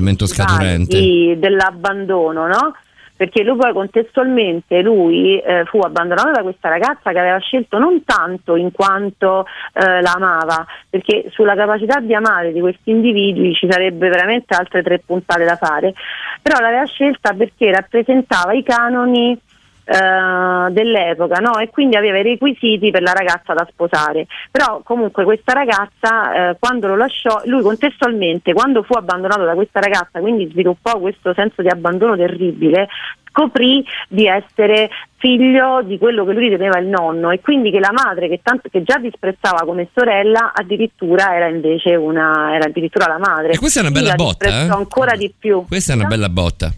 dell'abbandono, no? Perché lui poi contestualmente lui eh, fu abbandonato da questa ragazza che aveva scelto non tanto in quanto eh, la amava, perché sulla capacità di amare di questi individui ci sarebbe veramente altre tre puntate da fare, però l'aveva scelta perché rappresentava i canoni eh, dell'epoca no? e quindi aveva i requisiti per la ragazza da sposare però comunque questa ragazza eh, quando lo lasciò lui contestualmente quando fu abbandonato da questa ragazza quindi sviluppò questo senso di abbandono terribile scoprì di essere figlio di quello che lui riteneva il nonno e quindi che la madre che, tanto, che già disprezzava come sorella addirittura era invece una era addirittura la madre E questa è una bella la botta, eh? ancora di più Questa è una bella botta.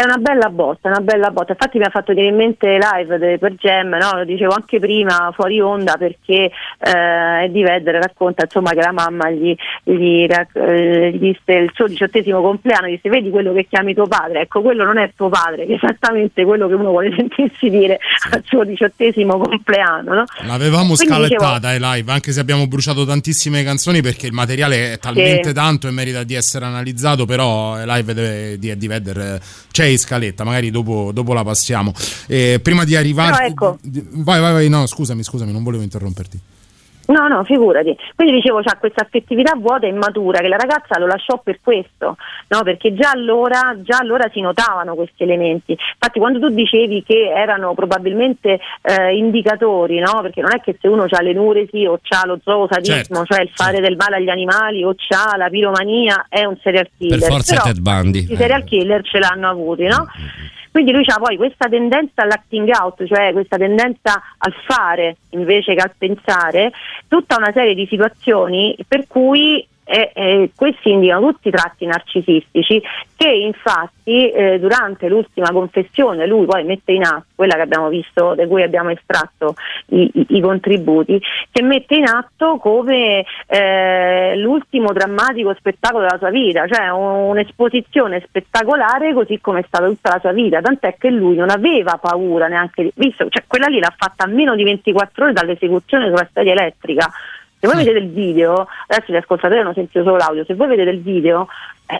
È una bella botta, una bella botta. Infatti mi ha fatto venire in mente live per Gem, no? lo dicevo anche prima fuori onda perché eh, Eddie Vedder racconta insomma che la mamma gli, gli, eh, gli disse il suo diciottesimo compleanno, gli disse vedi quello che chiami tuo padre, ecco quello non è tuo padre, che è esattamente quello che uno vuole sentirsi dire al suo diciottesimo compleanno. No? L'avevamo Quindi scalettata ai live, anche se abbiamo bruciato tantissime canzoni perché il materiale è talmente Sì. tanto e merita di essere analizzato, però ai live di Eddie Vedder eh, c'è in scaletta, magari dopo, dopo la passiamo. Eh, prima di arrivare... Ecco. Vai, vai, vai, no, scusami, scusami, non volevo interromperti. No, no, figurati. Quindi dicevo, c'ha questa affettività vuota e immatura che la ragazza lo lasciò per questo, no? Perché già allora, già allora si notavano questi elementi. Infatti, quando tu dicevi che erano probabilmente eh, indicatori, no? Perché non è che se uno ha l'enuresi o ha lo zoosadismo, Certo, cioè il fare del male agli animali o ha la piromania, è un serial killer. Per forza Però Ted Bundy. i serial killer ce l'hanno avuti, no? Quindi lui ha poi questa tendenza all'acting out, cioè questa tendenza al fare invece che al pensare, tutta una serie di situazioni per cui eh, eh, questi indicano tutti tratti narcisistici che infatti eh, durante l'ultima confessione lui poi mette in atto, quella che abbiamo visto, da cui abbiamo estratto i, i- i contributi, che mette in atto come eh, l'ultimo drammatico spettacolo della sua vita, cioè un- un'esposizione spettacolare così come è stata tutta la sua vita, tant'è che lui non aveva paura neanche di, visto, cioè quella lì l'ha fatta a meno di 24 ore dall'esecuzione sulla sedia elettrica. Se voi vedete il video, adesso gli ascoltatori hanno sentito solo l'audio, se voi vedete il video,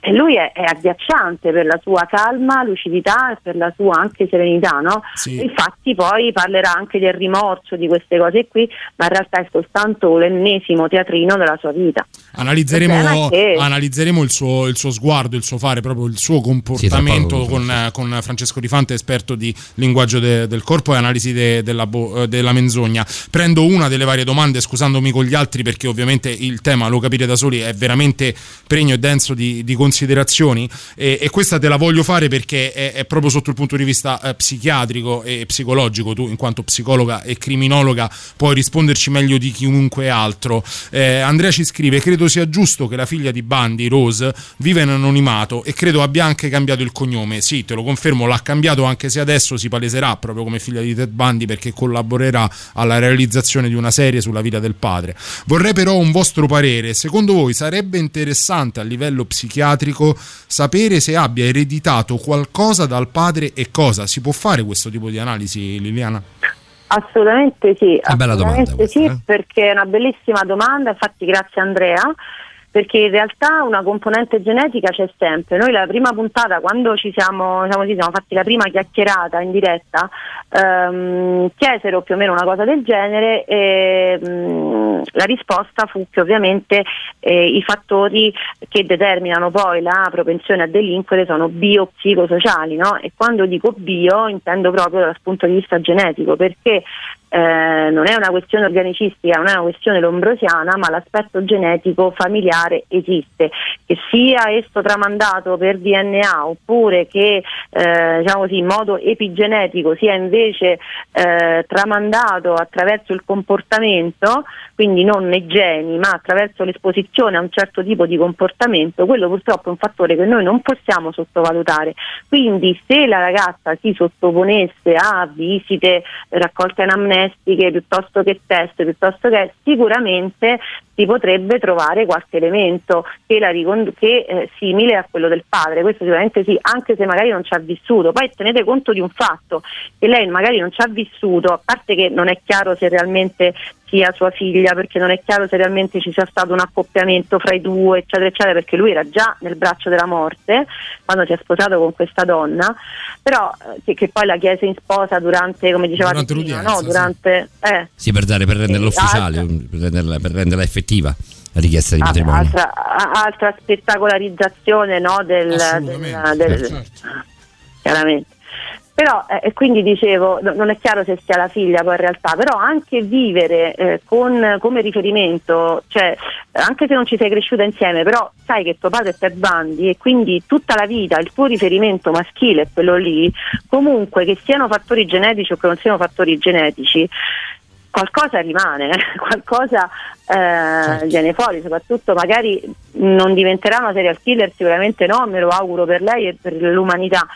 eh, lui è, è agghiacciante per la sua calma, lucidità e per la sua anche serenità, no? Sì. Infatti poi parlerà anche del rimorso di queste cose qui, ma in realtà è soltanto l'ennesimo teatrino della sua vita. Analizzeremo, che- analizzeremo il, suo, il suo sguardo, il suo fare, proprio il suo Sì, comportamento poco, con, con Francesco Di Fante, esperto di linguaggio de- del corpo e analisi de- della, bo- eh, della menzogna. Prendo una delle varie domande, scusandomi con gli altri, perché ovviamente il tema, lo capite da soli, è veramente pregno e denso di, di considerazioni. E, e questa te la voglio fare perché è, è proprio sotto il punto di vista eh, psichiatrico e psicologico. Tu, in quanto psicologa e criminologa, puoi risponderci meglio di chiunque altro. Eh, Andrea ci scrive: Credo sia giusto che la figlia di Bandi, Rose, viva in anonimato e credo abbia anche cambiato il cognome. Sì, te lo confermo, l'ha cambiato anche se adesso si paleserà proprio come figlia di Ted Bundy perché collaborerà alla realizzazione di una serie sulla vita del padre. Vorrei però un vostro parere. Secondo voi sarebbe interessante a livello psichiatrico psichiatrico sapere se abbia ereditato qualcosa dal padre e cosa. Si può fare questo tipo di analisi, Liliana? Assolutamente sì, assolutamente questa, sì, eh? perché è una bellissima domanda, infatti grazie Andrea, perché in realtà una componente genetica c'è sempre. Noi la prima puntata, quando ci siamo, diciamo così, siamo fatti la prima chiacchierata in diretta, ehm, chiesero più o meno una cosa del genere e mm, la risposta fu che ovviamente eh, i fattori che determinano poi la propensione a delinquere sono biopsicosociali, no? E quando dico bio intendo proprio dal punto di vista genetico, perché eh, non è una questione organicistica, non è una questione lombrosiana, ma l'aspetto genetico familiare esiste, che sia esso tramandato per DNA oppure che eh, diciamo così, in modo epigenetico sia invece eh, tramandato attraverso il comportamento, quindi non nei geni, ma attraverso l'esposizione a un certo tipo di comportamento, quello purtroppo è un fattore che noi non possiamo sottovalutare. Quindi se la ragazza si sottoponesse a visite, raccolte anamnestiche piuttosto che test, piuttosto che sicuramente si potrebbe trovare qualche elemento che, la ricond- che è simile a quello del padre, questo sicuramente sì, anche se magari non ci ha vissuto. Poi tenete conto di un fatto, che lei magari non ci ha vissuto, a parte che non è chiaro se realmente sia sua figlia, perché non è chiaro se realmente ci sia stato un accoppiamento fra i due, eccetera, eccetera, perché lui era già nel braccio della morte quando si è sposato con questa donna, però eh, che, che poi la chiese in sposa durante, come diceva Durante prima, l'udienza, no? sì. durante eh, Sì, per, dare, per renderla Eh, ufficiale, per renderla, per renderla effettiva la richiesta di Al- matrimonio. altra, altra spettacolarizzazione no, del, del- del- certo. chiaramente. Però, eh, e quindi dicevo, no- non è chiaro se sia la figlia poi in realtà, però anche vivere eh, con, come riferimento, cioè anche se non ci sei cresciuta insieme, però sai che tuo padre è Ted Bundy e quindi tutta la vita il tuo riferimento maschile è quello lì, comunque che siano fattori genetici o che non siano fattori genetici, qualcosa rimane, qualcosa eh, viene fuori, soprattutto magari non diventerà una serial killer, sicuramente no, me lo auguro per lei e per l'umanità.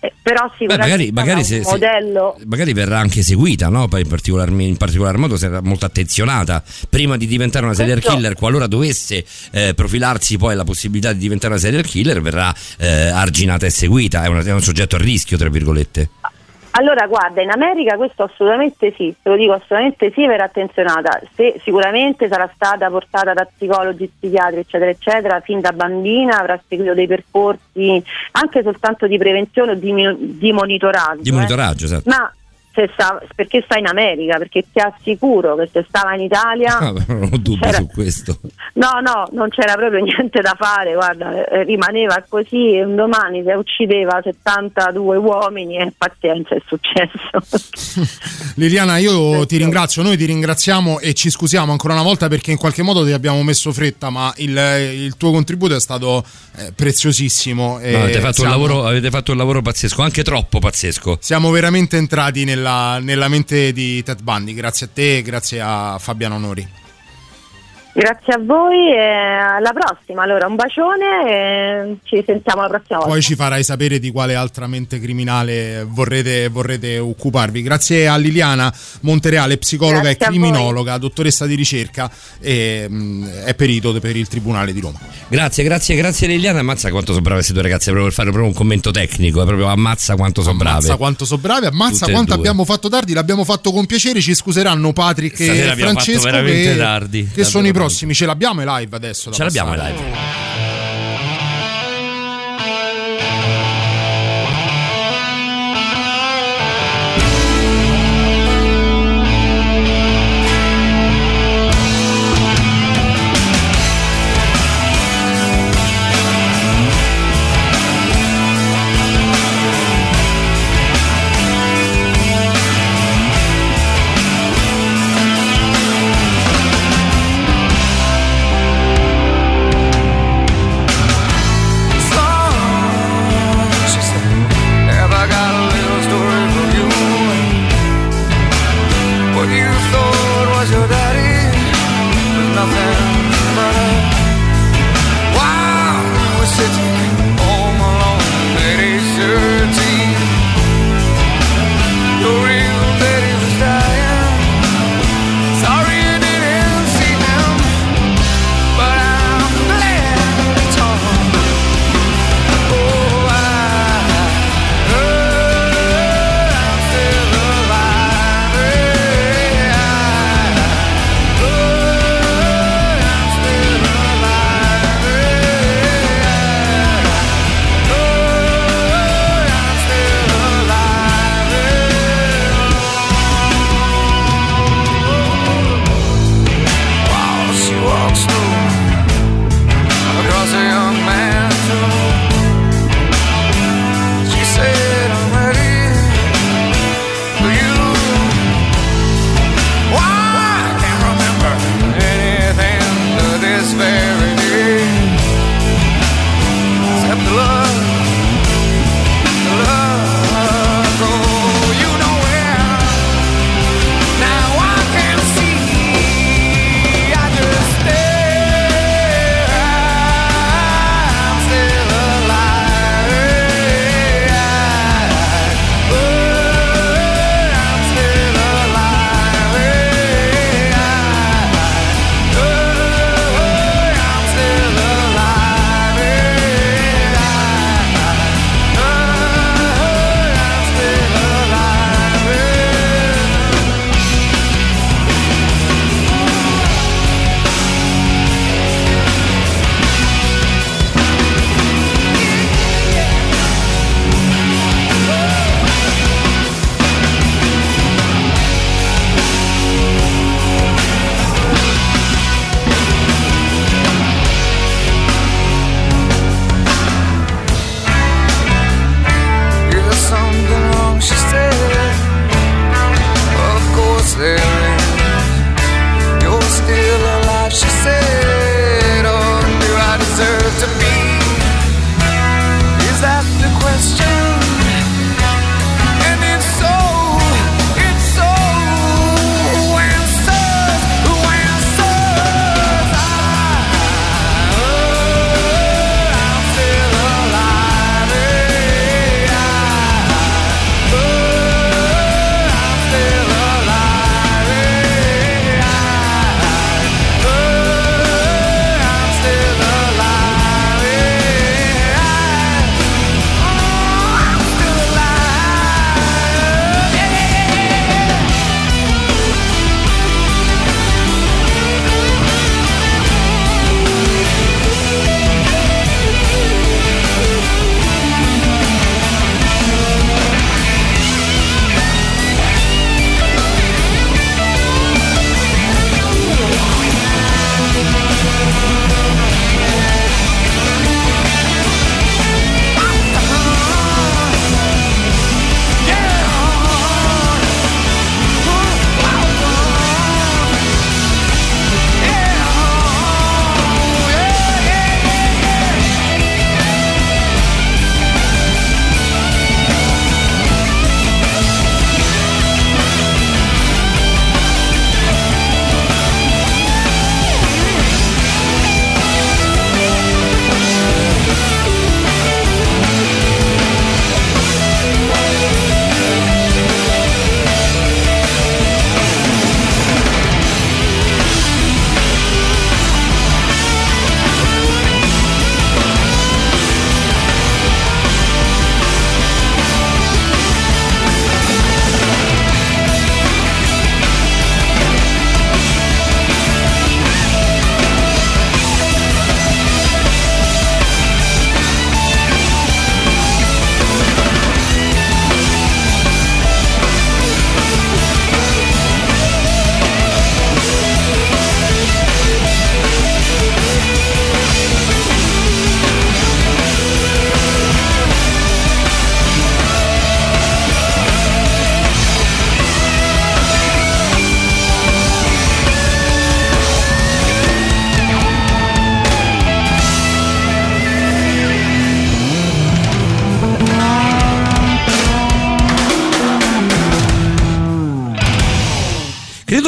Eh, però Beh, sicuramente magari, magari sarà se- un se- modello magari verrà anche seguita, no? In, particolar, in particolar modo sarà molto attenzionata prima di diventare una serial Questo- killer. Qualora dovesse eh, profilarsi poi la possibilità di diventare una serial killer, verrà eh, arginata e seguita. È, una- è un soggetto a rischio, tra virgolette. Allora, guarda, in America questo assolutamente sì, te lo dico assolutamente sì, verrà attenzionata. Se sicuramente sarà stata portata da psicologi, psichiatri, eccetera, eccetera, fin da bambina avrà seguito dei percorsi anche soltanto di prevenzione o di, di monitoraggio. Di eh. monitoraggio, esatto. Ma sta, perché sta in America? Perché ti assicuro che se stava in Italia Ah, non ho dubbi C'era- su questo. No, no, non c'era proprio niente da fare, guarda, eh, rimaneva così e un domani se uccideva 72 uomini e pazienza è successo. Liliana, io ti ringrazio, noi ti ringraziamo e ci scusiamo ancora una volta perché in qualche modo ti abbiamo messo fretta, ma il, il tuo contributo è stato eh, preziosissimo. e No, avete, fatto un siamo- lavoro, avete fatto un lavoro pazzesco, anche troppo pazzesco. Siamo veramente entrati nella, nella mente di Ted Bundy, grazie a te grazie a Fabiano Onori. Grazie a voi e alla prossima. Allora, un bacione e ci sentiamo la prossima volta. Poi ci farai sapere di quale altra mente criminale vorrete, vorrete occuparvi. Grazie a Liliana Montereale, psicologa Grazie e criminologa, dottoressa di ricerca e mh, è perito per il Tribunale di Roma. Grazie, grazie, grazie Liliana. Ammazza quanto sono brave queste due ragazze, proprio per fare proprio un commento tecnico, è proprio ammazza quanto sono brave. Ammazza quanto sono bravi, ammazza Tutte quanto abbiamo fatto tardi, l'abbiamo fatto con piacere, ci scuseranno Patrick Stasera e Francesco veramente che, tardi, che sono i tanto. Prossimi, ce l'abbiamo in live adesso. Ce l'abbiamo in passare. live.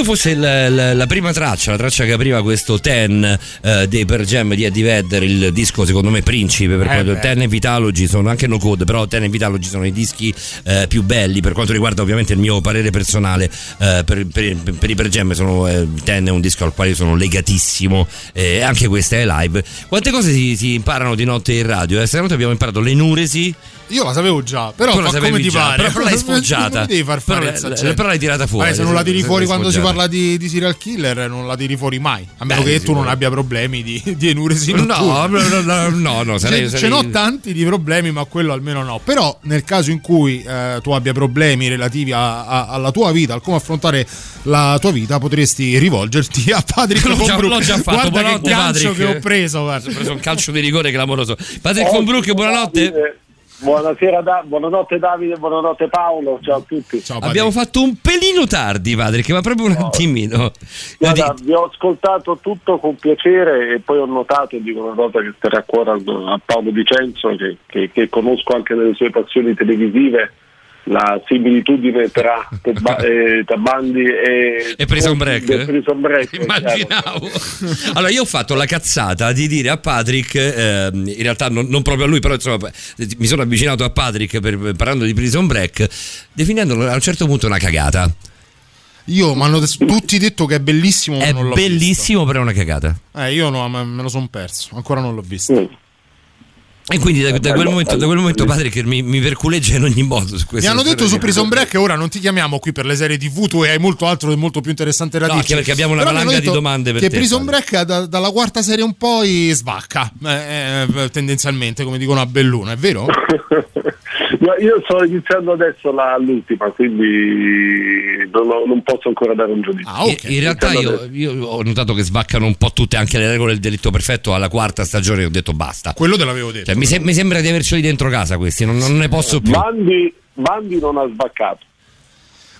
Credo fosse il- la, la prima traccia, la traccia che apriva questo Ten eh, dei Per Jam di Eddie Vedder, il disco secondo me principe per Eh quanto. Ten e Vitalogy sono anche no code, però Ten e Vitalogy sono i dischi eh, più belli per quanto riguarda ovviamente il mio parere personale eh, per, per- per i Per Jam sono, eh, Ten è un disco al quale sono legatissimo e anche questa è live. Quante cose si, si imparano di notte in radio? Eh? Stanotte abbiamo imparato l'enuresi. Io la sapevo già, però Tu la fa sapevi come ti già, pare. però- l'hai sfoggiata. Devi far fare Però la- saggente. però l'hai tirata fuori. Vabbè, se non la tiri fuori quando si parla di, di serial killer, non la tiri fuori mai. A meno Beh, che tu non abbia problemi di, di enuresi No, no, no, no, no, sarei- Ce, sarei- ce n'ho tanti di problemi, ma quello almeno no. Però nel caso in cui eh, tu abbia problemi relativi a- a- alla tua vita, al come affrontare la tua vita, potresti rivolgerti a Patrick L'ho già, l'ho già fatto, Guarda che buonanotte gancio Patrick. che ho preso, guarda. Ho preso un calcio di rigore clamoroso. Patrick Von Broek, buonanotte. Buonasera, Da- buonanotte Davide, buonanotte Paolo, ciao a tutti. Abbiamo fatto un pelino tardi, Patrick, ma proprio un attimino. Guarda, vi ho ascoltato tutto con piacere e poi ho notato, dico una nota che starà a cuore a Paolo Vicenzo, che, che- che conosco anche nelle sue passioni televisive, la similitudine tra, te- ba- eh, tra Bandi e, E Prison Break? e Prison Break, Immaginavo. Allora, io ho fatto la cazzata di dire a Patrick, ehm, in realtà non, non proprio a lui, però insomma, mi sono avvicinato a Patrick per- parlando di Prison Break, definendolo a un certo punto una cagata. Io mi hanno tutti detto che è bellissimo, È non l'ho bellissimo, però è una cagata. visto. Eh, io no, me me lo sono perso, ancora non l'ho visto. E quindi da, da quel, momento, da quel momento Patrick mi, mi perculeggia in ogni modo su Mi questo. hanno detto su Prison Break ora non ti chiamiamo qui per le serie TV, tu hai molto altro e molto più interessante da No, anche perché abbiamo una mi valanga di domande per Che te, Prison Break da- dalla quarta serie in poi svacca, eh, eh, tendenzialmente, come dicono a Belluno, è vero? No, io sto iniziando adesso la- l'ultima, quindi non, ho- non posso ancora dare un giudizio. In- In realtà io, io ho notato che svaccano un po' tutte anche le regole del delitto perfetto alla quarta stagione ho detto basta. Quello te l'avevo detto. Cioè, mi, se- mi sembra di averceli dentro casa questi, non, non ne posso più. Bandi, Bandi non ha sbaccato.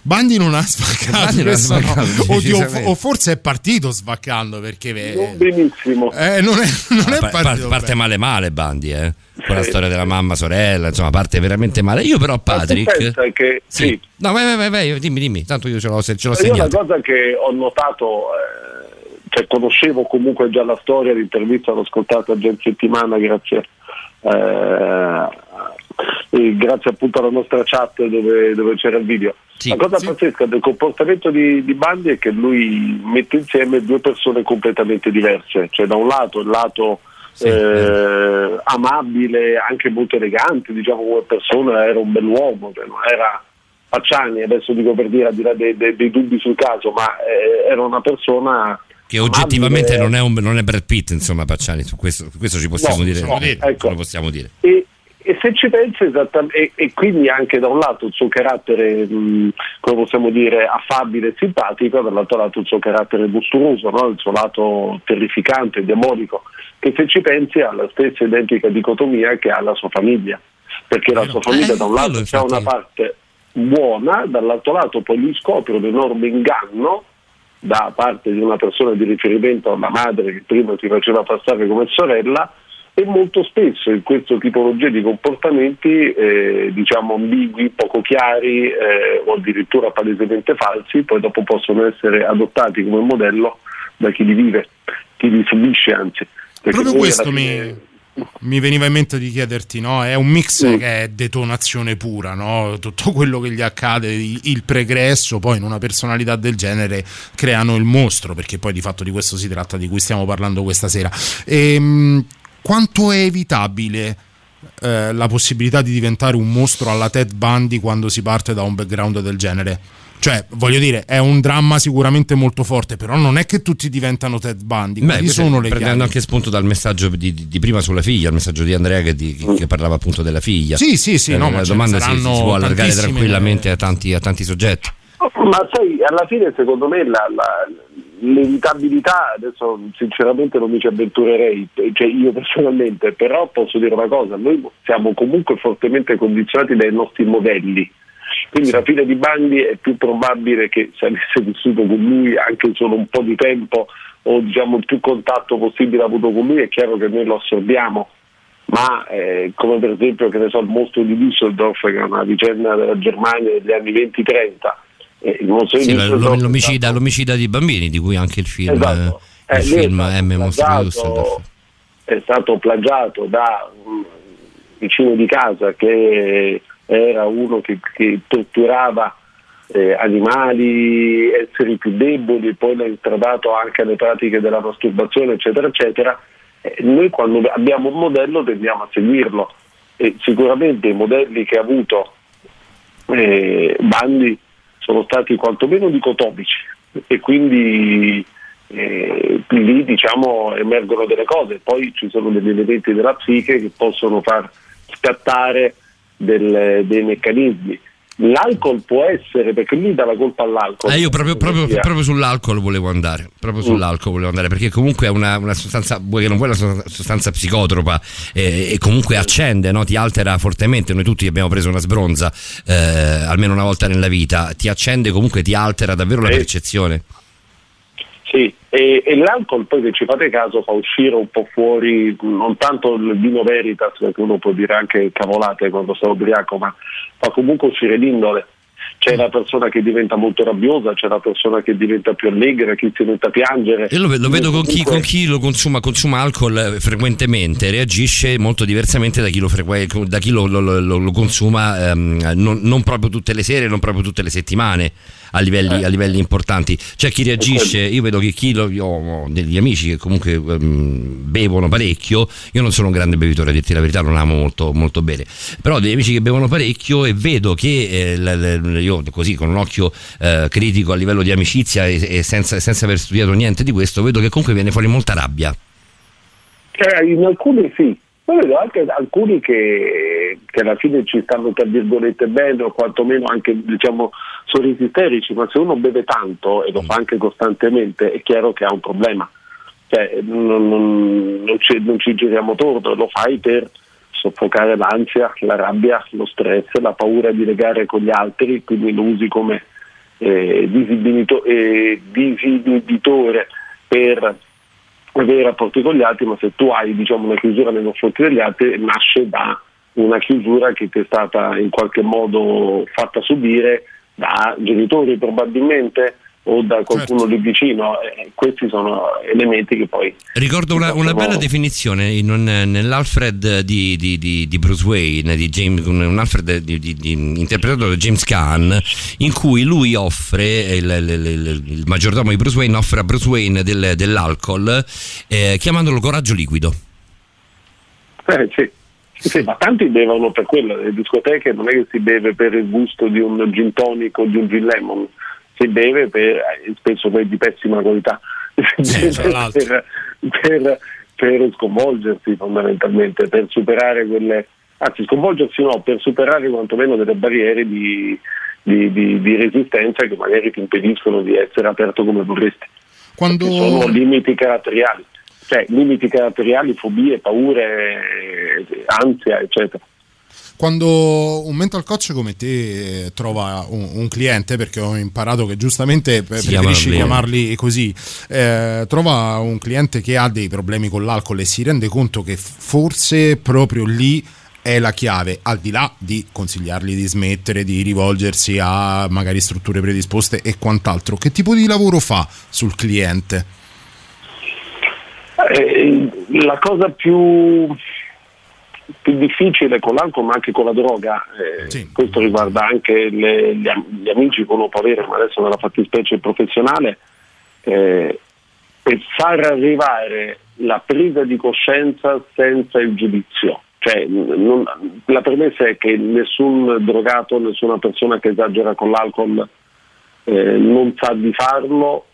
Bandi non ha svaccato, Bandi non ha questo no. svaccato, Oddio, o, forse è partito svaccando perché Non benissimo. eh, non è, non è Pa- pa- partito parte bene. male male Bandi, eh. Con la storia della mamma, sorella, insomma, parte veramente male. Io però Patrick. pensa che- sì. No, vai, vai, vai, vai, dimmi, dimmi, tanto io ce l'ho, ce l'ho Io una segnato. cosa che ho notato, eh, cioè conoscevo comunque già la storia, l'intervista l'ho ascoltata già in settimana grazie, eh, grazie appunto alla nostra chat dove, dove c'era il video. la cosa pazzesca del comportamento di, di Bandi è che lui mette insieme due persone completamente diverse, cioè da un lato il lato eh, amabile, anche molto elegante, diciamo come persona, era un bell'uomo, cioè era Pacciani, adesso dico per dire al di là dei, dei- dei dubbi sul caso, ma eh, era una persona Che oggettivamente non è, un, non è Brad Pitt, insomma, Pacciani, su questo, su questo ci possiamo No, dire. no, eh, ecco. Lo possiamo dire. E, e se ci pensi esattamente, e, e quindi anche da un lato il suo carattere, mh, come possiamo dire, affabile e simpatico, dall'altro lato il suo carattere mostruoso, no? il suo lato terrificante, demonico, che se ci pensi ha la stessa identica dicotomia che ha la sua famiglia, perché la sua famiglia Eh, da un lato c'è una parte buona, dall'altro lato poi lui scopre un enorme inganno da parte di una persona di riferimento, una madre che prima si faceva passare come sorella e molto spesso in questa tipologia di comportamenti eh, diciamo ambigui, poco chiari eh, o addirittura palesemente falsi, poi dopo possono essere adottati come modello da chi li vive, chi li subisce anzi. Proprio questo alla mi, fine- mi veniva in mente di chiederti, no? È un mix che è detonazione pura, no? Tutto quello che gli accade, il pregresso, poi in una personalità del genere creano il mostro, perché poi di fatto di questo si tratta, di cui stiamo parlando questa sera. Ehm, quanto è evitabile eh, la possibilità di diventare un mostro alla Ted Bundy quando si parte da un background del genere? Cioè, voglio dire, è un dramma sicuramente molto forte, però non è che tutti diventano Ted Bundy. Beh, sono le prendendo chiavi? anche spunto dal messaggio di, di- di prima sulla figlia, il messaggio di Andrea che, di- che parlava appunto della figlia. Sì, sì, sì, Eh, no, la domanda si, si può allargare tranquillamente a tanti, a tanti soggetti. Ma sai, alla fine secondo me la- la- l'evitabilità, adesso sinceramente non mi ci avventurerei, cioè io personalmente, però posso dire una cosa, noi siamo comunque fortemente condizionati dai nostri modelli. Quindi la fine di Bandi è più probabile che se avesse vissuto con lui anche solo un po' di tempo o diciamo il più contatto possibile avuto con lui, è chiaro che noi lo assorbiamo ma eh, come per esempio che ne so, il mostro di Düsseldorf che è una vicenda della Germania degli anni 20-30 E il nostro Sì, l'omicida, l'omicida di bambini, di cui anche il film, Esatto. eh, il Eh, film M. Mostro di Düsseldorf. è stato plagiato da un vicino di casa che era uno che, che torturava eh, animali, esseri più deboli, poi l'ha instradato anche alle pratiche della masturbazione, eccetera, eccetera. Eh, noi quando abbiamo un modello tendiamo a seguirlo. E sicuramente i modelli che ha avuto eh, Bandi sono stati quantomeno dicotomici. E quindi eh, lì diciamo emergono delle cose, poi ci sono degli elementi della psiche che possono far scattare del- dei meccanismi. L'alcol può essere, perché lui dà la colpa all'alcol. Eh, io proprio, proprio- proprio sull'alcol volevo andare, proprio Mm. sull'alcol volevo andare, perché comunque è una, una sostanza, vuoi che non vuoi, una sostanza psicotropa eh, e comunque accende, no? ti altera fortemente, noi tutti abbiamo preso una sbronza eh, almeno una volta nella vita, ti accende comunque, ti altera davvero la percezione. Sì, e, e l'alcol poi se ci fate caso fa uscire un po' fuori non tanto il vino veritas, perché uno può dire anche cavolate quando sta ubriaco, ma fa comunque uscire l'indole. C'è la persona che diventa molto rabbiosa, c'è la persona che diventa più allegra, chi si mette a piangere. Io lo, lo vedo con chi, con chi lo consuma, consuma alcol eh, frequentemente, reagisce molto diversamente da chi lo, frequ- da chi lo- lo- lo- lo consuma ehm, non, non proprio tutte le sere, non proprio tutte le settimane. A livelli, a livelli importanti. C'è chi reagisce io vedo che chi lo, io ho degli amici che comunque ehm, bevono parecchio. Io non sono un grande bevitore a dirti la verità non amo molto, molto bene però ho degli amici che bevono parecchio e vedo che eh, l- l- io così con un occhio eh, critico a livello di amicizia e, e senza, senza aver studiato niente di questo vedo che comunque viene fuori molta rabbia. Eh, in alcuni sì, ma vedo anche alcuni che, che alla fine ci stanno tra virgolette bene o quantomeno anche diciamo sorrisi isterici, ma se uno beve tanto e lo fa anche costantemente è chiaro che ha un problema. Cioè, non, non- non ci, non ci giriamo torno, lo fai per soffocare l'ansia, la rabbia, lo stress, la paura di legare con gli altri, quindi lo usi come eh, eh, per avere rapporti con gli altri, ma se tu hai diciamo, una chiusura nei confronti degli altri nasce da una chiusura che ti è stata in qualche modo fatta subire da genitori probabilmente o da qualcuno lì vicino. Eh, questi sono elementi che poi Ricordo una, una bella definizione in un- nell'Alfred di, di- di- di Bruce Wayne, di James, un Alfred interpretato da James Caan, in cui lui offre, il, il- il- il maggiordomo di Bruce Wayne offre a Bruce Wayne del- dell'alcol eh, chiamandolo coraggio liquido. Eh, sì. Sì, ma tanti bevono per quello, le discoteche non è che si beve per il gusto di un gin tonic o di un gin lemon, si beve per, eh, spesso poi di pessima qualità, l'altro. per, per- per sconvolgersi fondamentalmente, per superare quelle, anzi sconvolgersi no, per superare quantomeno delle barriere di, di- di- di resistenza che magari ti impediscono di essere aperto come vorresti. Quando... Sono limiti caratteriali, cioè limiti caratteriali, fobie, paure, eh, ansia, eccetera. Quando un mental coach come te eh, trova un, un cliente, perché ho imparato che giustamente eh, Si preferisci chiamarli così, eh, trova un cliente che ha dei problemi con l'alcol e si rende conto che forse proprio lì è la chiave, al di là di consigliargli di smettere, di rivolgersi a magari strutture predisposte e quant'altro. Che tipo di lavoro fa sul cliente? Eh, la cosa più, più difficile con l'alcol ma anche con la droga, eh, questo riguarda anche le- gli, am- gli amici che uno può avere, ma adesso nella fattispecie professionale, eh, è far arrivare la presa di coscienza senza il giudizio. Cioè, non- la premessa è che nessun drogato, nessuna persona che esagera con l'alcol eh, non sa di farlo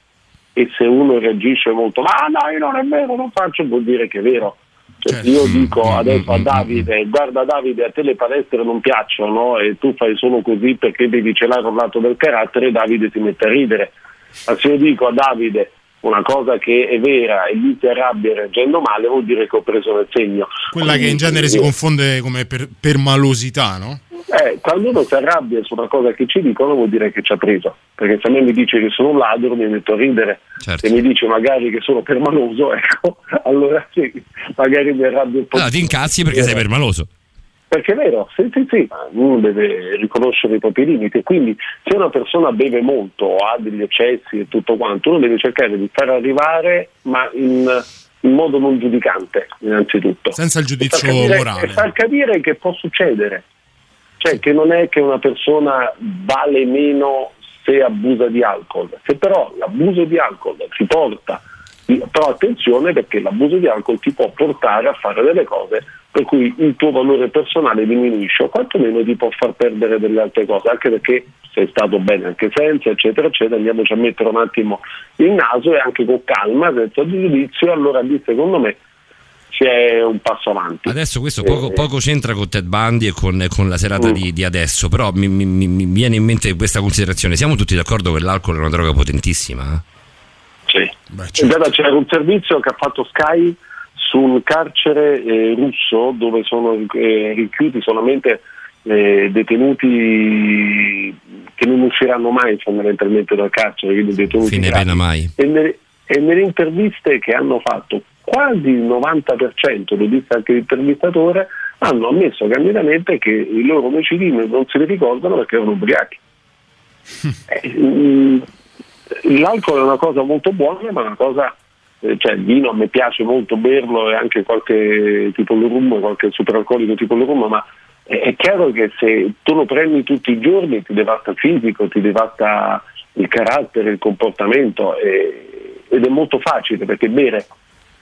e se uno reagisce molto ma no io non è vero non faccio vuol dire che è vero Cioè, io dico adesso a Davide guarda Davide a te le palestre non piacciono e tu fai solo così perché devi celare un lato del carattere Davide si mette a ridere. Ma se io dico a Davide una cosa che è vera e lui si arrabbia reagendo male vuol dire che ho preso nel segno. Quella che in genere si confonde come per, per malosità, no? Eh, quando uno si arrabbia su una cosa che ci dicono vuol dire che ci ha preso perché se a me mi dice che sono un ladro mi metto a ridere Certo. se mi dice magari che sono permaloso ecco allora sì magari mi arrabbio un po' Allora, ti incazzi perché sei permaloso. Perché è vero, sì, sì, sì, uno deve riconoscere i propri limiti e quindi se una persona beve molto o ha degli eccessi e tutto quanto, uno deve cercare di far arrivare, ma in, in modo non giudicante, innanzitutto. Senza il E giudizio far capire- morale. E far capire che può succedere. Cioè che non è che una persona vale meno se abusa di alcol, se però l'abuso di alcol ti porta, però attenzione perché l'abuso di alcol ti può portare a fare delle cose per cui il tuo valore personale diminuisce o quantomeno ti può far perdere delle altre cose, anche perché sei stato bene anche senza, eccetera, eccetera, andiamoci a mettere un attimo il naso e anche con calma, senza giudizio, allora lì secondo me c'è un passo avanti. Adesso questo poco, Eh, poco c'entra con Ted Bundy e con, con la serata Mm. di, di adesso, però mi, mi- mi- mi viene in mente questa considerazione. Siamo tutti d'accordo che l'alcol è una droga potentissima? Sì. certo. Guarda, c'era un servizio che ha fatto Sky su un carcere eh, russo dove sono eh, rinchiusi solamente eh, detenuti che non usciranno mai fondamentalmente dal carcere, quindi detenuti Fine pena mai. E, nelle, e nelle interviste che hanno fatto quasi il 90%, lo disse anche l'intervistatore, hanno ammesso candidamente che i loro omicidi non se li ricordano perché erano ubriachi. Eh, mm, L'alcol è una cosa molto buona, ma è una cosa, eh, cioè il vino a me piace molto berlo e anche qualche tipo di rum, qualche superalcolico tipo di rum, ma è, è chiaro che se tu lo prendi tutti i giorni ti devasta il fisico, ti devasta il carattere, il comportamento e- ed è molto facile perché bere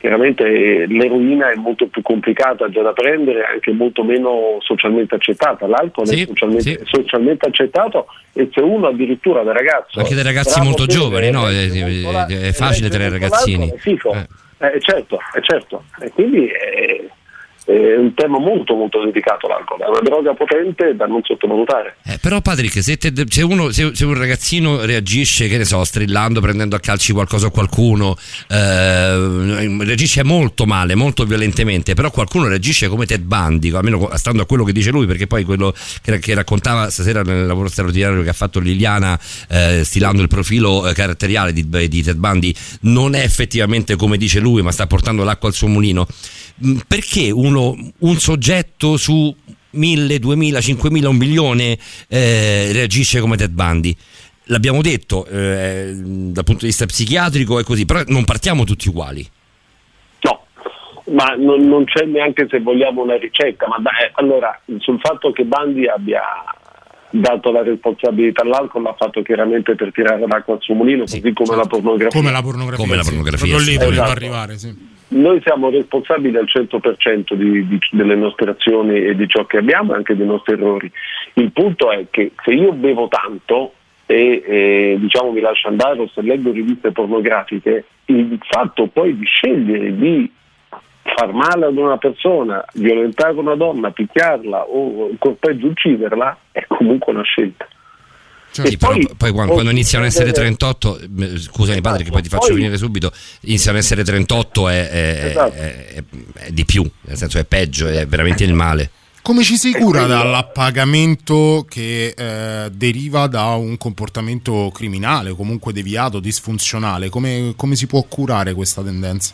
chiaramente eh, l'eroina è molto più complicata già da prendere, anche molto meno socialmente accettata. L'alcol Sì, è socialmente, sì. socialmente accettato e se uno addirittura da ragazzo Anche dei ragazzi molto giovani, no? È, molto la- è- è facile tenere molto ragazzini. è figo. Eh, certo, è certo. E quindi è, è un tema molto molto delicato l'alcol, è una droga potente da non sottovalutare. Eh, però Patrick, se, te- se uno, se, se un ragazzino reagisce, che ne so, strillando, prendendo a calci qualcosa o qualcuno, eh, reagisce molto male, molto violentemente, però qualcuno reagisce come Ted Bundy, almeno stando a quello che dice lui, perché poi quello che, che raccontava stasera nel lavoro straordinario che ha fatto Liliana, eh, stilando il profilo eh, caratteriale di, di Ted Bundy, non è effettivamente come dice lui, ma sta portando l'acqua al suo mulino. Mm, Perché uno, un soggetto su 1000, 2000, 5000, un milione eh, reagisce come Ted Bundy? L'abbiamo detto, eh, dal punto di vista psichiatrico è così, però non partiamo tutti uguali. Ma non, non c'è neanche se vogliamo una ricetta, ma dai, allora sul fatto che Bandi abbia dato la responsabilità all'alcol l'ha fatto chiaramente per tirare l'acqua al suo mulino, così come la pornografia. Come la pornografia. Come la sì. pornografia, Proprio lì sì. volevo Esatto. arrivare, sì. Noi siamo responsabili al 100% di- di- delle nostre azioni e di ciò che abbiamo e anche dei nostri errori. Il punto è che se io bevo tanto e eh, diciamo mi lascio andare o se leggo riviste pornografiche, il fatto poi di scegliere di far male ad una persona, violentare una donna, picchiarla o ancora peggio ucciderla è comunque una scelta. Sì, però poi, quando, quando iniziano a essere 38, eh, scusami padre che poi ti faccio Poi- venire subito, iniziano a essere 38 è, è- Esatto. è- è- è di più, nel senso è peggio, è veramente il male. Come ci si cura dall'appagamento che eh, deriva da un comportamento criminale, comunque deviato, disfunzionale? Come, come si può curare questa tendenza?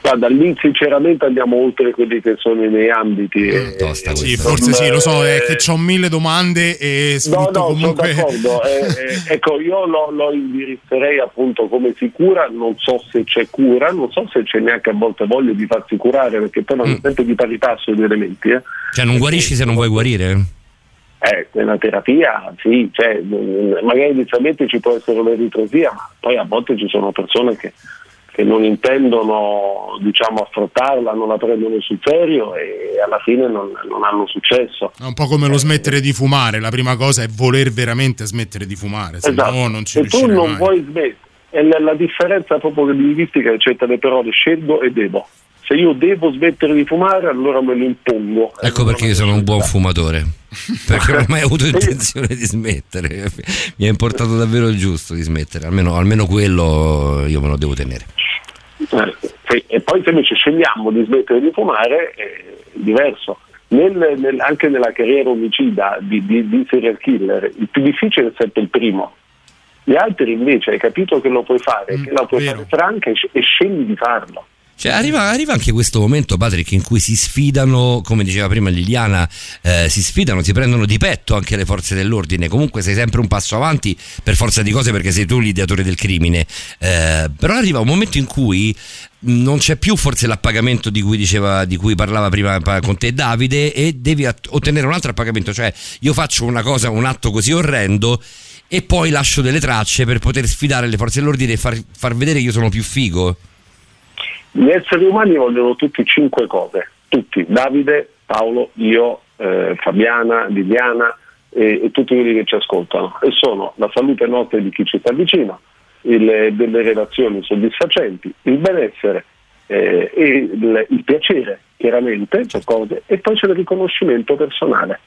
Guarda, lì sinceramente andiamo oltre quelli che sono i miei ambiti. e- Sì, forse sì, lo so, è che ho mille domande e No, sfrutto no, comunque... sono d'accordo. Eh, eh, ecco, io lo, lo indirizzerei appunto come si cura, non so se c'è cura, non so se c'è neanche a volte voglia di farsi curare, perché poi non è sempre di pari passo i due elementi. Eh. Cioè non guarisci se non vuoi guarire? Eh, nella terapia sì, cioè, magari inizialmente ci può essere l'eritrosia, ma poi a volte ci sono persone che, che non intendono diciamo, affrontarla, non la prendono sul serio e alla fine non, non hanno successo. È un po' come lo smettere di fumare, la prima cosa è voler veramente smettere di fumare, se Esatto. no non ci e tu non mai. vuoi smettere, è la, la differenza proprio linguistica che c'è tra le parole scelgo e devo. Se io devo smettere di fumare, allora me lo impongo. Ecco perché io sono un buon fumatore, perché non ho mai avuto intenzione di smettere, mi è importato davvero il giusto di smettere, almeno, almeno quello io me lo devo tenere. Eh, E poi se invece scegliamo di smettere di fumare è diverso. Nel- nel- anche nella carriera omicida di, di- di serial killer, il più difficile è sempre il primo. Gli altri invece hai capito che lo puoi fare, che la puoi fare franca e, e scegli di farlo. Cioè, arriva, arriva anche questo momento, Patrick, in cui si sfidano, come diceva prima Liliana, eh, si sfidano, si prendono di petto anche le forze dell'ordine. Comunque sei sempre un passo avanti per forza di cose perché sei tu l'ideatore del crimine. Eh, però arriva un momento in cui non c'è più forse l'appagamento di cui, diceva, di cui parlava prima con te Davide e devi ottenere un altro appagamento. Cioè, io faccio una cosa, un atto così orrendo e poi lascio delle tracce per poter sfidare le forze dell'ordine e far, far vedere che io sono più figo. Gli esseri umani vogliono tutti cinque cose, tutti, Davide, Paolo, io, eh, Fabiana, Liliana e, e tutti quelli che ci ascoltano. E sono la salute nostra di chi ci sta vicino, il- delle relazioni soddisfacenti, il benessere eh, e il, il piacere, chiaramente, per cose, e poi c'è il riconoscimento personale.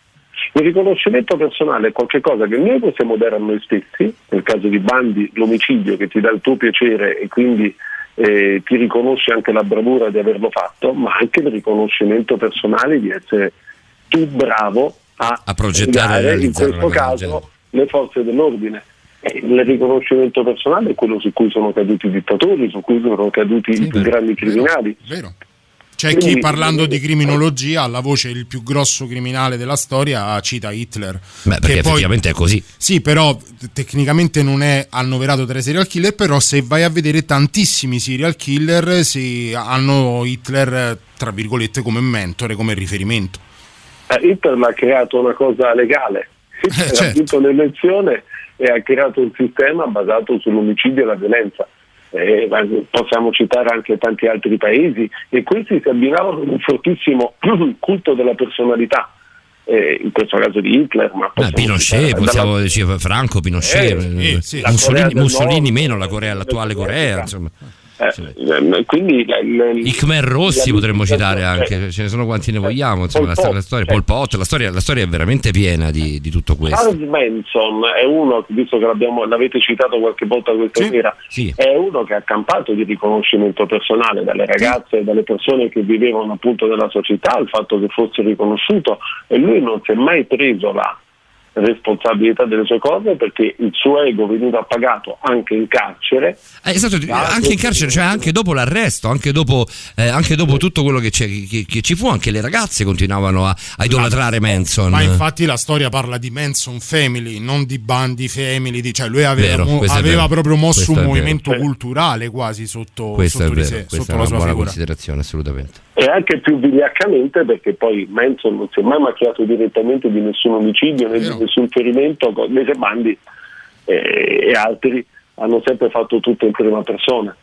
Il riconoscimento personale è qualcosa che noi possiamo dare a noi stessi, nel caso di Bandi l'omicidio che ti dà il tuo piacere e quindi eh, ti riconosci anche la bravura di averlo fatto, ma anche il riconoscimento personale di essere tu bravo a, A progettare in questo caso le forze dell'ordine. Il riconoscimento personale è quello su cui sono caduti i dittatori, su cui sono caduti i più grandi criminali. Vero. C'è chi parlando di criminologia alla voce il più grosso criminale della storia cita Hitler. Beh, perché Che poi- effettivamente è così. Sì, però tecnicamente non è annoverato tra i serial killer, però se vai a vedere tantissimi serial killer si hanno Hitler eh, tra virgolette come mentore, come riferimento. Eh, Hitler ha creato una cosa legale, Hitler ha certo. vinto l'elezione e ha creato un sistema basato sull'omicidio e la violenza. Eh, ma possiamo citare anche tanti altri paesi e questi si abbinavano ad un fortissimo culto della personalità, eh, in questo caso di Hitler, ma Eh, possiamo Pinochet, citare possiamo dalla- dire Franco, Pinochet, Eh, eh, sì, Corea Mussolini, Mussolini Nord, meno, la Corea, l'attuale Corea, insomma. Eh, quindi la- la- I Khmer Rossi potremmo citare eh, anche, ce ne sono quanti ne vogliamo, insomma, la, Pol sto- la Pot, storia, eh. Pol Pot, la storia, la storia è veramente piena di, di tutto questo. Charles Manson è uno, visto che l'abbiamo- l'avete citato qualche volta questa sera, sì. è uno che ha campato di riconoscimento personale dalle ragazze e dalle persone che vivevano appunto nella società, il fatto che fosse riconosciuto e lui non si è mai preso la responsabilità delle sue cose perché il suo ego veniva pagato anche in carcere. Eh, esatto, anche in carcere, cioè anche dopo l'arresto, anche dopo, eh, anche dopo tutto quello che, c'è- che- che ci fu, anche le ragazze continuavano a, a idolatrare Manson. Ma infatti la storia parla di Manson Family, non di bandi family, di- cioè lui aveva, Vero, mo- aveva proprio mosso Questo un movimento culturale quasi sotto, sotto di vero, sé, questa sotto è la sua buona figura. considerazione, assolutamente. E anche più vigliaccamente perché poi Manson non si è mai macchiato direttamente di nessun omicidio né di nessun ferimento, invece Bandi eh, e altri hanno sempre fatto tutto in prima persona.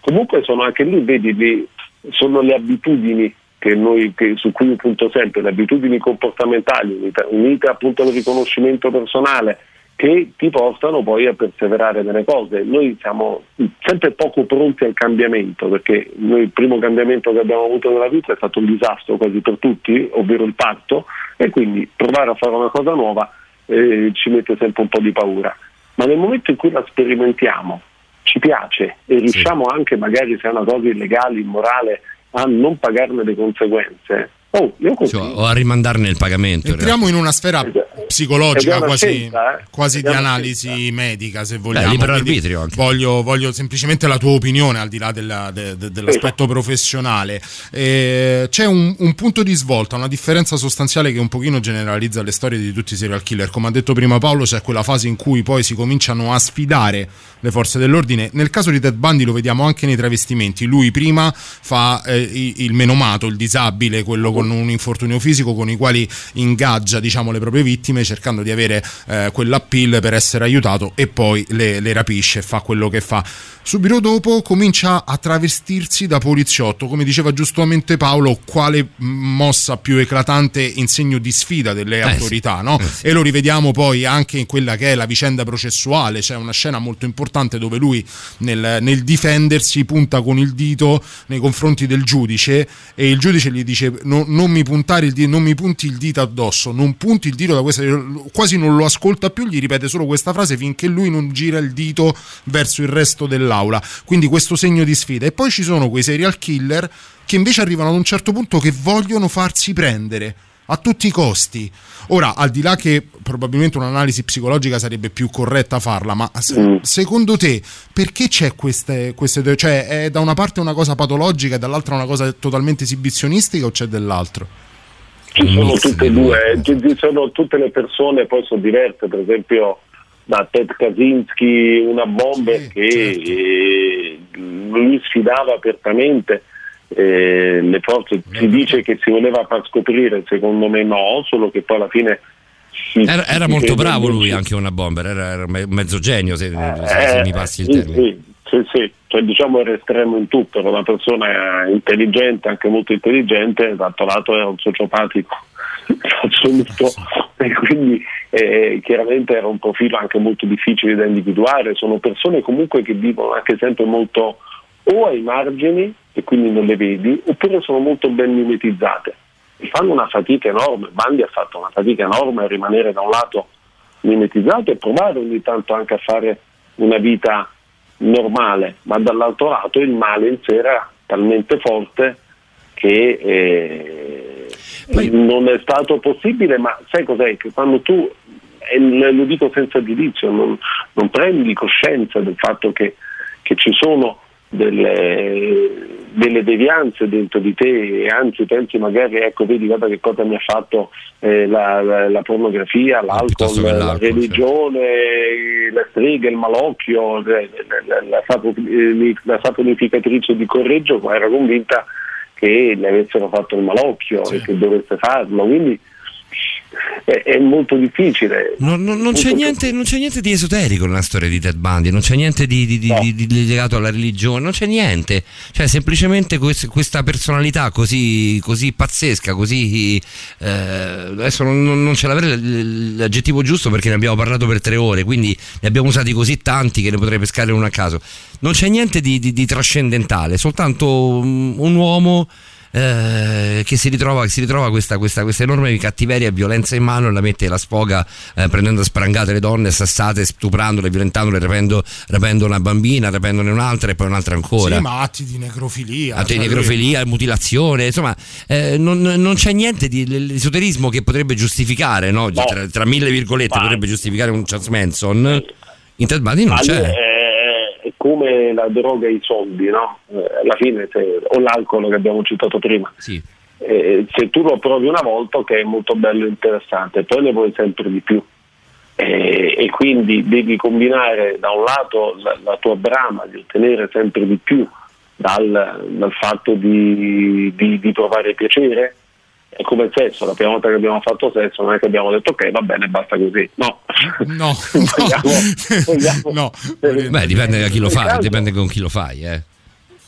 Comunque sono anche lì, vedi, lì, sono le abitudini che noi, che- su cui punto sempre, le abitudini comportamentali unite, unite appunto al riconoscimento personale che ti portano poi a perseverare nelle cose. Noi siamo sempre poco pronti al cambiamento perché noi il primo cambiamento che abbiamo avuto nella vita è stato un disastro quasi per tutti, ovvero il parto, e quindi provare a fare una cosa nuova eh, ci mette sempre un po' di paura. Ma nel momento in cui la sperimentiamo, ci piace e riusciamo anche, magari se è una cosa illegale, immorale, a non pagarne le conseguenze. Oh. Cioè, o a rimandarne il pagamento. in Entriamo in una sfera psicologica quasi, scelta, eh. quasi di analisi medica, se vogliamo. libero Quindi arbitrio anche. Voglio, voglio semplicemente la tua opinione al di là della- de- de- dell'aspetto professionale. Eh, c'è un, un punto di svolta, una differenza sostanziale che un pochino generalizza le storie di tutti i serial killer. Come ha detto prima Paolo, c'è quella fase in cui poi si cominciano a sfidare le forze dell'ordine. Nel caso di Ted Bundy lo vediamo anche nei travestimenti. Lui prima fa eh, il menomato, il disabile, quello con un infortunio fisico con i quali ingaggia diciamo, le proprie vittime cercando di avere eh, quell'appeal per essere aiutato e poi le, le rapisce e fa quello che fa. Subito dopo comincia a travestirsi da poliziotto, come diceva giustamente Paolo, quale mossa più eclatante in segno di sfida delle Eh sì. autorità, no? Eh sì. E lo rivediamo poi anche in quella che è la vicenda processuale, c'è una scena molto importante dove lui nel, nel difendersi punta con il dito nei confronti del giudice e il giudice gli dice "No- non, mi dito, non mi punti il dito addosso, non punti il dito da questa quasi non lo ascolta più, gli ripete solo questa frase finché lui non gira il dito verso il resto dell'aula. Quindi questo segno di sfida. E poi ci sono quei serial killer che invece arrivano ad un certo punto che vogliono farsi prendere a tutti i costi. Ora, al di là che probabilmente un'analisi psicologica sarebbe più corretta farla, ma se- Mm. secondo te perché c'è queste, queste due? Cioè, è da una parte una cosa patologica e dall'altra una cosa totalmente esibizionistica o c'è dell'altro? Ci sono tutte e due, ci, sono tutte le persone, poi sono diverse, per esempio da Ted Kaczynski, una bomber che eh, lui sfidava apertamente eh, le forze, si dice che si voleva far scoprire, secondo me no, solo che poi alla fine... Era, era molto bravo lui, anche una bomber, era, era me- mezzo genio, se, se- se Eh, mi passi il sì, termine. Sì, sì, sì. Cioè, diciamo era estremo in tutto, era una persona intelligente, anche molto intelligente, d'altro lato era un sociopatico assoluto e quindi eh, chiaramente era un profilo anche molto difficile da individuare, sono persone comunque che vivono anche sempre molto o ai margini e quindi non le vedi, oppure sono molto ben mimetizzate e fanno una fatica enorme, Bandi ha fatto una fatica enorme a rimanere da un lato mimetizzato e provare ogni tanto anche a fare una vita normale, ma dall'altro lato il male in sé era talmente forte che eh, non è stato possibile, ma sai cos'è? Che quando tu, e lo dico senza giudizio, non, non prendi coscienza del fatto che, che ci sono delle, delle devianze dentro di te e anzi pensi magari ecco vedi guarda che cosa mi ha fatto eh, la, la- la pornografia, l'alcol, la religione, la strega, il malocchio, la, la- la sapo- eh, saponificatrice di Correggio ma era convinta che le avessero fatto il malocchio e che dovesse farlo quindi è, è molto difficile Non, non- non c'è niente, non c'è niente di esoterico nella storia di Ted Bundy, non c'è niente di, di- di- di- di legato alla religione, non c'è niente. Cioè, semplicemente quest- questa personalità così, così pazzesca, così. eh, adesso non, non- ce l'avrei l'aggettivo giusto perché ne abbiamo parlato per tre ore, quindi ne abbiamo usati così tanti che ne potrei pescare uno a caso. Non c'è niente di, trascendentale, soltanto un uomo eh, che si ritrova, che si ritrova questa, questa- questa enorme cattiveria e violenza in mano e la mette la sfoga eh, prendendo a sprangate le donne, sassate, stuprandole, violentandole, rapendo, rapendo una bambina, rapendone un'altra e poi un'altra ancora. Sì, ma atti di necrofilia. Atti di cioè, necrofilia, mutilazione, insomma, eh, non, non c'è niente di l'esoterismo che potrebbe giustificare, no? tra, tra mille virgolette, potrebbe giustificare un Charles Manson. In Ted Bundy non Ma c'è. Come la droga e i soldi, no? Eh, alla fine, se- o l'alcol che abbiamo citato prima. Eh, se tu lo provi una volta, ok, è molto bello e interessante, poi ne vuoi sempre di più. Eh, e quindi devi combinare da un lato la, la tua brama di ottenere sempre di più dal, dal fatto di, di- di provare piacere. È come il sesso, la prima volta che abbiamo fatto sesso non è che abbiamo detto ok va bene basta così, no, No, vogliamo- vogliamo- Beh, dipende da chi lo fa, caso- dipende con chi lo fai, eh.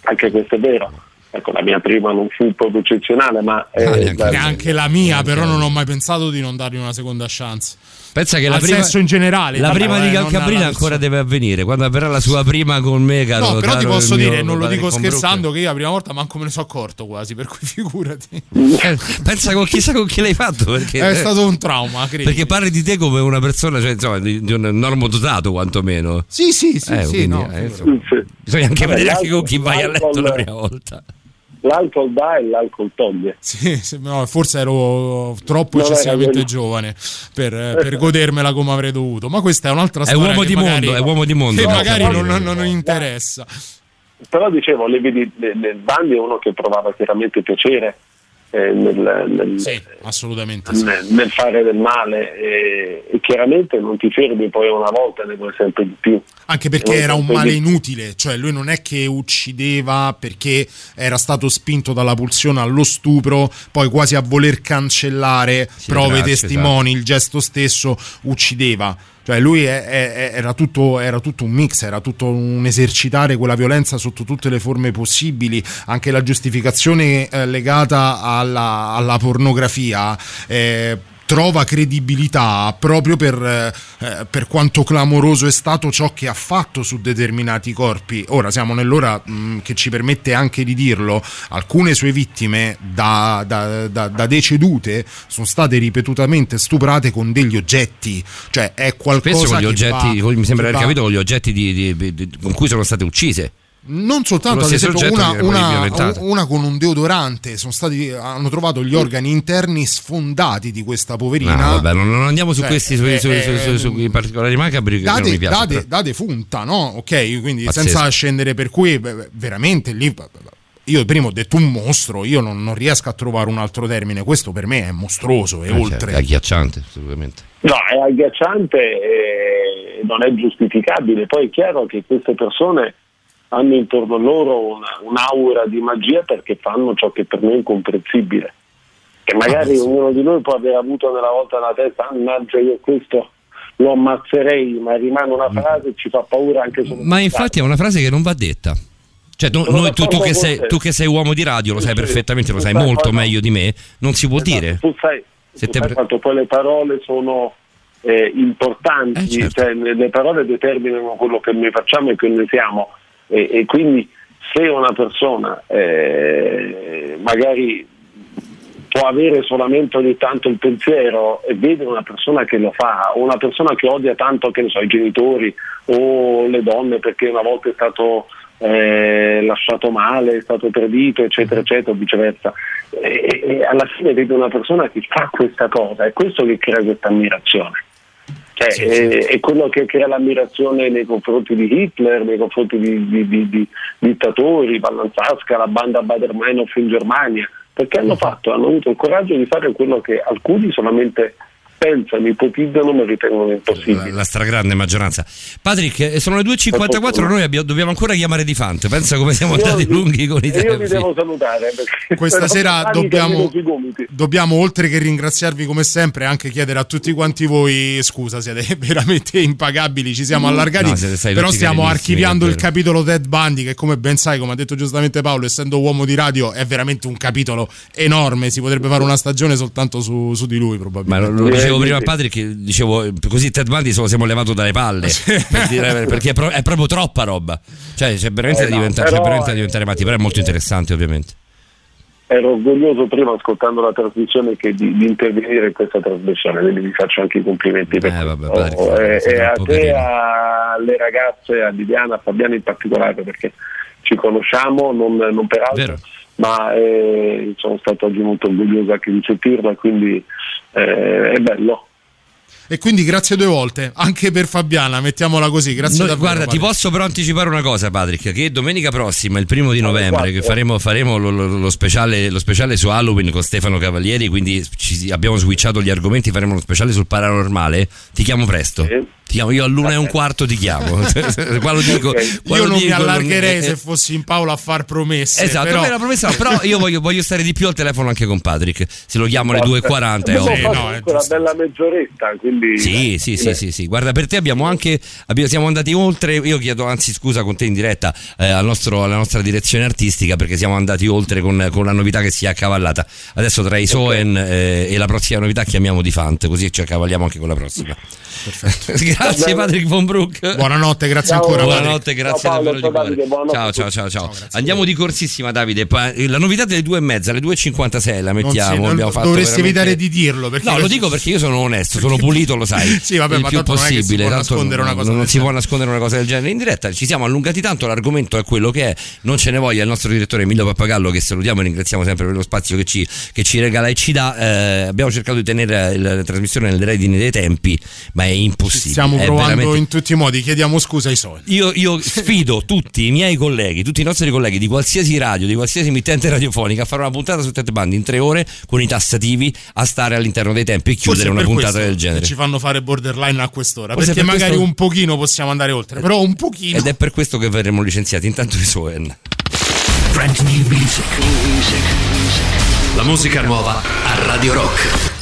anche questo è vero. Ecco, la mia prima non fu proprio eccezionale, ma eh, la- Neanche la mia, però non ho mai pensato di non dargli una seconda chance. Pensa che la prima, sesso in generale. la prima di eh, Cal non Cabrina alla ancora deve avvenire. Quando avverrà la sua prima con me, caro, No, però ti posso dire, non lo dico scherzando, che io la prima volta manco me ne sono accorto quasi, per cui figurati. Eh, pensa con chissà con chi l'hai fatto perché, È stato un trauma, credo. perché parli di te come una persona cioè, insomma, di, di un normodotato quantomeno Sì, sì, sì, Eh, sì, quindi, no, eh, insomma, bisogna anche vedere anche con chi vai a letto la prima volta l'alcol dà e l'alcol toglie. Sì, no, forse ero troppo No, eccessivamente era- giovane per, per godermela come avrei dovuto. Ma questa è un'altra È storia. uomo che di magari- mondo, è uomo di mondo. Che No, magari non, non- non interessa. Però dicevo, le vedi, le- le- Bandi è uno che provava chiaramente piacere eh, nel, nel- Assolutamente. nel- nel fare del male e, e chiaramente non ti fermi poi una volta, ne vuoi sempre di più. Anche perché era un male di inutile, cioè lui non è che uccideva perché era stato spinto dalla pulsione allo stupro, poi quasi a voler cancellare prove, tracce, testimoni, il gesto stesso uccideva. Cioè lui è- è- era, tutto, era tutto un mix, era tutto un esercitare quella violenza sotto tutte le forme possibili, anche la giustificazione eh, legata alla, alla pornografia. eh, trova credibilità proprio per, eh, per quanto clamoroso è stato ciò che ha fatto su determinati corpi. Ora siamo nell'ora mh, che ci permette anche di dirlo, alcune sue vittime da, da- da- da decedute sono state ripetutamente stuprate con degli oggetti, cioè è qualcosa spesso con gli oggetti va- mi sembra aver capito con gli oggetti di- di- di- con cui sono state uccise Non soltanto, ad esempio, una, una- una con un deodorante. Sono stati, hanno trovato gli organi interni sfondati di questa poverina. No, vabbè, non, andiamo su Cioè, questi su, eh, su- su- su- eh, su- sui particolari macabri che non date, mi piace. date- però. date funta, no? Ok, quindi Pazzesco. senza scendere per cui veramente lì io prima ho detto un mostro, io non, non riesco a trovare un altro termine, questo per me è mostruoso, è Eh, oltre. È agghiacciante, assolutamente. No, è agghiacciante e non è giustificabile. Poi è chiaro che queste persone hanno intorno a loro una- un'aura di magia perché fanno ciò che per noi è incomprensibile. Che magari ognuno di noi può aver avuto nella volta nella testa, mannaggia io questo lo ammazzerei, ma rimane una frase e ci fa paura anche solo. Ma infatti è una frase che non va detta. Cioè, tu, noi- tu- tu che sei, tu che sei uomo di radio lo sai perfettamente, lo sai molto meglio di me. Non si può Esatto, dire. Tu sai, Se te sai quanto poi le parole sono eh, importanti, Eh, certo. cioè, le parole determinano quello che noi facciamo e che noi siamo e, e quindi se una persona eh, magari può avere solamente ogni tanto il pensiero e vede una persona che lo fa, o una persona che odia tanto che ne so, i genitori o le donne perché una volta è stato eh, lasciato male, è stato tradito, eccetera, eccetera, o viceversa. E, e alla fine vede una persona che fa questa cosa, è questo che crea questa ammirazione. Cioè, È, è quello che crea l'ammirazione nei confronti di Hitler, nei confronti di, di- di- di dittatori, Vallanzasca, la banda Bader-Meinhof in Germania, perché hanno fatto, hanno avuto il coraggio di fare quello che alcuni solamente pensano, ipotizzano, ma ritengono impossibile. La stragrande maggioranza. Patrick, eh, sono le 2.54, noi abbiamo- dobbiamo ancora chiamare di Fante. Pensa come siamo Io andati vi- lunghi con i e io vi tempi. devo salutare Questa sera dobbiamo, dobbiamo, oltre che ringraziarvi come sempre, anche chiedere a tutti quanti voi scusa, siete veramente impagabili, ci siamo allargati, No, stati però stiamo archiviando il capitolo Ted Bundy che come ben sai, come ha detto giustamente Paolo, essendo uomo di radio è veramente un capitolo enorme, si potrebbe fare una stagione soltanto su, su di lui Ma probabilmente. lo, lo dicevo prima a Patrick, dicevo eh, così Ted Bundy se lo siamo levato dalle palle per dire- perché è, pro- è proprio troppa roba. Cioè, c'è veramente, Eh da no, diventare, c'è però- veramente da diventare matti, però è molto interessante, ovviamente. Ero orgoglioso prima ascoltando la trasmissione che di, di intervenire in questa trasmissione, quindi vi faccio anche i complimenti per Eh, vabbè. Patrick, Eh, sei e a troppo te, carino. alle ragazze, a Liliana, a Fabiana in particolare perché ci conosciamo, non, non per altro, Vero. Ma eh, sono stato oggi molto orgoglioso anche di sentirla, quindi eh, è bello. E quindi grazie due volte, anche per Fabiana, mettiamola così, grazie Noi- davvero. guarda, ti Paolo. posso però anticipare una cosa, Patrick, che domenica prossima, il primo di novembre, che faremo, faremo lo, lo- lo speciale, lo speciale su Halloween con Stefano Cavalieri, quindi ci- abbiamo switchato gli argomenti, faremo lo speciale sul paranormale. Ti chiamo presto. Ti chiamo io all'una e un quarto ti chiamo. Dico, qua Io non mi dico, allargherei eh, se fossi in Paolo a far promesse. Esatto, però... una promessa, no, però io voglio, voglio stare di più al telefono anche con Patrick. Se lo chiamo alle 2.40 è ovvio. fatto una bella mezz'oretta, quindi... Sì, sì, sì, sì, sì. Guarda, per te abbiamo anche. abbiamo- siamo andati oltre. Io chiedo, anzi, scusa con te in diretta eh, al nostro- alla nostra direzione artistica perché siamo andati oltre con, con la novità che si è accavallata. Adesso tra i Soen eh, e la prossima novità chiamiamo di Fante, così ci accavalliamo anche con la prossima. grazie, Patrick Von Brook. Buonanotte, grazie Ciao. ancora. Buonanotte, Patrick. grazie Ciao Paolo, davvero ciao di cuore. Ciao, ciao, ciao, ciao. Andiamo di corsissima, Davide. Pa- La novità delle due e mezza, alle 2.56 la Non si- mettiamo. non- abbiamo fatto dovresti veramente- evitare di dirlo. Perché No, lo dico perché io sono onesto, sono pulito, lo sai. Sì, vabbè, il ma più tanto non si possibile. può tanto nascondere una non- cosa non del si può nascondere una cosa del genere in diretta. Ci siamo allungati tanto, l'argomento è quello che è. Non ce ne voglia il nostro direttore Emilio Pappagallo, che salutiamo e ringraziamo sempre per lo spazio che ci, che ci regala e ci dà. Eh, abbiamo cercato di tenere la, la trasmissione nelle redini dei tempi, ma è impossibile. Stiamo È provando veramente- in tutti i modi, chiediamo scusa ai soldi. io, io sfido tutti i miei colleghi, tutti i nostri colleghi di qualsiasi radio, di qualsiasi emittente radiofonica a fare una puntata su Ted Band in tre ore con i tassativi a stare all'interno dei tempi e chiudere Forse una puntata del genere. che Ci fanno fare borderline a quest'ora. Forse perché per magari questo- un pochino possiamo andare oltre. Però un pochino. Ed è per questo che verremo licenziati. Intanto i Soen. Brand new music. La musica nuova a Radio Rock.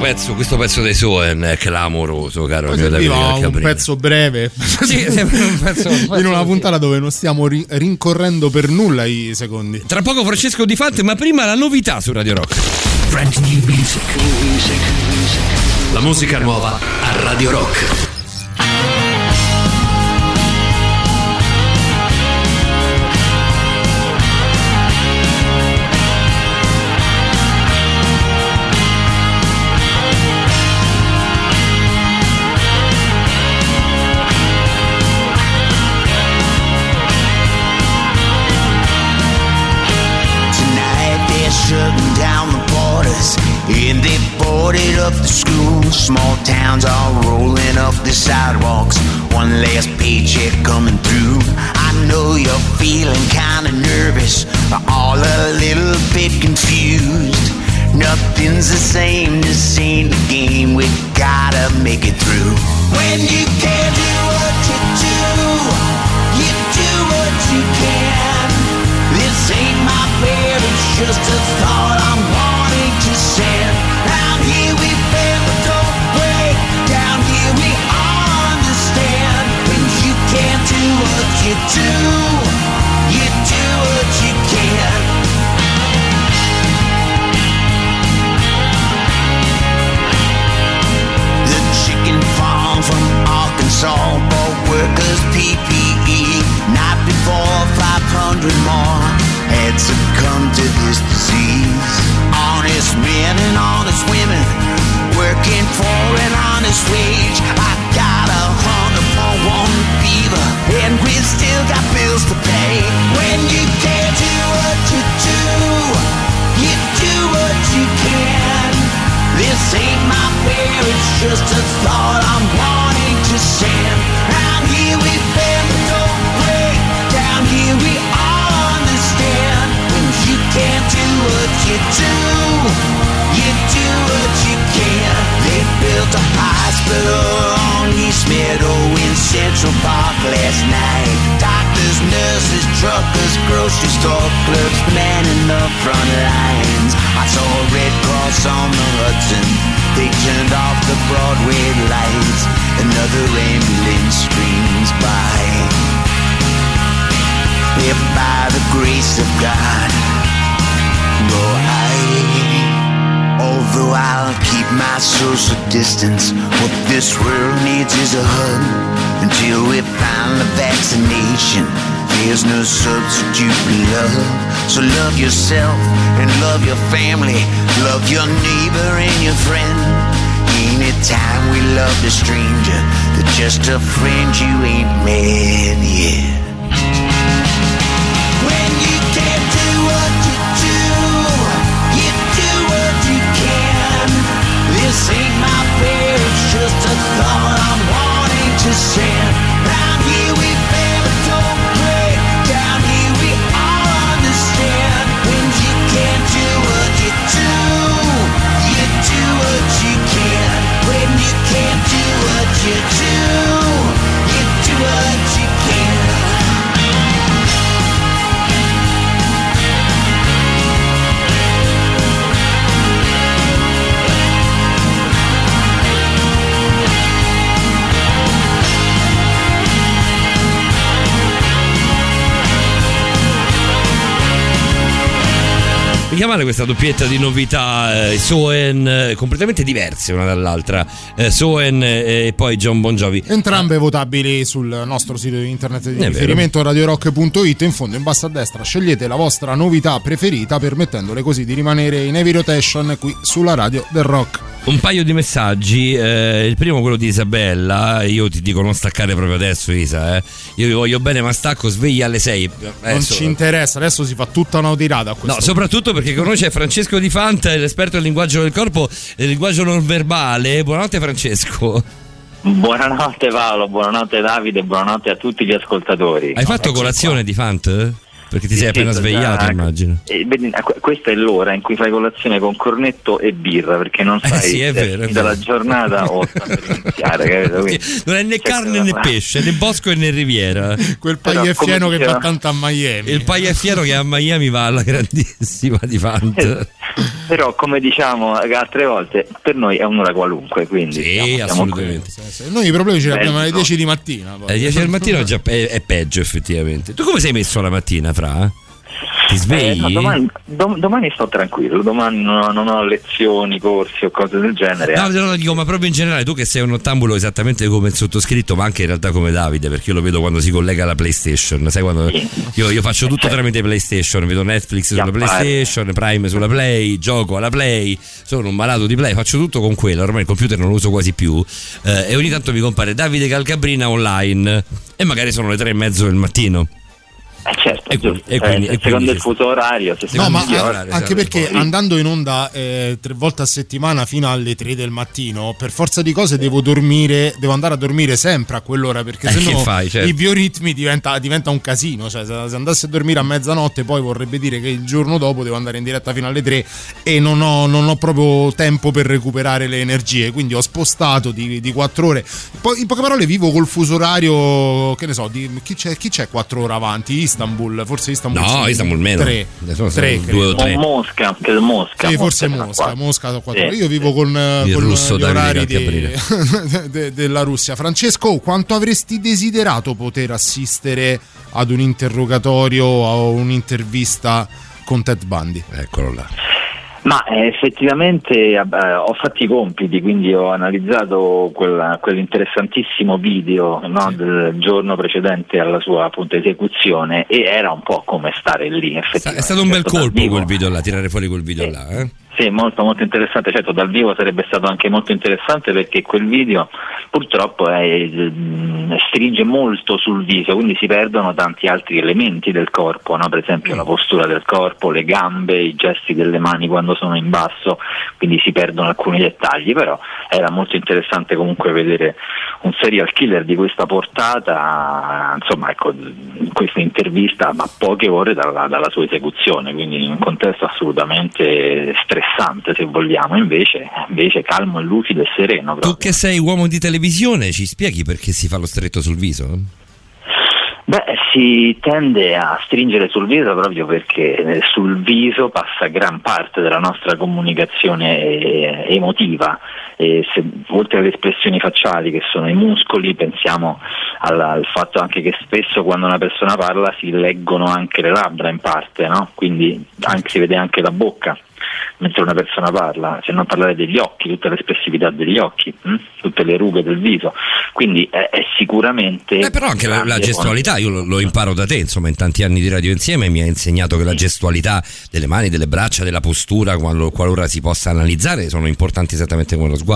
pezzo, questo pezzo dei Soen è clamoroso, caro Poi mio Davide. Un pezzo breve, sì, un pezzo, un pezzo in una puntata dove non stiamo ri- rincorrendo per nulla i secondi. Tra poco Francesco Di Fante, ma prima la novità su Radio Rock. Brand. New music. La musica nuova a Radio Rock. By the grace of God, go I. Although I'll keep my social distance, what this world needs is a hug. Until we find the vaccination, there's no substitute for love. So love yourself and love your family, love your neighbor and your friend. We a stranger, they're just a friend you ain't met yet. Wanting to chiamare questa doppietta di novità eh, Soen eh, completamente diverse una dall'altra. Eh, Soen eh, e poi John Bon Jovi. Entrambe votabili sul nostro sito di internet di vero. riferimento radiorock.it. In fondo, in basso a destra, scegliete la vostra novità preferita, permettendole così di rimanere in heavy rotation qui sulla radio del rock. Un paio di messaggi, eh, il primo quello di Isabella, io ti dico non staccare proprio adesso Isa, eh. io vi voglio bene ma stacco, svegli alle 6. Non ci interessa, adesso si fa tutta una tirata No, soprattutto perché con noi c'è Francesco Di Fanta, l'esperto del linguaggio del corpo e del linguaggio non verbale. Buonanotte Francesco. Buonanotte Paolo, buonanotte Davide, buonanotte a tutti gli ascoltatori. Hai fatto colazione di Fant? Perché ti sei appena sì, svegliato, già. immagino. Eh, eh, que- questa è l'ora in cui fai colazione con cornetto e birra perché non Eh sai sì, è se è vero, è finita vero. la giornata o per iniziare. Non è né c'è carne né pesce, né bosco né riviera. Quel come che va tanto a Miami. Il pagliaffiero che a Miami va alla grandissima di Fant. Però come diciamo altre volte, per noi è un'ora qualunque, quindi Sì, siamo- siamo assolutamente. Noi i problemi ce li abbiamo alle no. 10 di mattina. poi. Alle 10 del mattino è, già pe- è peggio, effettivamente. Tu come sei messo la mattina, Fra? Ti Eh, svegli? no, domani, dom- domani sto tranquillo, domani non ho, non ho lezioni, corsi o cose del genere. No, no, no, dico, ma proprio in generale, tu che sei un ottambulo esattamente come il sottoscritto, ma anche in realtà come Davide, perché io lo vedo quando si collega alla PlayStation. Sai quando io, io faccio tutto tramite PlayStation, vedo Netflix sulla Chiappare. PlayStation, Prime sulla Play, gioco alla Play, sono un malato di Play, faccio tutto con quello, ormai il computer non lo uso quasi più. eh, e ogni tanto mi compare Davide Calcabrina online. E magari sono le tre e mezzo del mattino. Eh, certo, E quindi- e quindi- Eh, e secondo quindi il fuso orario, se No, ma a- anche perché andando in onda eh, tre volte a settimana fino alle 3 del mattino, per forza di cose devo dormire, devo andare a dormire sempre a quell'ora perché Eh, se che no fai, certo. i bioritmi diventa, diventa un casino. Cioè, se, se andassi a dormire a mezzanotte, poi vorrebbe dire che il giorno dopo devo andare in diretta fino alle 3 e non ho, non ho proprio tempo per recuperare le energie. Quindi ho spostato di, di 4 ore. Poi, in poche parole, vivo col fuso orario, che ne so, di, chi, c'è, chi c'è 4 ore avanti? Istanbul, forse Istanbul. No, Istanbul meno. 3. Adesso sono Tre, due o tre. Mosca, credo Mosca. Sì, forse Mosca, Mosca, sono quattro. Io vivo con, eh, Il con russo gli Davide orari di- de- della Russia. Francesco, quanto avresti desiderato poter assistere ad un interrogatorio o un'intervista con Ted Bundy? Eccolo là. Ma eh, effettivamente eh, ho fatto i compiti, quindi ho analizzato quella- quell'interessantissimo video no, del giorno precedente alla sua appunto, esecuzione e era un po' come stare lì. Effettivamente. È stato un bel Certo, colpo quel video là, tirare fuori quel video là. Sì, molto molto interessante, certo dal vivo sarebbe stato anche molto interessante perché quel video purtroppo è, mm, stringe molto sul viso, quindi si perdono tanti altri elementi del corpo, no? per esempio la postura del corpo, le gambe, i gesti delle mani quando sono in basso, quindi si perdono alcuni dettagli, però era molto interessante comunque vedere un serial killer di questa portata, insomma ecco, questa intervista a poche ore dalla, dalla sua esecuzione, quindi in un contesto assolutamente stressante se vogliamo, invece, invece calmo e lucido e sereno. Tu che sei uomo di televisione, ci spieghi perché si fa lo stretto sul viso? Beh, si tende a stringere sul viso proprio perché eh, sul viso passa gran parte della nostra comunicazione eh, emotiva. E se- oltre alle espressioni facciali che sono i muscoli, pensiamo al, al fatto anche che spesso quando una persona parla si leggono anche le labbra in parte, no? quindi anche, si vede anche la bocca mentre una persona parla, se non parlare degli occhi, tutta l'espressività degli occhi, hm? tutte le rughe del viso. Quindi è, è sicuramente. Eh, però anche la, la gestualità, io lo, lo imparo da te, insomma, in tanti anni di radio insieme mi ha insegnato che la gestualità delle mani, delle braccia, della postura, quando- qualora si possa analizzare, sono importanti esattamente come lo sguardo.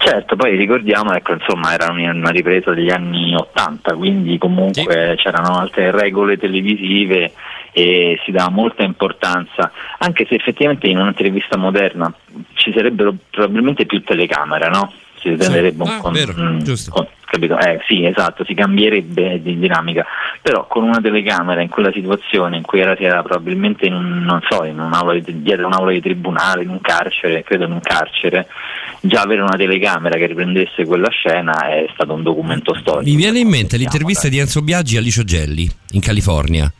Certo, poi ricordiamo, ecco, insomma, era un- una ripresa degli anni 80, quindi comunque c'erano altre regole televisive e si dava molta importanza, anche se effettivamente in un'intervista moderna ci sarebbero probabilmente più telecamere, no? Si tenderebbe un Ah, con- vero, mm, giusto. con- capito? Eh, sì, esatto, si cambierebbe di dinamica, però con una telecamera in quella situazione in cui era, si era probabilmente in un, non so, in un'aula di, dietro un'aula di tribunale, in un carcere, credo in un carcere, già avere una telecamera che riprendesse quella scena è stato un documento storico. Mi viene in mente l'intervista di Enzo Biaggi a Licio Gelli in California.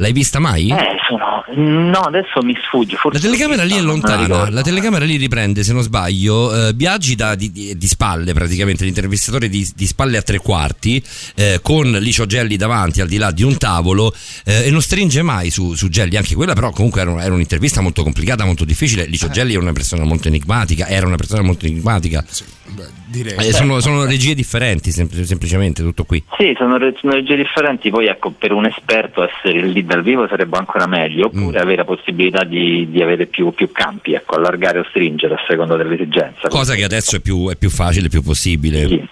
L'hai vista mai? Eh, sono... No, adesso mi sfugge. Forse La telecamera lì è lontana, la telecamera lì riprende, se non sbaglio, eh, Biaggi da, di, di- di spalle praticamente, l'intervistatore di, di spalle a tre quarti, eh, con Licio Gelli davanti, al di là di un tavolo, eh, e non stringe mai su, su Gelli, anche quella però comunque era, un- era un'intervista molto complicata, molto difficile, Licio Gelli è una persona molto enigmatica, era una persona molto enigmatica. direi. Eh, sono, sono regie differenti, sem- semplicemente tutto qui. Sì, sono, re- sono leggi differenti, poi ecco, per un esperto essere lì dal vivo sarebbe ancora meglio, Mm. oppure avere la possibilità di, di avere più, più campi, ecco, allargare o stringere a seconda dell'esigenza. Cosa che adesso è più, è più facile, più possibile. Sì,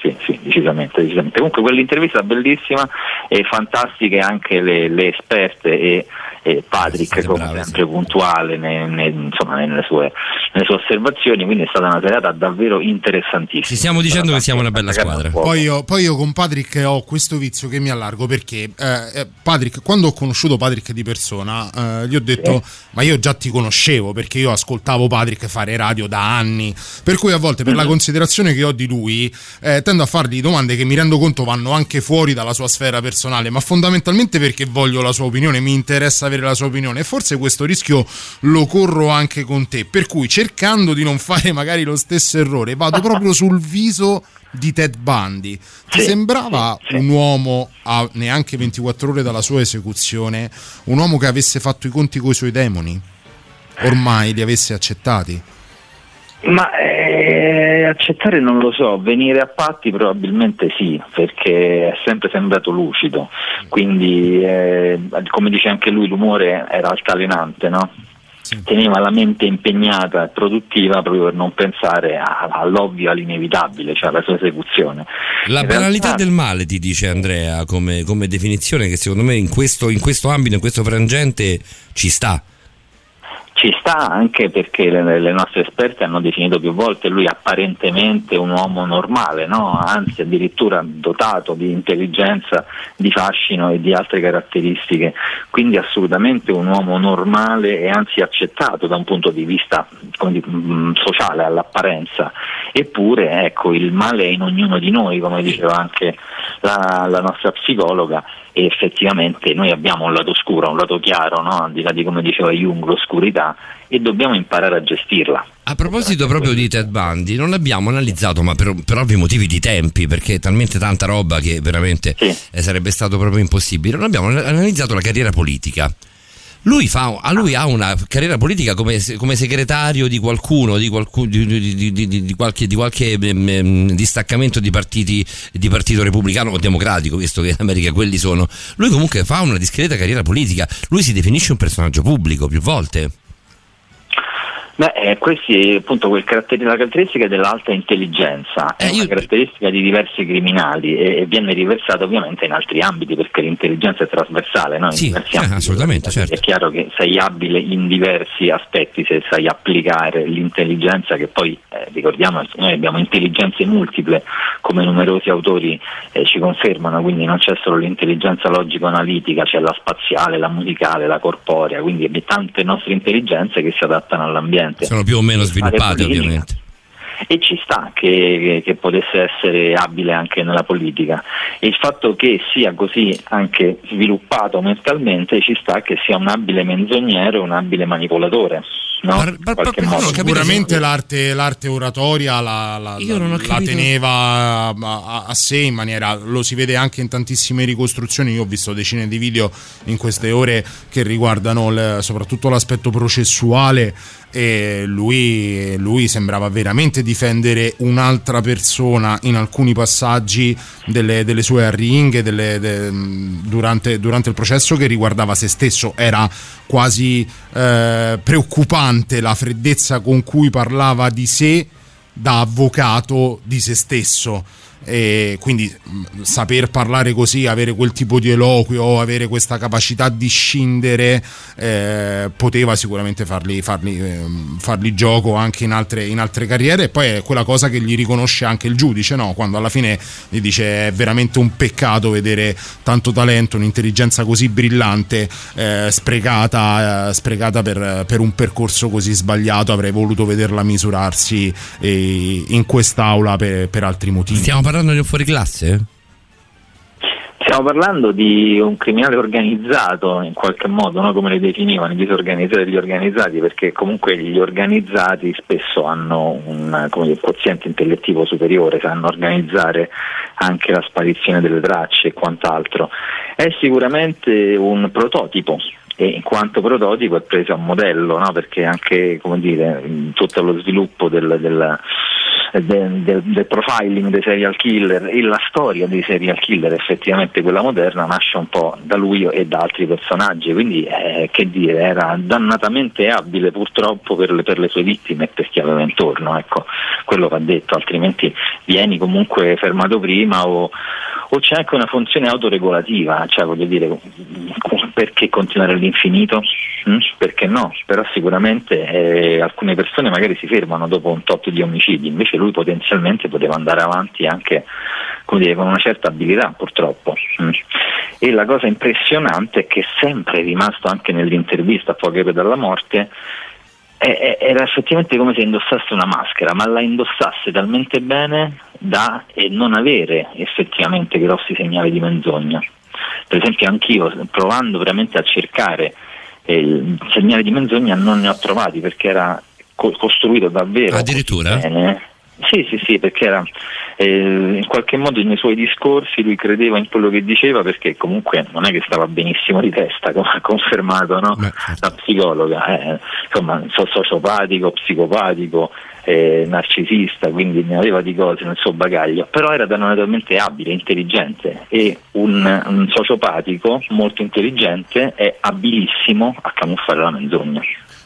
sì, sì, decisamente, decisamente. Comunque quell'intervista bellissima e fantastiche anche le, le esperte e, e Patrick come sempre puntuale ne- ne- insomma, nelle, sue, nelle sue osservazioni, quindi è stata una serata davvero interessantissima. Ci stiamo dicendo che siamo una bella squadra. Poi io, poi io con Patrick ho questo vizio che mi allargo perché eh, eh, Patrick, quando ho conosciuto Patrick di persona, eh, gli ho detto: Ma io già ti conoscevo perché io ascoltavo Patrick fare radio da anni. Per cui a volte, per la considerazione che ho di lui, eh, tendo a fargli domande che mi rendo conto vanno anche fuori dalla sua sfera personale, ma fondamentalmente perché voglio la sua opinione, mi interessa avere la sua opinione. E forse questo rischio lo corro anche con te. Per cui, cercando di non fare magari lo stesso errore, vado proprio sul viso di Ted Bundy. Ti sembrava un uomo a neanche 24 ore dalla sua esecuzione, un uomo che avesse fatto i conti con i suoi demoni? Ormai li avesse accettati? Ma eh, accettare non lo so, venire a patti probabilmente sì, perché è sempre sembrato lucido, quindi eh, come dice anche lui l'umore era altalenante, no? teneva la mente impegnata e produttiva proprio per non pensare all'ovvio, all'inevitabile, cioè alla sua esecuzione. La banalità del male, ti dice Andrea, come, come definizione che secondo me in questo, in questo ambito, in questo frangente ci sta. Ci sta anche perché le, le nostre esperte hanno definito più volte lui apparentemente un uomo normale, no? anzi addirittura dotato di intelligenza, di fascino e di altre caratteristiche, quindi assolutamente un uomo normale e anzi accettato da un punto di vista di- mh, sociale all'apparenza. Eppure ecco, il male è in ognuno di noi, come diceva anche la, la nostra psicologa, e effettivamente noi abbiamo un lato scuro, un lato chiaro, no? al di là di come diceva Jung, l'oscurità, e dobbiamo imparare a gestirla. A proposito proprio di Ted Bundy, non l'abbiamo analizzato, ma per, per ovvi motivi di tempi, perché è talmente tanta roba che veramente eh, sarebbe stato proprio impossibile. Non abbiamo analizzato la carriera politica. Lui, fa, a lui ha una carriera politica come, come segretario di qualcuno, di, qualcu- di- di- di- qualche, qualche, ehm, ehm, distaccamento di, partiti, di partito repubblicano o democratico, visto che in America quelli sono. Lui comunque fa una discreta carriera politica. Lui si definisce un personaggio pubblico più volte. Beh, eh, questi appunto quel caratteri- la caratteristica dell'alta intelligenza Eh, è una caratteristica di diversi criminali e, e viene riversata ovviamente in altri ambiti perché l'intelligenza è trasversale, no? Sì, eh, assolutamente, certo. È chiaro che sei abile in diversi aspetti se sai applicare l'intelligenza che poi eh, ricordiamo noi abbiamo intelligenze multiple come numerosi autori eh, ci confermano, quindi non c'è solo l'intelligenza logico-analitica, c'è la spaziale, la musicale, la corporea, quindi abbiamo tante nostre intelligenze che si adattano all'ambiente. Sono più o meno sviluppate, ovviamente. e ci sta che, che potesse essere abile anche nella politica. E il fatto che sia così anche sviluppato mentalmente ci sta che sia un abile menzognero e un abile manipolatore. No? In qualche modo. Sicuramente l'arte, l'arte oratoria la, la- la capito. teneva a, a- a sé in maniera, lo si vede anche in tantissime ricostruzioni. Io ho visto decine di video in queste ore che riguardano il- soprattutto l'aspetto processuale. E lui, lui sembrava veramente difendere un'altra persona in alcuni passaggi delle, delle sue arringhe delle- de- durante, durante il processo che riguardava se stesso. Era quasi eh, preoccupante la freddezza con cui parlava di sé da avvocato di se stesso. E quindi mh, saper parlare così, avere quel tipo di eloquio, avere questa capacità di scindere, eh, poteva sicuramente fargli, fargli, ehm, fargli gioco anche in altre, in altre carriere. E poi è quella cosa che gli riconosce anche il giudice, no? quando alla fine gli dice è veramente un peccato vedere tanto talento, un'intelligenza così brillante, eh, sprecata, eh, sprecata per, per un percorso così sbagliato. Avrei voluto vederla misurarsi eh, in quest'aula per, per altri motivi. Stiamo parlando di un fuoriclasse? Stiamo parlando di un criminale organizzato in qualche modo, no? come le definivano, i disorganizzati e gli organizzati, perché comunque gli organizzati spesso hanno un quoziente intellettivo superiore, sanno organizzare anche la sparizione delle tracce e quant'altro. È sicuramente un prototipo e in quanto prototipo è preso a modello, no? perché anche dire, tutto lo sviluppo del, del- del- del- del profiling dei serial killer e la storia dei serial killer, effettivamente quella moderna, nasce un po' da lui e da altri personaggi, quindi eh, che dire, era dannatamente abile purtroppo per le, per le sue vittime e per chi aveva intorno, ecco, quello va detto, altrimenti vieni comunque fermato prima o, o c'è anche una funzione autoregolativa, cioè voglio dire, perché continuare all'infinito? Mm? Perché no? Però sicuramente eh, alcune persone magari si fermano dopo un tot di omicidi, invece lui potenzialmente poteva andare avanti anche come dire, con una certa abilità purtroppo. Mm. E la cosa impressionante è che è sempre rimasto anche nell'intervista a poche ore dalla morte era effettivamente come se indossasse una maschera, ma la indossasse talmente bene da eh, non avere effettivamente grossi segnali di menzogna. Per esempio anch'io, provando veramente a cercare eh, il segnale di menzogna, non ne ho trovati perché era co- costruito davvero Addirittura? bene. Sì, sì, sì, perché era eh, in qualche modo nei suoi discorsi lui credeva in quello che diceva perché comunque non è che stava benissimo di testa, come ha confermato no? la psicologa, eh, insomma, so- sociopatico, psicopatico, eh, narcisista, quindi ne aveva di cose nel suo bagaglio, però era naturalmente abile, intelligente e un, un sociopatico molto intelligente è abilissimo a camuffare la menzogna.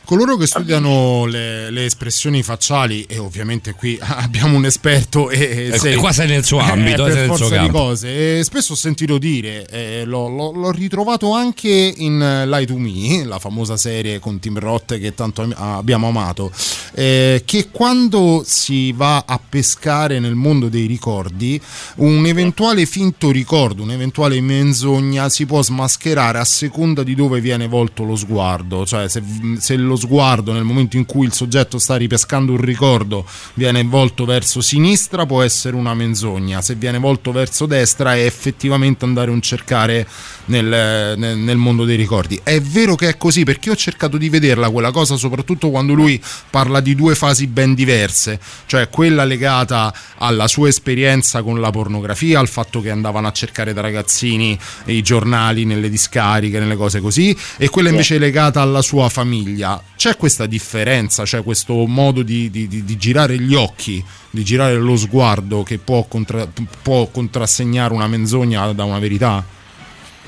Coloro che studiano le, le espressioni facciali, e ovviamente qui abbiamo un esperto, e, Eh, e qua sei nel suo ambito, eh, sei per forza di cose, e spesso ho sentito dire, eh, l'ho, l'ho- ritrovato anche in eh, Lie to Me, la famosa serie con Tim Roth che tanto am- abbiamo amato, eh, che quando si va a pescare nel mondo dei ricordi, un eventuale finto ricordo, un'eventuale menzogna si può smascherare a seconda di dove viene volto lo sguardo, cioè se, se lo sguardo nel momento in cui il soggetto sta ripescando un ricordo viene volto verso sinistra può essere una menzogna, se viene volto verso destra è effettivamente andare a cercare nel, nel- nel mondo dei ricordi. È vero che è così perché ho cercato di vederla quella cosa soprattutto quando lui parla di due fasi ben diverse, cioè quella legata alla sua esperienza con la pornografia, al fatto che andavano a cercare da ragazzini i giornali nelle discariche, nelle cose così, e quella invece legata alla sua famiglia. C'è questa differenza, c'è questo modo di, di- di- di girare gli occhi, di girare lo sguardo che può, contra- può contrassegnare una menzogna da una verità?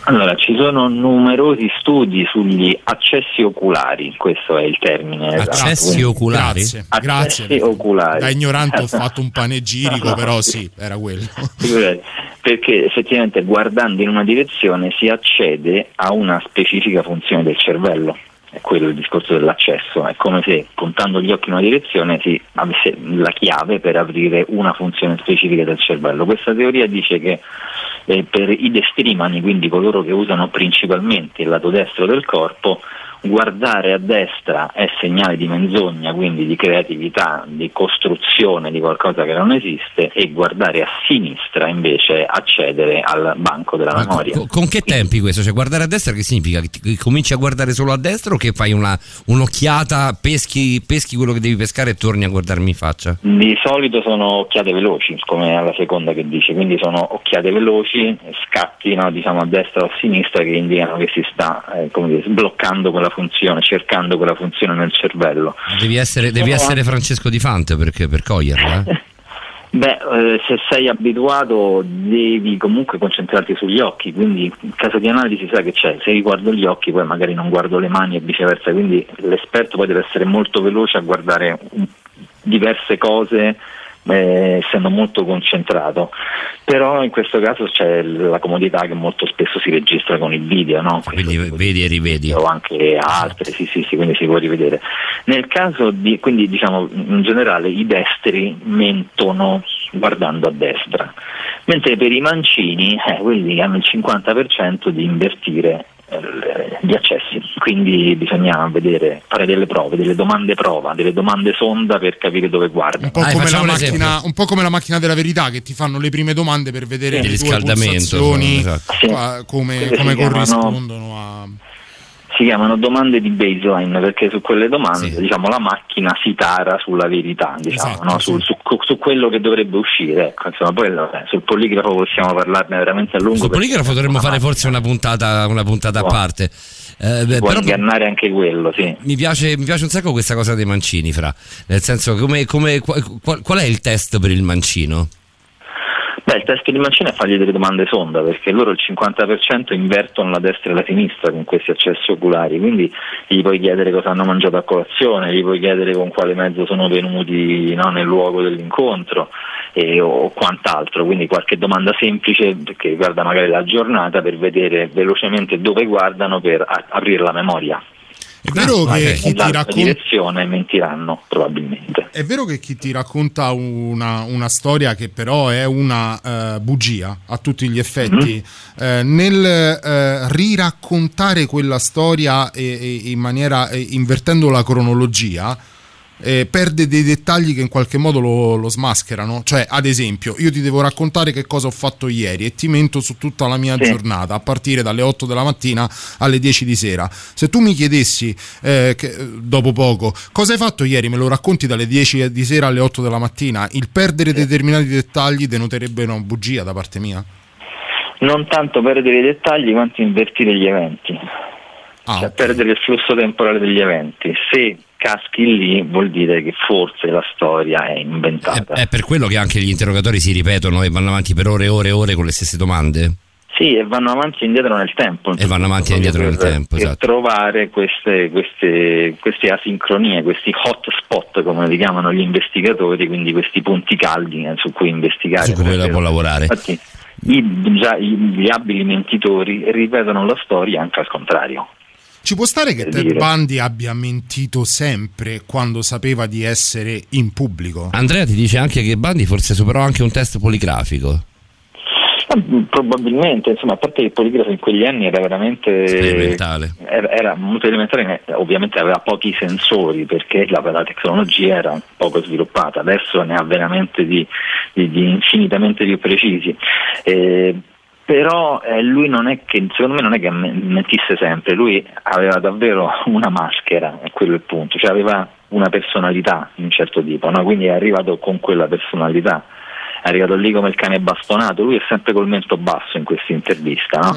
Allora, ci sono numerosi studi sugli accessi oculari, questo è il termine. Accessi esatto. oculari? Grazie, Accessi grazie. oculari. Da ignorante ho fatto un panegirico, però sì, era quello. Perché effettivamente guardando in una direzione si accede a una specifica funzione del cervello. È quello il discorso dell'accesso, è come se puntando gli occhi in una direzione si avesse la chiave per aprire una funzione specifica del cervello. Questa teoria dice che eh, per i destrimani, quindi coloro che usano principalmente il lato destro del corpo, guardare a destra è segnale di menzogna, quindi di creatività, di costruzione di qualcosa che non esiste e guardare a sinistra invece accedere al banco della memoria. Con, con che tempi questo? Cioè guardare a destra che significa? Che, ti- che cominci a guardare solo a destra o che fai una, un'occhiata, peschi, peschi quello che devi pescare e torni a guardarmi in faccia? Di solito sono occhiate veloci, come alla seconda che dice, quindi sono occhiate veloci, scatti no, diciamo a destra o a sinistra che indicano che si sta eh, come dire, sbloccando quella funzione, cercando quella funzione nel cervello. Devi essere, devi Sono essere Francesco Di Fante perché, per coglierla. eh? Beh, eh, se sei abituato devi comunque concentrarti sugli occhi, quindi in caso di analisi sa che c'è, se io guardo gli occhi poi magari non guardo le mani e viceversa, quindi l'esperto poi deve essere molto veloce a guardare diverse cose eh, essendo molto concentrato, però in questo caso c'è la comodità che molto spesso si registra con il video, no? Quindi vedi e rivedi. o anche altre, sì, sì, sì, quindi si può rivedere. Nel caso di, quindi diciamo in generale i destri mentono guardando a destra, mentre per i mancini, eh, quelli hanno il 50% di invertire gli accessi, quindi bisogna vedere, fare delle prove, delle domande prova, delle domande sonda per capire dove guarda. Un po, come la macchina, un po' come la macchina della verità che ti fanno le prime domande per vedere Sì. le tue riscaldamento, pulsazioni, esatto. qua- come, come si chiamano- corrispondono a... si chiamano domande di baseline perché su quelle domande diciamo, la macchina si tara sulla verità, diciamo, Esatto, no? Sul- su, quello che dovrebbe uscire. Ecco, insomma, poi vabbè, sul poligrafo possiamo parlarne veramente a lungo. Sul poligrafo dovremmo fare forse una puntata, una puntata a parte. Eh, beh, può però ingannare anche quello, sì. mi piace, mi piace un sacco questa cosa dei mancini, fra. Nel senso, come, come- qual, qual è il test per il mancino? Beh, il test di Mancini è fargli delle domande sonda perché loro il 50% invertono la destra e la sinistra con questi accessi oculari, quindi gli puoi chiedere cosa hanno mangiato a colazione, gli puoi chiedere con quale mezzo sono venuti no, nel luogo dell'incontro e- o quant'altro, quindi qualche domanda semplice che riguarda magari la giornata per vedere velocemente dove guardano per aprire la memoria. È vero che chi ti racconta... direzione mentiranno probabilmente. È vero che chi ti racconta una, una storia che però è una eh, bugia a tutti gli effetti, eh, nel eh, riraccontare quella storia e- e- in maniera eh, invertendo la cronologia, eh, perde dei dettagli che in qualche modo lo, lo smascherano. Cioè, ad esempio, io ti devo raccontare che cosa ho fatto ieri e ti mento su tutta la mia giornata, a partire dalle 8 della mattina alle 10 di sera. Se tu mi chiedessi eh, che- dopo poco cosa hai fatto ieri, me lo racconti dalle 10 di sera alle 8 della mattina, il perdere determinati dettagli denoterebbe una bugia da parte mia? non tanto perdere i dettagli quanto invertire gli eventi, Ah, cioè perdere il flusso temporale degli eventi. Se caschi lì vuol dire che forse la storia è inventata. È per quello che anche gli interrogatori si ripetono e vanno avanti per ore e ore e ore con le stesse domande? Sì, e vanno avanti e indietro nel tempo. E vanno avanti e indietro nel tempo, per esatto. trovare queste, queste, queste asincronie, questi hot spot come li chiamano gli investigatori, quindi questi punti caldi eh, su cui investigare. Su cui Perché- può lavorare. Infatti, i- già gli abili mentitori ripetono la storia anche al contrario. Ci può stare che Ted. Bundy abbia mentito sempre quando sapeva di essere in pubblico? Andrea ti dice anche che Bandi forse superò anche un test poligrafico. Eh, Probabilmente, insomma, a parte che il poligrafo in quegli anni era veramente Sperimentale. Era, era molto elementare, eh, ovviamente aveva pochi sensori perché la, la tecnologia era poco sviluppata, adesso ne ha veramente di, di- di infinitamente più precisi. Eh, però eh, lui non è che, secondo me non è che men- mentisse sempre, lui aveva davvero una maschera, è quello il punto, cioè aveva una personalità di un certo tipo, no? quindi è arrivato con quella personalità è arrivato lì come il cane bastonato, lui è sempre col mento basso in questa intervista, no?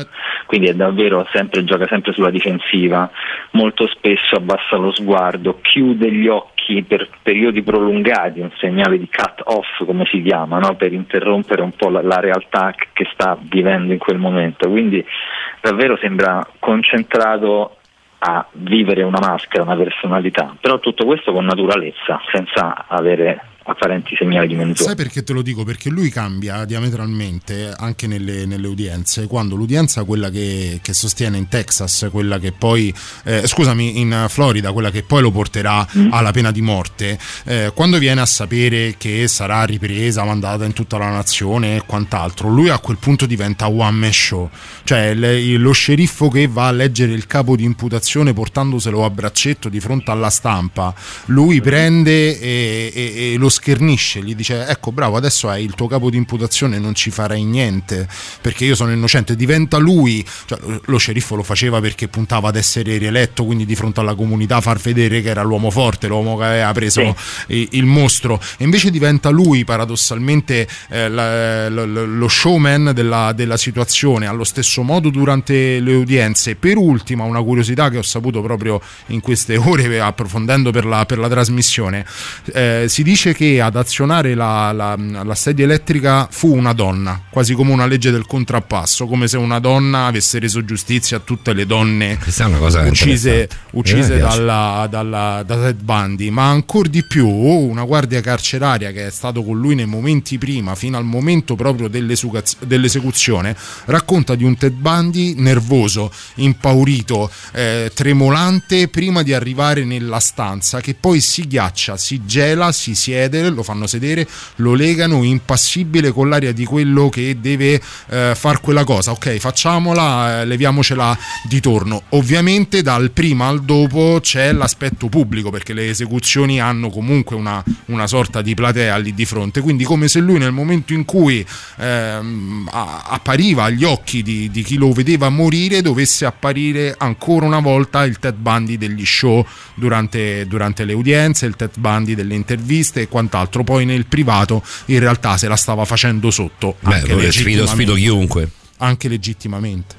quindi è davvero sempre, gioca sempre sulla difensiva, molto spesso abbassa lo sguardo, chiude gli occhi per periodi prolungati, un segnale di cut off come si chiama, no? per interrompere un po' la, la realtà che sta vivendo in quel momento, quindi davvero sembra concentrato a vivere una maschera, una personalità, però tutto questo con naturalezza, senza avere apparenti segnali di menzogna. Sai perché te lo dico? Perché lui cambia diametralmente anche nelle, nelle udienze. Quando l'udienza, quella che, che sostiene in Texas, quella che poi, eh, scusami, in Florida, quella che poi lo porterà alla pena di morte, eh, quando viene a sapere che sarà ripresa, mandata in tutta la nazione e quant'altro, lui a quel punto diventa one man show. Cioè le- lo sceriffo che va a leggere il capo di imputazione portandoselo a braccetto di fronte alla stampa, lui prende e, e- e lo schernisce, gli dice ecco bravo adesso hai il tuo capo di imputazione non ci farai niente perché io sono innocente, diventa lui, cioè, lo- sceriffo lo faceva perché puntava ad essere rieletto, quindi di fronte alla comunità far vedere che era l'uomo forte, l'uomo che aveva preso i- il mostro. E invece diventa lui paradossalmente eh, la- lo, showman della, della situazione, allo stesso modo durante le udienze. Per ultima una curiosità che ho saputo proprio in queste ore approfondendo per la, per la trasmissione, eh, si dice che ad azionare la, la- la sedia elettrica fu una donna, quasi come una legge del contrappasso, come se una donna avesse reso giustizia a tutte le donne uccise, uccise piace. dalla, dalla- da Ted Bundy, ma ancora di più una guardia carceraria che è stato con lui nei momenti prima, fino al momento proprio dell'esecuzione, racconta di un Ted Bundy nervoso, impaurito, eh, tremolante prima di arrivare nella stanza, che poi si ghiaccia, si gela, si siede, lo fanno sedere, lo legano impassibile con l'aria di quello che deve eh, far quella cosa. Ok, facciamola, eh, leviamocela di torno. Ovviamente dal prima al dopo c'è l'aspetto pubblico perché le esecuzioni hanno comunque una, una sorta di platea lì di fronte, quindi come se lui nel momento in cui ehm, appariva agli occhi di, di chi lo vedeva morire dovesse apparire ancora una volta il Ted Bundy degli show durante, durante le udienze, il Ted Bundy delle interviste e quant'altro. Poi nel privato in realtà se la stava facendo sotto. Beh, anche sfido, sfido chiunque. Anche legittimamente.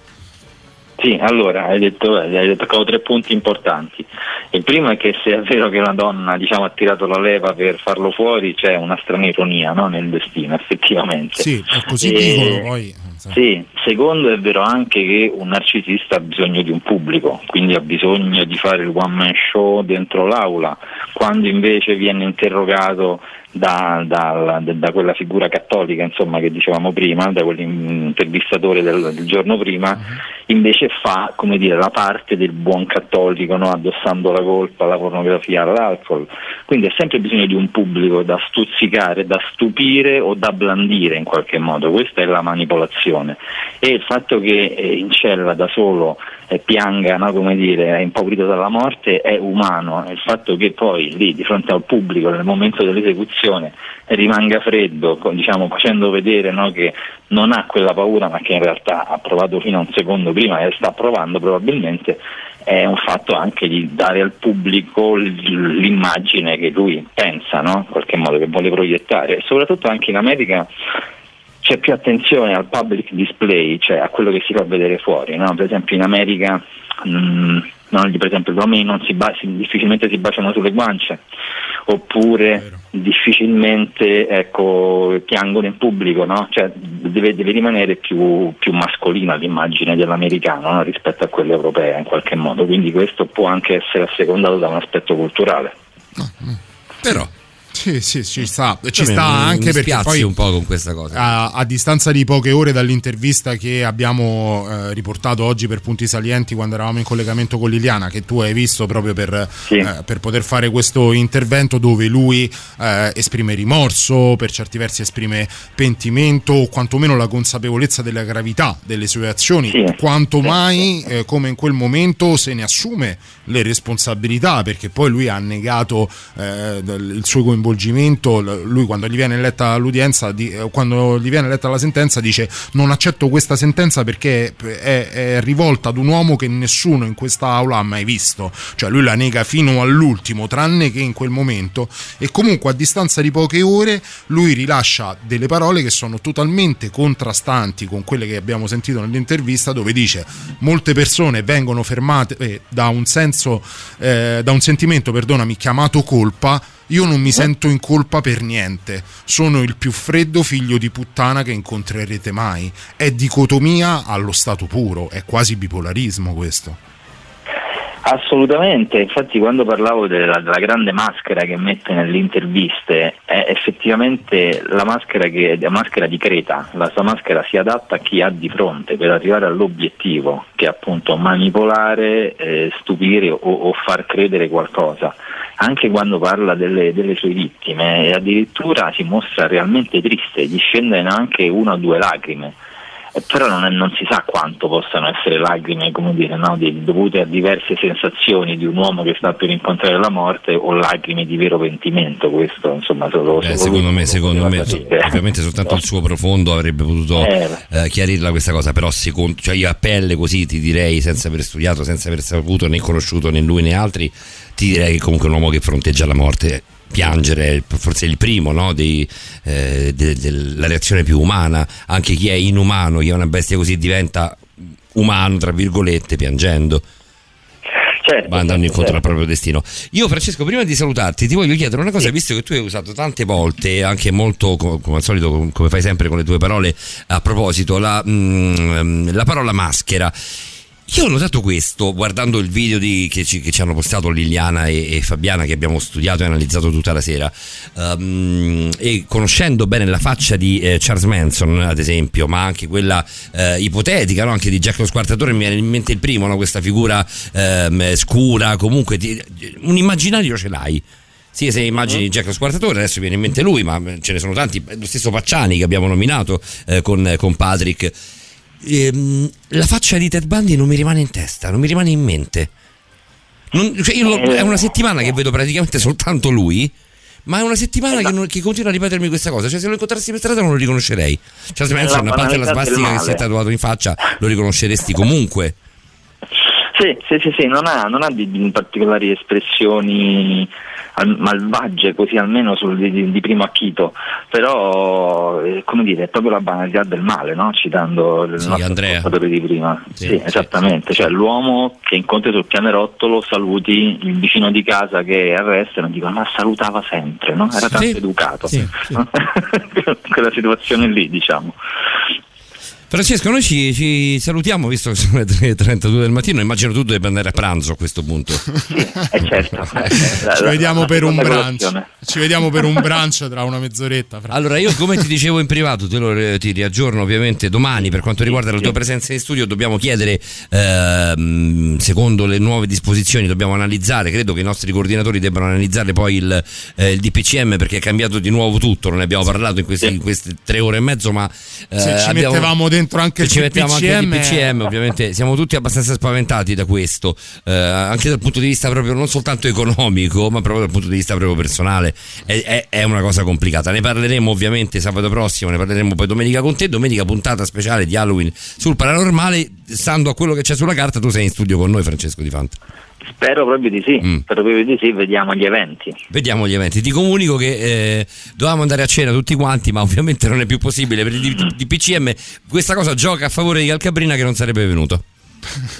Sì, allora hai detto, hai toccato tre punti importanti. Il primo è che se è vero che una donna diciamo, ha tirato la leva per farlo fuori, c'è una strana ironia no, nel destino, effettivamente. Sì, è così E- dicono poi. Sì, secondo è vero anche che un narcisista ha bisogno di un pubblico, quindi ha bisogno di fare il one man show dentro l'aula, quando invece viene interrogato da, da- da quella figura cattolica insomma, che dicevamo prima, da quell'intervistatore del, del giorno prima, invece fa come dire, la parte del buon cattolico, no? addossando la colpa alla pornografia, all'alcol. Quindi ha sempre bisogno di un pubblico da stuzzicare, da stupire o da blandire in qualche modo, questa è la manipolazione. E il fatto che eh, in cella da solo pianga, no? come dire, è impaurito dalla morte è umano, il fatto che poi lì di fronte al pubblico nel momento dell'esecuzione rimanga freddo, diciamo, facendo vedere no, che non ha quella paura ma che in realtà ha provato fino a un secondo prima e sta provando probabilmente, è un fatto anche di dare al pubblico l'immagine che lui pensa, no? in qualche modo, che vuole proiettare. E soprattutto anche in America c'è più attenzione al public display, cioè a quello che si fa vedere fuori. no? Per esempio in America mm, no, per esempio, gli uomini non si ba- si- difficilmente si baciano sulle guance, oppure difficilmente ecco, piangono in pubblico, no? Cioè, deve, deve rimanere più, più mascolina l'immagine dell'americano no? rispetto a quella europea in qualche modo, quindi questo può anche essere assecondato da un aspetto culturale. Però Sì, sì, ci sta, ci sta mi- anche mi perché poi un po' con questa cosa. a, a distanza di poche ore dall'intervista che abbiamo eh, riportato oggi per punti salienti quando eravamo in collegamento con Liliana, che tu hai visto proprio per, eh, per poter fare questo intervento dove lui eh, esprime rimorso, per certi versi esprime pentimento o quantomeno la consapevolezza della gravità delle sue azioni, quanto mai eh, come in quel momento se ne assume le responsabilità perché poi lui ha negato eh, il suo coinvolgimento lui quando gli viene letta l'udienza di- eh, quando gli viene letta la sentenza dice non accetto questa sentenza perché è, è rivolta ad un uomo che nessuno in questa aula ha mai visto. Cioè lui la nega fino all'ultimo tranne che in quel momento. E comunque a distanza di poche ore lui rilascia delle parole che sono totalmente contrastanti con quelle che abbiamo sentito nell'intervista dove dice molte persone vengono fermate eh, da un senso eh, da un sentimento perdonami chiamato colpa io non mi sento in colpa per niente. Sono il più freddo figlio di puttana che incontrerete mai. È dicotomia allo stato puro, è quasi bipolarismo questo. Assolutamente, infatti quando parlavo della, della grande maschera che mette nelle interviste, è effettivamente la maschera, che, la maschera di Creta, la sua maschera si adatta a chi ha di fronte per arrivare all'obiettivo, che è appunto manipolare, eh, stupire o, o far credere qualcosa. Anche quando parla delle, delle sue vittime, e addirittura si mostra realmente triste, gli scendono anche una o due lacrime. Eh, però non, è- non si sa quanto possano essere lacrime come dire, no, di- dovute a diverse sensazioni di un uomo che sta per incontrare la morte o lacrime di vero pentimento questo insomma solo, Eh, solo secondo me, secondo me capire. ovviamente soltanto il suo profondo avrebbe potuto Eh. eh, chiarirla questa cosa, però secondo, cioè io a pelle così ti direi, senza aver studiato, senza aver saputo né conosciuto né lui né altri, ti direi che comunque è un uomo che fronteggia la morte piangere forse il primo no? Dei, eh, de- della reazione più umana anche chi è inumano chi è una bestia così diventa umano tra virgolette piangendo Certo, ma andando certo, incontro al certo. proprio destino. Io, Francesco, prima di salutarti, ti voglio chiedere una cosa, visto che tu hai usato tante volte, anche molto co- come al solito, com- come fai sempre con le tue parole, a proposito, la, mm, la parola maschera. Io ho notato questo guardando il video di- che, ci, che ci hanno postato Liliana e, e Fabiana che abbiamo studiato e analizzato tutta la sera Ehm, e conoscendo bene la faccia di eh, Charles Manson ad esempio ma anche quella eh, ipotetica no? anche di Jack lo Squartatore mi viene in mente il primo no? questa figura ehm, scura comunque ti- un immaginario ce l'hai sì, se immagini Jack lo Squartatore, adesso viene in mente lui, ma ce ne sono tanti. Lo stesso Pacciani che abbiamo nominato eh, con, con Patrick. Ehm, la faccia di Ted Bundy non mi rimane in testa, non mi rimane in mente. Non- cioè io lo- è una settimana che vedo praticamente soltanto lui. Ma è una settimana che, non- che continua a ripetermi questa cosa. Cioè, se lo incontrassi per strada non lo riconoscerei. Charles È Manson, la a parte la banalità del svastica che si è tatuato in faccia, lo riconosceresti comunque. Sì, sì, sì, sì, non ha, non ha di, di particolari espressioni malvagie, così almeno sul- di, di- primo acchito, però eh, come dire, è proprio la banalità del male, no? citando il Sì, nostro Andrea. di prima. Sì, Sì, sì, esattamente, cioè l'uomo che incontri sul pianerottolo saluti il vicino di casa che arrestano e dicono ma salutava sempre, no? Era tanto Sì, educato. sì, Quella situazione lì, diciamo. Francesco, noi ci, ci salutiamo visto che sono le 3.32 del mattino. Immagino tu debba andare a pranzo a questo punto. Eh certo. Ci vediamo per un brunch. Ci vediamo per un brunch tra una mezz'oretta. fra- Allora, io come ti dicevo in privato, te lo eh, ti riaggiorno ovviamente domani per quanto riguarda la tua presenza in studio. Dobbiamo chiedere, ehm, secondo le nuove disposizioni, dobbiamo analizzare. Credo che i nostri coordinatori debbano analizzare poi il, eh, il DPCM perché è cambiato di nuovo tutto. Non ne abbiamo parlato in, questi- in queste tre ore e mezzo, ma eh, Se ci abbiamo- mettevamo dentro anche il ci mettiamo anche il DPCM, ovviamente siamo tutti abbastanza spaventati da questo, eh, anche dal punto di vista proprio non soltanto economico, ma proprio dal punto di vista proprio personale. È, è- è una cosa complicata. Ne parleremo ovviamente sabato prossimo, ne parleremo poi domenica con te. Domenica puntata speciale di Halloween sul paranormale. Stando a quello che c'è sulla carta, tu sei in studio con noi, Francesco Di Fanta. Spero proprio di sì, Mm. spero proprio di sì, vediamo gli eventi. Vediamo gli eventi. Ti comunico che eh, dovevamo andare a cena tutti quanti, ma ovviamente non è più possibile per il DPCM. Questa cosa gioca a favore di Calcabrina che non sarebbe venuto.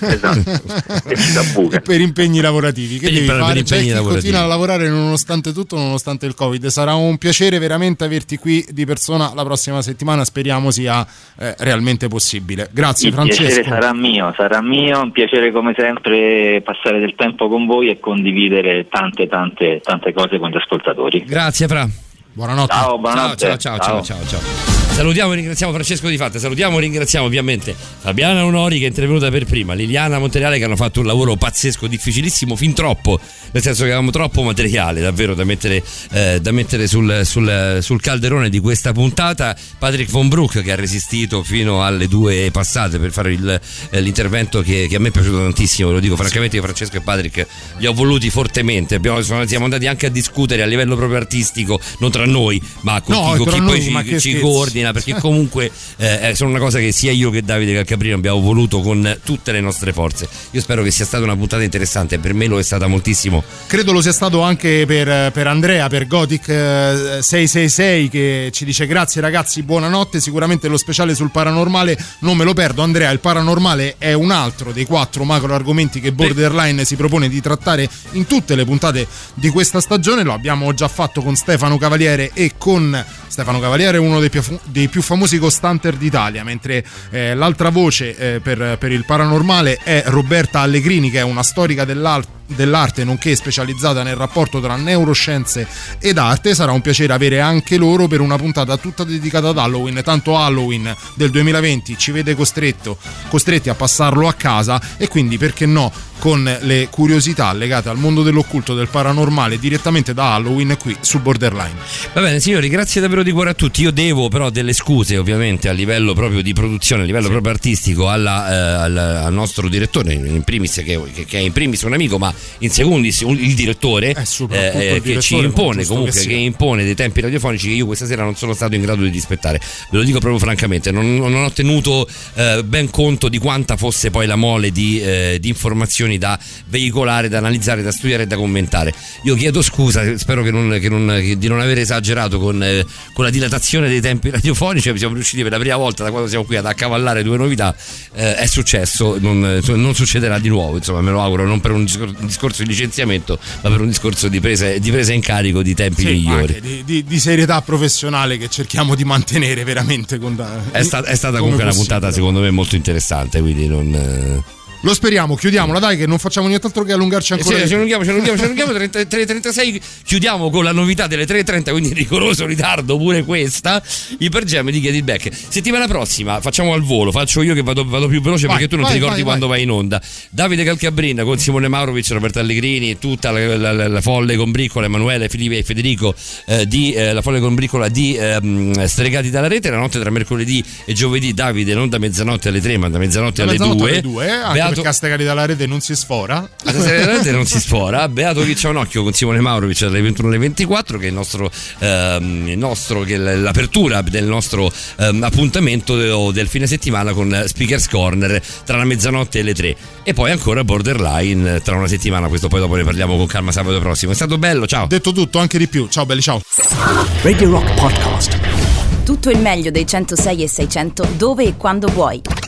E per impegni lavorativi. Che Per devi fare? per C'è chi lavorativi. continua a lavorare nonostante tutto, nonostante il Covid. Sarà un piacere veramente averti qui di persona la prossima settimana. Speriamo sia eh, realmente possibile. Grazie, Il piacere Francesco. sarà mio, sarà mio, un piacere come sempre passare del tempo con voi e condividere tante tante tante cose con gli ascoltatori. Grazie, Fra. Buonanotte. Ciao, Ciao, buonanotte. ciao, ciao, ciao, ciao, ciao. Salutiamo e ringraziamo Francesco Di Fatta, salutiamo e ringraziamo ovviamente Fabiana Onori che è intervenuta per prima, Liliana Montereale che hanno fatto un lavoro pazzesco, difficilissimo, fin troppo, nel senso che avevamo troppo materiale davvero da mettere, eh, da mettere sul, sul- sul calderone di questa puntata, Patrick Von Broek che ha resistito fino alle due passate per fare il- eh, l'intervento che, che a me è piaciuto tantissimo, lo dico francamente io Francesco e Patrick li ho voluti fortemente, Abbiamo- siamo andati anche a discutere a livello proprio artistico, non tra noi, ma con No, chi, chi poi ci, ci scherzi. Coordina, perché comunque eh, sono una cosa che sia io che Davide Calcaprino abbiamo voluto con tutte le nostre forze. Io spero che sia stata una puntata interessante, per me lo è stata moltissimo. Credo lo sia stato anche per, per Andrea, per Gothic eh, 666 che ci dice grazie ragazzi, buonanotte, sicuramente lo speciale sul paranormale non me lo perdo. Andrea, il paranormale è un altro dei quattro macro argomenti che Borderline si propone di trattare in tutte le puntate di questa stagione, lo abbiamo già fatto con Stefano Cavaliere e con Stefano Cavaliere, uno dei più, dei più famosi costanter d'Italia, mentre eh, l'altra voce eh, per, per il paranormale è Roberta Allegrini, che è una storica dell'arte dell'arte nonché specializzata nel rapporto tra neuroscienze ed arte. Sarà un piacere avere anche loro per una puntata tutta dedicata ad Halloween tanto Halloween del 2020 ci vede costretto, costretti a passarlo a casa e quindi perché no con le curiosità legate al mondo dell'occulto del paranormale direttamente da Halloween qui su Borderline Va bene signori, grazie davvero di cuore a tutti. Io devo però delle scuse ovviamente a livello proprio di produzione, a livello proprio artistico alla, eh, al, al nostro direttore, in primis che, che- è in primis un amico, ma in secundis un- il direttore soprattutto eh, il che ci direttore, impone comunque, che che, impone dei tempi radiofonici che io questa sera non sono stato in grado di rispettare. Ve lo dico proprio francamente, non, non ho tenuto eh, ben conto di quanta fosse poi la mole di, eh, di informazioni da veicolare, da analizzare, da studiare e da commentare. Io chiedo scusa, spero che non- che non- che- di non aver esagerato con, eh, con la dilatazione dei tempi radiofonici. Siamo riusciti per la prima volta da quando siamo qui ad accavallare due novità. Eh, è successo, non, non succederà di nuovo, insomma, me lo auguro, non per un discor- un discorso di licenziamento, ma per un discorso di presa, di presa in carico di tempi Sì, migliori. di, di- di serietà professionale che cerchiamo di mantenere veramente con È, sta- è stata comunque una possibile. puntata secondo me molto interessante, quindi non... eh, Lo speriamo, chiudiamola dai che non facciamo nient'altro che allungarci Eh ancora. sì, di ci allunghiamo, ci allunghiamo, ci allunghiamo 30 3.36 chiudiamo con la novità delle 3.30 quindi rigoroso ritardo pure questa Ipergem di Get It Back settimana prossima facciamo al volo faccio io che vado, vado più veloce Vai, perché tu non vai, ti ricordi vai, quando vai. in onda Davide Calcabrin con Simone Maurovic Roberto Allegrini e tutta la, la- la- la folle combriccola Emanuele, Filippo e Federico eh, di eh, la folle combriccola di ehm, Stregati dalla rete la notte tra mercoledì e giovedì Davide non da mezzanotte alle 3 ma da mezzanotte, Da alle, mezzanotte 2 alle due, eh, anche Beato- perché a Stegari dalla rete non si sfora. la stasera della rete non si sfora. Beato che c'è un occhio con Simone Maurovic alle 21 alle 24, che è il nostro, ehm, il nostro che è l'apertura del nostro ehm, appuntamento del fine settimana con Speakers Corner tra la mezzanotte e le 3. E poi ancora Borderline tra una settimana. Questo poi dopo ne parliamo con calma sabato prossimo. È stato bello, ciao. Detto tutto, anche di più. Ciao belli, ciao. Radio Rock Podcast. Tutto il meglio dei 106 e 600 dove e quando vuoi.